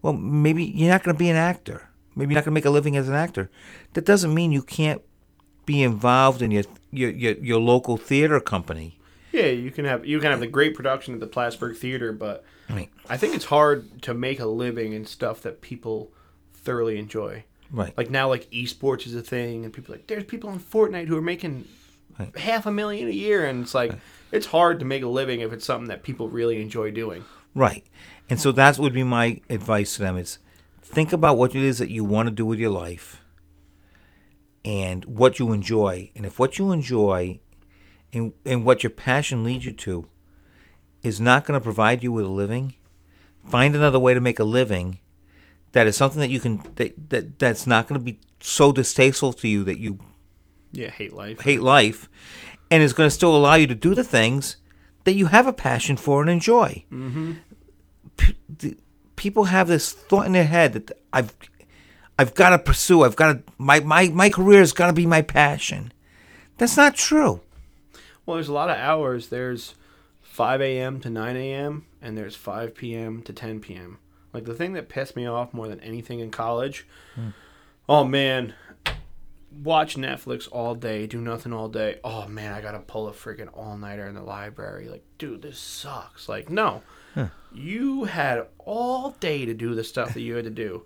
Well, maybe you're not going to be an actor. Maybe you're not going to make a living as an actor. That doesn't mean you can't be involved in your your your, your local theater company. Yeah, you can have you can have the great production at the Plattsburgh Theater, but Right. I think it's hard to make a living in stuff that people thoroughly enjoy. Right. Like now, like esports is a thing, and people are like there's people on Fortnite who are making Right. half a million a year, and it's like it's hard to make a living if it's something that people really enjoy doing. Right. And so that would be my advice to them is think about what it is that you want to do with your life and what you enjoy. And if what you enjoy and, and what your passion leads you to is not going to provide you with a living, find another way to make a living that is something that you can that, that that's not going to be so distasteful to you that you Yeah, hate life. hate life and is going to still allow you to do the things that you have a passion for and enjoy. Mm-hmm. P- people have this thought in their head that I've I've got to pursue. I've got to my my my career has got to be my passion. That's not true. Well, there's a lot of hours. There's 5 a.m. to 9 a.m. and there's 5 p.m. to 10 p.m. Like the thing that pissed me off more than anything in college. Hmm. Oh man, watch Netflix all day, do nothing all day. Oh man, I gotta pull a freaking all nighter in the library. Like, dude, this sucks. Like, no, you had all day to do the stuff that you had to do.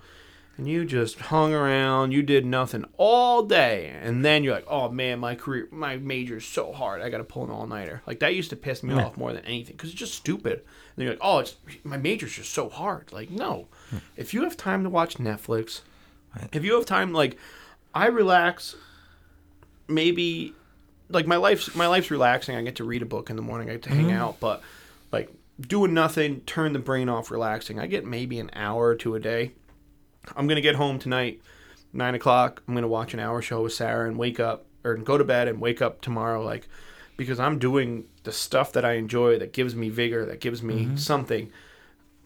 And you just hung around, you did nothing all day, and then you're like, "Oh man, my career, my major's so hard. I got to pull an all-nighter." Like that used to piss me off more than anything because it's just stupid. And then you're like, "Oh, it's my major's just so hard." Like, no, hmm. if you have time to watch Netflix, if you have time, like, I relax. Maybe, like my life's my life's relaxing. I get to read a book in the morning. I get to hang mm-hmm. out, but like doing nothing, turn the brain off, relaxing. I get maybe an hour or two a day. I'm gonna get home tonight, nine o'clock. I'm gonna watch an hour show with Sarah and wake up or go to bed and wake up tomorrow, like because I'm doing the stuff that I enjoy that gives me vigor, that gives me mm-hmm. something.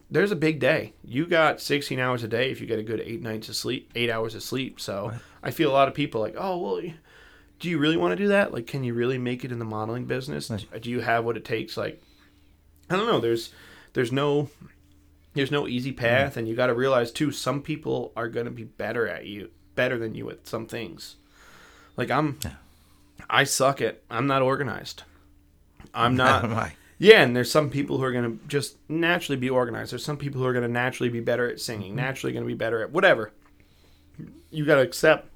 There's a big day. You got 16 hours a day if you get a good eight nights of sleep, eight hours of sleep. So I feel a lot of people like, oh well, do you really want to do that? Like, can you really make it in the modeling business? Do you have what it takes? Like, I don't know. There's there's no there's no easy mm. path and you got to realize too some people are going to be better at you better than you at some things. Like i'm i suck at i'm not organized. I'm not yeah and there's some people who are going to just naturally be organized. There's some people who are going to naturally be better at singing mm-hmm. naturally going to be better at whatever. You got to accept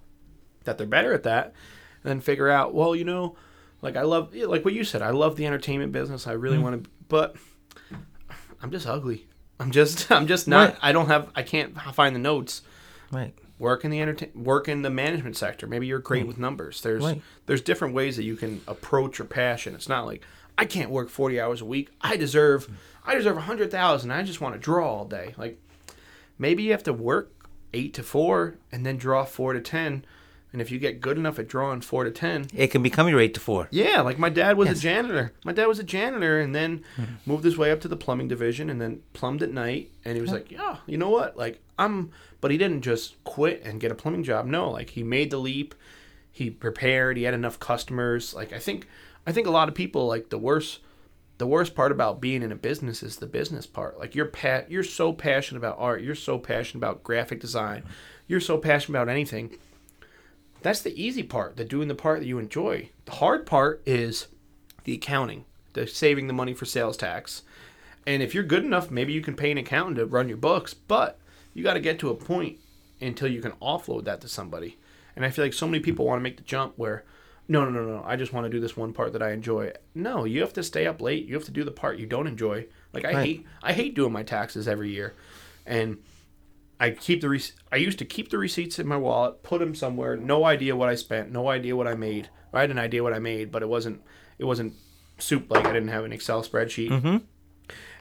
that they're better at that and then figure out well you know like i love like what you said i love the entertainment business i really mm. want to but i'm just ugly i'm just i'm just not Right. i don't have i can't find the notes. Right. work in the entertain work in the management sector. Maybe you're great with numbers. There's Right. there's different ways that you can approach your passion. It's not like i can't work 40 hours a week. I deserve i deserve a 100000 i just want to draw all day. Like maybe you have to work 8 to 4 and then draw 4 to 10 and if you get good enough at drawing 4 to 10 It can become your eight to four. yeah, like my dad was Yes. a janitor. My dad was a janitor and then mm-hmm. moved his way up to the plumbing division and then plumbed at night. And he was like, yeah, you know what? Like, I'm, but he didn't just quit and get a plumbing job. No, like, he made the leap. He prepared. He had enough customers. Like, I think, I think a lot of people, like, the worst, the worst part about being in a business is the business part. Like, you're pat, you're so passionate about art. You're so passionate about graphic design. You're so passionate about anything that's the easy part, the doing the part that you enjoy. The hard part is the accounting, the saving the money for sales tax. And if you're good enough, maybe you can pay an accountant to run your books, but you got to get to a point until you can offload that to somebody. And I feel like so many people want to make the jump where, no, no, no, no, I just want to do this one part that I enjoy. No, you have to stay up late. You have to do the part you don't enjoy. Like I Right. hate, I hate doing my taxes every year, and I keep the rec- I used to keep the receipts in my wallet, put them somewhere. No idea what I spent, no idea what I made. I had an idea what I made, but it wasn't it wasn't soup like I didn't have an Excel spreadsheet. Mm-hmm.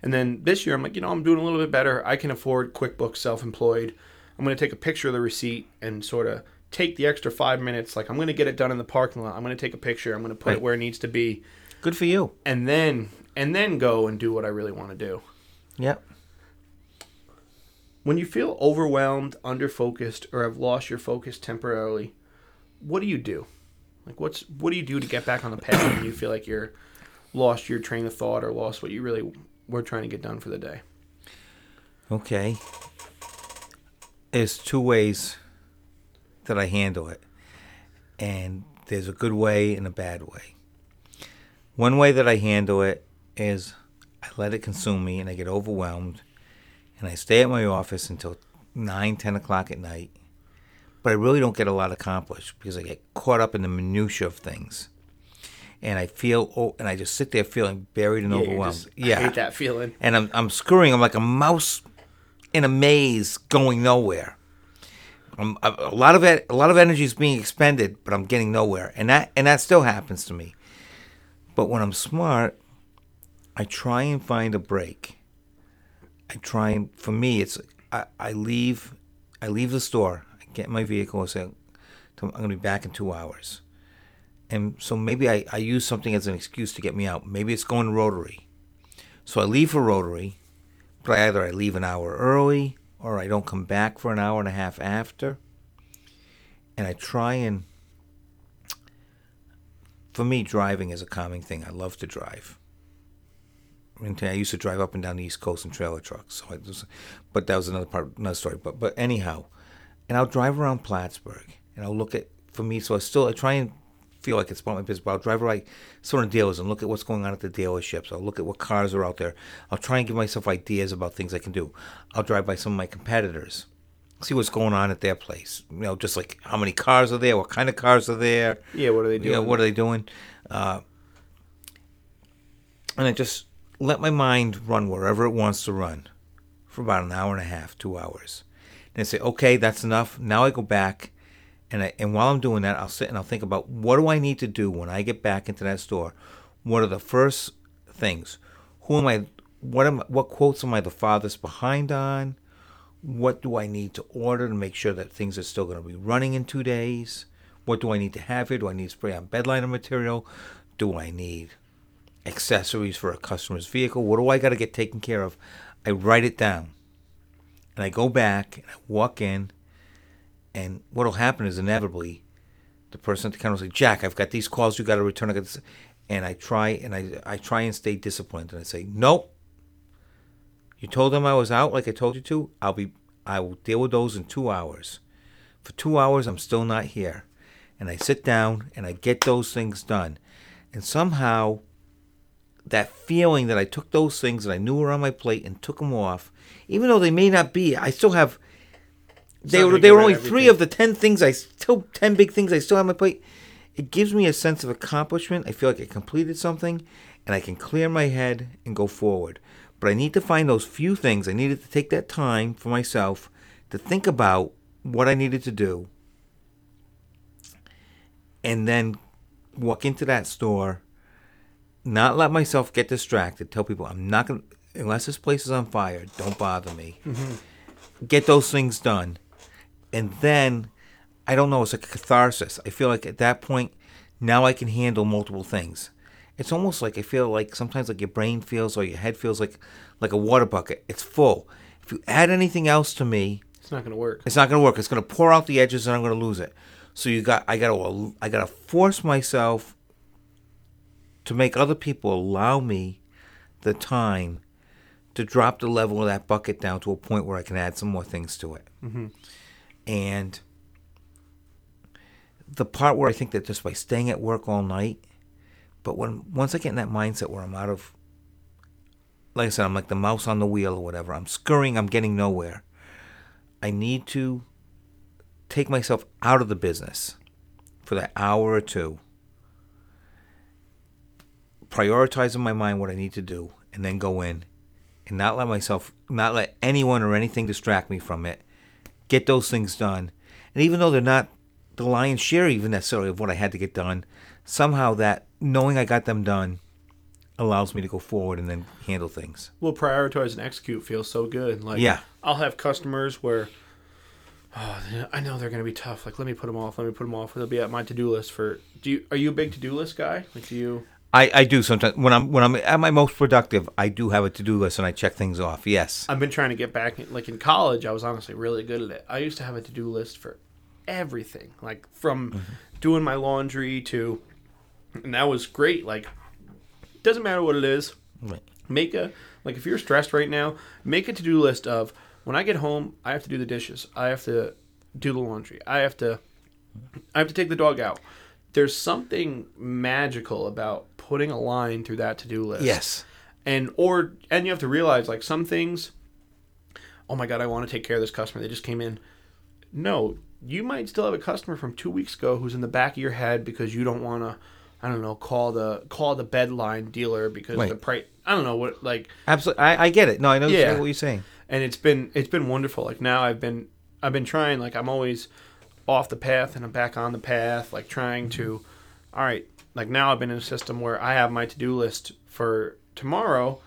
And then this year I'm like, you know, I'm doing a little bit better. I can afford QuickBooks self-employed. I'm going to take a picture of the receipt and sort of take the extra 5 minutes like I'm going to get it done in the parking lot. I'm going to take a picture. I'm going to put it where it needs to be Good for you. and then and then go and do what I really want to do. Yep. When you feel overwhelmed, underfocused, or have lost your focus temporarily, what do you do? Like, what's what do you do to get back on the path when you feel like you're lost your train of thought or lost what you really were trying to get done for the day? Okay. There's two ways that I handle it. And there's a good way and a bad way. One way that I handle it is I let it consume me and I get overwhelmed and I stay at my office until 9, 10 o'clock at night. But I really don't get a lot accomplished because I get caught up in the minutia of things. And I feel, oh, and I just sit there feeling buried and you're overwhelmed. just- yeah I hate that feeling. and I'm I'm screwing. I'm like a mouse in a maze going nowhere. I'm, a a lot of it, a lot of energy is being expended, but I'm getting nowhere, and that and that still happens to me. But when I'm smart, I try and find a break. I try and for me, it's I, I leave, I leave the store, I get my vehicle, and say, I'm going to be back in two hours. And so maybe I, I use something as an excuse to get me out. Maybe it's going to Rotary. So I leave for Rotary, but either I leave an hour early or I don't come back for an hour and a half after. And I try and, for me, driving is a calming thing. I love to drive. I used to drive up and down the East Coast in trailer trucks. So I just, but that was another part, another story. But but anyhow, and I'll drive around Plattsburgh and I'll look at for me. So I still I try and feel like it's part of my business. But I'll drive around sort of dealers and look at what's going on at the dealerships. I'll look at what cars are out there. I'll try and give myself ideas about things I can do. I'll drive by some of my competitors, see what's going on at their place. You know, just like how many cars are there, what kind of cars are there. Yeah, what are they doing? Yeah, what are they doing? Uh, and I just let my mind run wherever it wants to run for about an hour and a half, two hours. And I say, okay, that's enough. Now I go back, and I, and while I'm doing that, I'll sit and I'll think about what do I need to do when I get back into that store. What are the first things? Who am I? What am? What quotes am I the farthest behind on? What do I need to order to make sure that things are still going to be running in two days? What do I need to have here? Do I need spray on bedliner material? Do I need accessories for a customer's vehicle. What do I got to get taken care of? I write it down. And I go back and I walk in. And what will happen is inevitably the person at the counter will say, Jack, I've got these calls you got to return. I got this. And I try and I, I try and stay disciplined. And I say, nope. You told them I was out like I told you to. I'll be I will deal with those in two hours. For two hours I'm still not here. And I sit down and I get those things done. And somehow that feeling that I took those things that I knew were on my plate and took them off, even though they may not be, I still have. They were they were only three of the ten things I still ten big things I still have on my plate. It gives me a sense of accomplishment. I feel like I completed something, and I can clear my head and go forward. But I need to find those few things. I needed to take that time for myself to think about what I needed to do, and then walk into that store not let myself get distracted. Tell people I'm not gonna unless this place is on fire. Don't bother me. Mm-hmm. Get those things done, and then I don't know. It's like a catharsis. I feel like at that point now I can handle multiple things. It's almost like I feel like sometimes like your brain feels or your head feels like like a water bucket. It's full. If you add anything else to me, it's not going to work. It's not going to work. It's going to pour out the edges, and I'm going to lose it. So you got I got to I got to force myself to make other people allow me the time to drop the level of that bucket down to a point where I can add some more things to it. Mm-hmm. And the part where I think that just by staying at work all night, but when once I get in that mindset where I'm out of, like I said, I'm like the mouse on the wheel or whatever. I'm scurrying. I'm getting nowhere. I need to take myself out of the business for that hour or two prioritize in my mind what I need to do, and then go in and not let myself, not let anyone or anything distract me from it. Get those things done. And even though they're not the lion's share, even necessarily of what I had to get done, somehow that knowing I got them done allows me to go forward and then handle things. Well, prioritize and execute feels so good. Like, yeah, I'll have customers where. Oh, I know they're going to be tough. Like, let me put them off. Let me put them off. They'll be at my to-do list for. Do you? Are you a big to-do list guy? Like, do you? I, I do sometimes when I'm when I'm at my most productive. I do have a to do list and I check things off. Yes, I've been trying to get back. Like in college, I was honestly really good at it. I used to have a to do list for everything, like from mm-hmm. doing my laundry to, and that was great. Like, doesn't matter what it is. Right. Make a like if you're stressed right now, make a to do list of when I get home, I have to do the dishes. I have to do the laundry. I have to I have to take the dog out. There's something magical about putting a line through that to-do list. Yes. And or and you have to realize like some things oh my god, I want to take care of this customer. They just came in. No, you might still have a customer from 2 weeks ago who's in the back of your head because you don't want to I don't know, call the call the bedline dealer because Wait. the price I don't know what like Absolutely. I, I get it. No, I know yeah. what you're saying. And it's been it's been wonderful. Like now I've been I've been trying like I'm always off the path and I'm back on the path, like trying to all right, like now I've been in a system where I have my to do list for tomorrow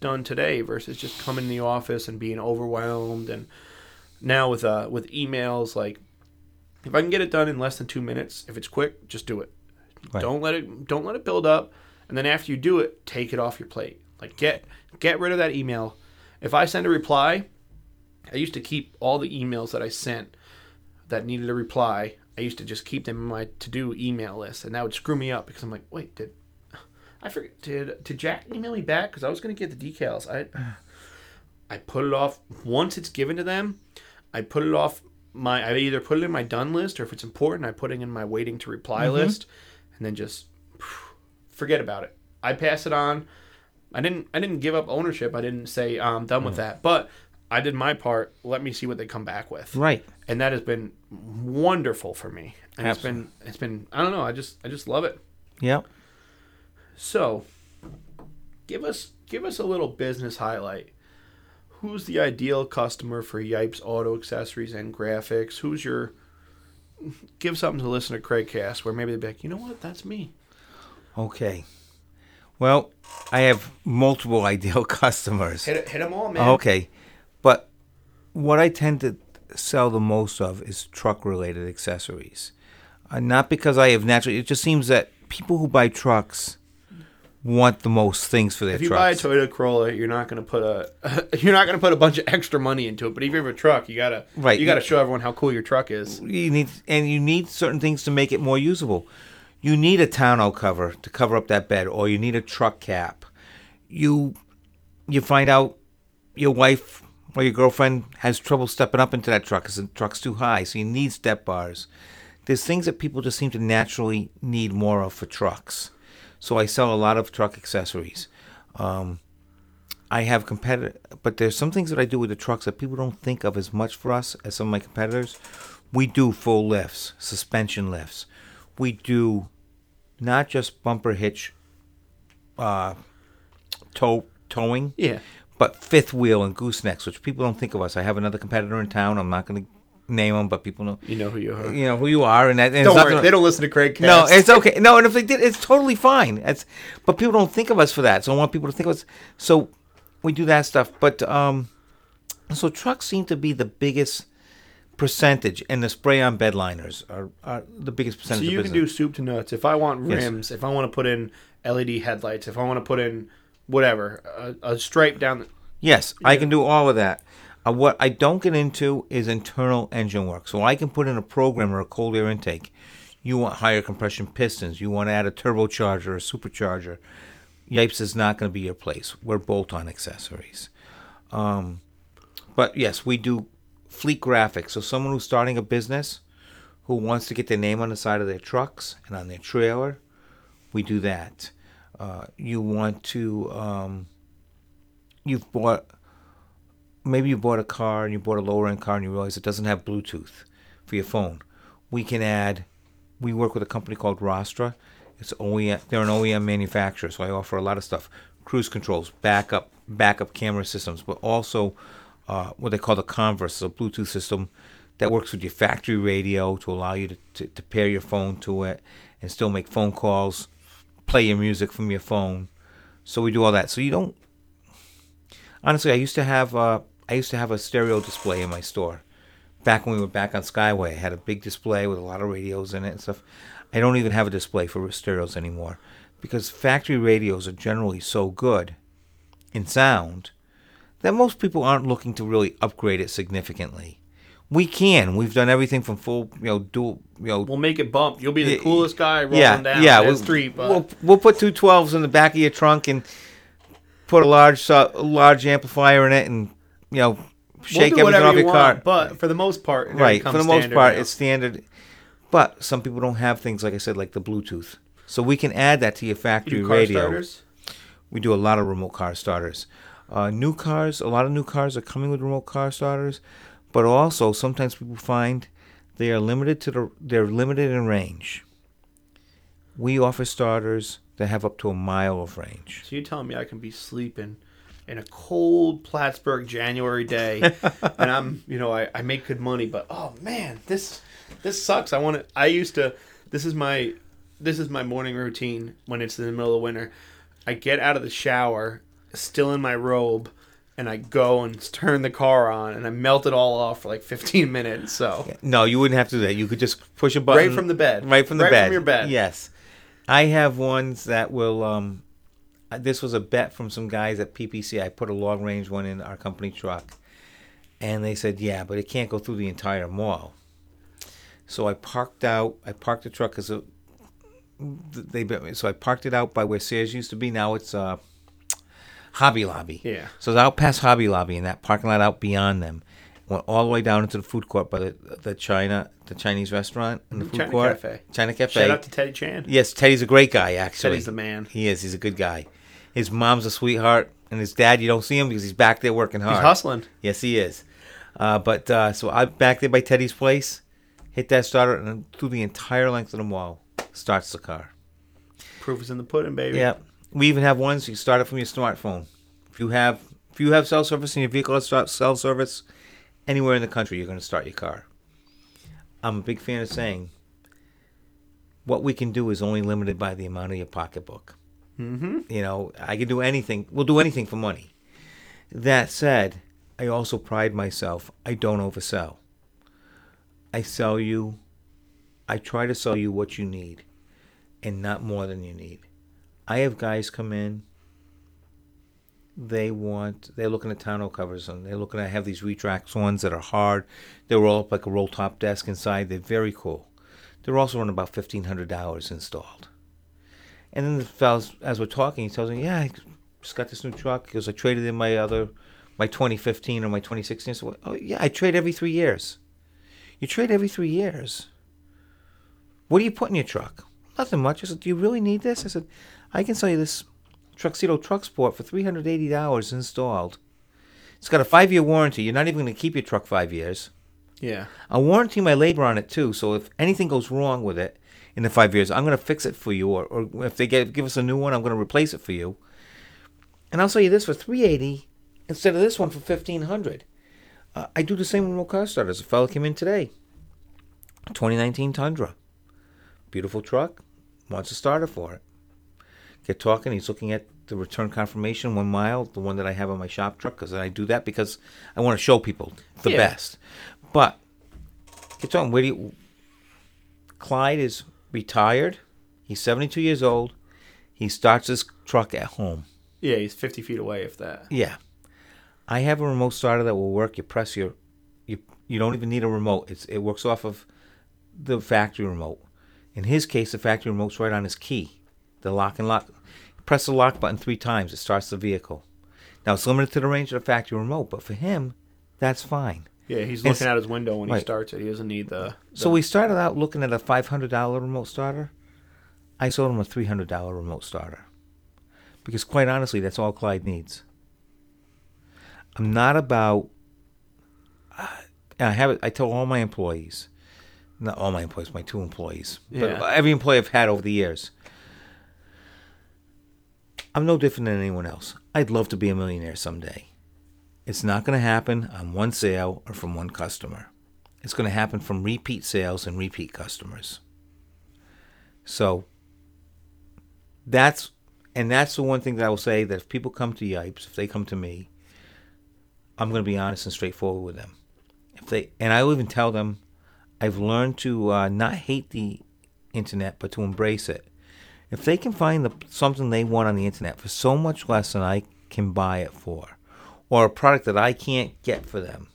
done today versus just coming to the office and being overwhelmed and now with uh with emails like if I can get it done in less than two minutes, if it's quick, just do it. Right. Don't let it don't let it build up. And then after you do it, take it off your plate. Like get get rid of that email. If I send a reply, I used to keep all the emails that I sent that needed a reply I used to just keep them in my to do email list, and that would screw me up because I'm like, wait, did I forget did did Jack email me back because I was gonna get the decals. I I put it off once it's given to them. I put it off my I either put it in my done list or if it's important I put it in my waiting to reply mm-hmm. list, and then just forget about it. I pass it on. I didn't I didn't give up ownership. I didn't say "Oh, I'm done with mm. that, but I did my part. Let me see what they come back with Right. and that has been wonderful for me. And it's been it's been I don't know, I just I just love it. Yep. So, give us give us a little business highlight. Who's the ideal customer for Yipes Auto Accessories and Graphics? Who's your give something to listen to Craig Cast where maybe they'd be like, you know what, that's me. Okay. Well, I have multiple ideal customers. Hit hit them all, man. Okay. What I tend to sell the most of is truck related accessories. Uh, not because I have naturally, it just seems that people who buy trucks want the most things for their If you buy a. Toyota Corolla, you're not gonna put a you're not gonna put a bunch of extra money into it. But if you have a truck, you gotta Right. you gotta show everyone how cool your truck is. you need and you need certain things to make it more usable. You need a tonneau cover to cover up that bed, or you need a truck cap. You you find out your wife or your girlfriend has trouble stepping up into that truck because the truck's too high, so you need step bars. There's things that people just seem to naturally need more of for trucks. So I sell a lot of truck accessories. Um, I have competitor, but there's some things that I do with the trucks that people don't think of as much for us as some of my competitors. We do full lifts, suspension lifts. We do not just bumper hitch, uh, tow towing, Yeah. But fifth wheel and goosenecks, which people don't think of us. I have another competitor in town. I'm not going to name them, but people know You know who you are. you know who you are, and, that, and Don't worry, gonna- they don't listen to Craig no, it's okay. No, and if they did, it's totally fine. It's but people don't think of us for that. So I want people to think of us. So we do that stuff. But um, so trucks seem to be the biggest percentage, and the spray-on bed liners are, are the biggest percentage. So you of can do business. soup to nuts. If I want Yes. rims, if I want to put in LED headlights, if I want to put in whatever, a, a stripe down. The, Yes, I can do all of that. Uh, what I don't get into is internal engine work. So I can put in a program or a cold air intake. You want higher compression pistons. You want to add a turbocharger or a supercharger. Yipes is not going to be your place. We're bolt-on accessories. Um, but yes, we do fleet graphics. So someone who's starting a business who wants to get their name on the side of their trucks and on their trailer, we do that. Uh, you want to, um, you've bought, maybe you bought a car and you bought a lower end car and you realize it doesn't have Bluetooth for your phone. We can add, we work with a company called Rostra. It's OEM, they're an OEM manufacturer, so I offer a lot of stuff cruise controls, backup, backup camera systems, but also uh, what they call the Converse, a Bluetooth system that works with your factory radio to allow you to, to, to pair your phone to it and still make phone calls, play your music from your phone. So we do all that. So you don't. Honestly, I used to have uh, I used to have a stereo display in my store. Back when we were back on Skyway, I had a big display with a lot of radios in it and stuff. I don't even have a display for stereos anymore because factory radios are generally so good in sound that most people aren't looking to really upgrade it significantly. We can. We've done everything from full, you know, dual, you know, we'll make it bump. You'll be the coolest guy rolling yeah, down yeah. We'll, street. But we'll we'll put two 12s in the back of your trunk and put a large a large amplifier in it and you know shake we'll everything off you your want, car. But for the most part, right. For the most part, now. it's standard. But some people don't have things like I said, like the Bluetooth. So we can add that to your You factory car radio. starters. We do a lot of remote car starters. Uh, new cars, a lot of new cars are coming with remote car starters, but also sometimes people find they are limited to the they're limited in range. We offer starters that have up to a mile of range. So you're telling me I can be sleeping in a cold Plattsburgh January day, and I'm, you know, I, I make good money, but oh man, this this sucks. I want to. I used to. This is my this is my morning routine when it's in the middle of winter. I get out of the shower, still in my robe, and I go and turn the car on, and I melt it all off for like 15 minutes. So No, you wouldn't have to do that. You could just push a button right from the bed, right from the right bed. from your bed. Yes, I have ones that will. Um, this was a bet from some guys at PPC. I put a long range one in our company truck, and they said, "Yeah, but it can't go through the entire mall." So I parked out. I parked the truck because they so I parked it out by where Sears used to be. Now it's uh, Hobby Lobby. Yeah. So it's out past Hobby Lobby and that parking lot out beyond them. Went all the way down into the food court by the the China the Chinese restaurant and the food China court. Cafe. China Cafe. Shout out to Teddy Chan. yes, Teddy's a great guy actually. Teddy's the man. He is. He's a good guy. His mom's a sweetheart, and his dad you don't see him because he's back there working hard. He's hustling. Yes, he is. Uh, but uh, so I'm back there by Teddy's place, hit that starter, and through the entire length of the mall starts the car. Proof is in the pudding, baby. Yeah, we even have ones you start it from your smartphone. If you have if you have cell service in your vehicle that starts cell service anywhere in the country, you're going to start your car. I'm a big fan of saying what we can do is only limited by the amount of your pocketbook. Mm-hmm. You know, I can do anything. We'll do anything for money. That said, I also pride myself. I don't oversell. I sell you. I try to sell you what you need, and not more than you need. I have guys come in. They want. They're looking at tonneau covers, and they're looking. I have these retract ones that are hard. They roll up like a roll top desk inside. They're very cool. They're also running about fifteen hundred dollars installed. And then the fellas, as we're talking, he tells me, "Yeah, I just got this new truck because I traded in my other, my 2015 or my 2016." So, oh yeah, I trade every three years. You trade every three years. What do you put in your truck? Nothing much. I said, "Do you really need this?" I said, "I can sell you this Truxedo TruXport for three hundred eighty dollars installed. It's got a five-year warranty. You're not even going to keep your truck five years. Yeah. I'll warranty my labor on it too. So if anything goes wrong with it in the five years, I'm going to fix it for you. Or, or if they get, give us a new one, I'm going to replace it for you. And I'll sell you this for 380 instead of this one for 1500. Uh, I do the same with remote car starters. A fellow came in today, 2019 Tundra, beautiful truck, wants a starter for it. Get talking. He's looking at the return confirmation one mile, the one that I have on my shop truck, because I do that because I want to show people the Yeah. best. But get talking. Where do you? Clyde is retired. He's 72 years old. He starts his truck at home. Yeah, he's 50 feet away, if that. Yeah. I have a remote starter that will work. You press your, you you don't even need a remote. It's it works off of the factory remote. In his case, the factory remote's right on his key, the lock and lock. Press the lock button three times. It starts the vehicle. Now it's limited to the range of the factory remote, but for him, that's fine. Yeah, he's looking out his window when he starts it. He doesn't need the. So we started out looking at a five hundred dollar remote starter. I sold him a three hundred dollar remote starter because, quite honestly, that's all Clyde needs. I'm not about. I have it. I tell all my employees, not all my employees, my two employees, Yeah. but every employee I've had over the years. I'm no different than anyone else. I'd love to be a millionaire someday. It's not going to happen on one sale or from one customer. It's going to happen from repeat sales and repeat customers. So that's and that's the one thing that I will say that if people come to Yipes, if they come to me, I'm going to be honest and straightforward with them. If they and I will even tell them, I've learned to uh, not hate the internet, but to embrace it. If they can find the, something they want on the internet for so much less than I can buy it for, or a product that I can't get for them,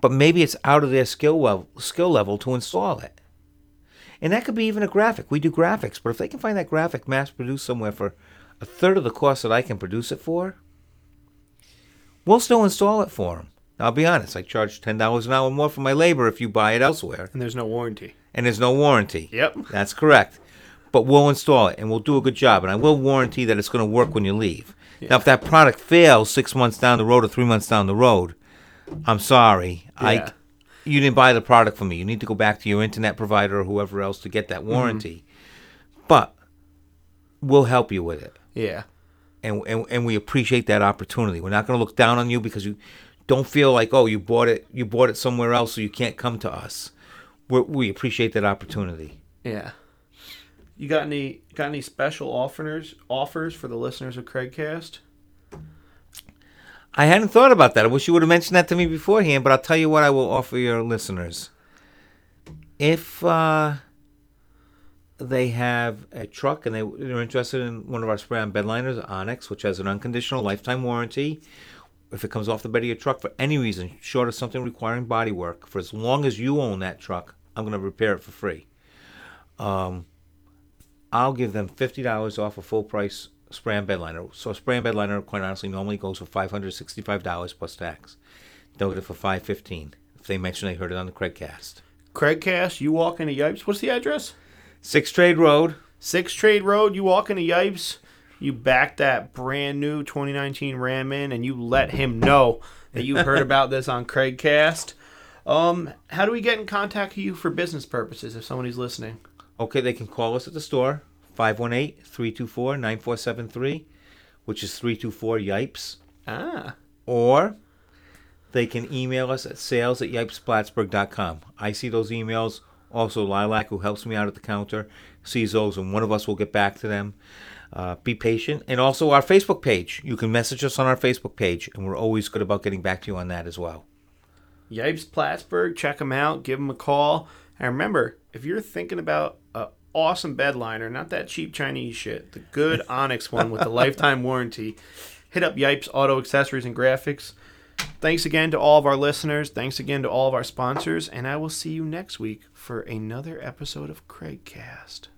but maybe it's out of their skill level, skill level to install it. And that could be even a graphic. We do graphics, but if they can find that graphic mass produced somewhere for a third of the cost that I can produce it for, we'll still install it for them. Now, I'll be honest, I charge $10 an hour more for my labor if you buy it elsewhere, And there's no warranty. and there's no warranty. Yep. That's correct. But we'll install it and we'll do a good job, and I will warranty that it's going to work when you leave. Now, if that product fails six months down the road or three months down the road, I'm sorry. Yeah. I you didn't buy the product from me. You need to go back to your internet provider or whoever else to get that mm-hmm. warranty. But we'll help you with it, Yeah. and and, and we appreciate that opportunity. We're not going to look down on you because you don't feel like oh you bought it you bought it somewhere else so you can't come to us. We're, we appreciate that opportunity. Yeah. You got any got any special offers offers for the listeners of Craigcast? I hadn't thought about that. I wish you would have mentioned that to me beforehand, but I'll tell you what I will offer your listeners. If uh, they have a truck and they, they're interested in one of our spray on bedliners, Onyx, which has an unconditional lifetime warranty, if it comes off the bed of your truck for any reason, short of something requiring body work, for as long as you own that truck, I'm going to repair it for free. Um, I'll give them fifty dollars off a full price spray and bed liner. So a spray and bed liner, quite honestly, normally goes for five hundred sixty five dollars plus tax. They'll get it for five fifteen if they mention they heard it on the Craigcast. Craigcast, you walk into Yipes. What's the address? Six Trade Road. Six Trade Road. You walk into Yipes. You back that brand new 2019 Ram in, and you let him know that you heard about this on Craigcast. Um, how do we get in contact with you for business purposes if somebody's listening? Okay, they can call us at the store 518 324 9473, which is 324 Yipes. Ah, Or they can email us at sales at yipesplattsburgh.com. I see those emails. Also, Lilac, who helps me out at the counter, sees those, and one of us will get back to them. Uh, be patient. And also, our Facebook page. You can message us on our Facebook page, and we're always good about getting back to you on that as well. Yipes Plattsburgh. Check them out. Give them a call. And remember, if you're thinking about a awesome bed liner, not that cheap Chinese shit, the good Onyx one with the lifetime warranty, hit up Yipes Auto Accessories and Graphics. Thanks again to all of our listeners. Thanks again to all of our sponsors. And I will see you next week for another episode of Craigcast.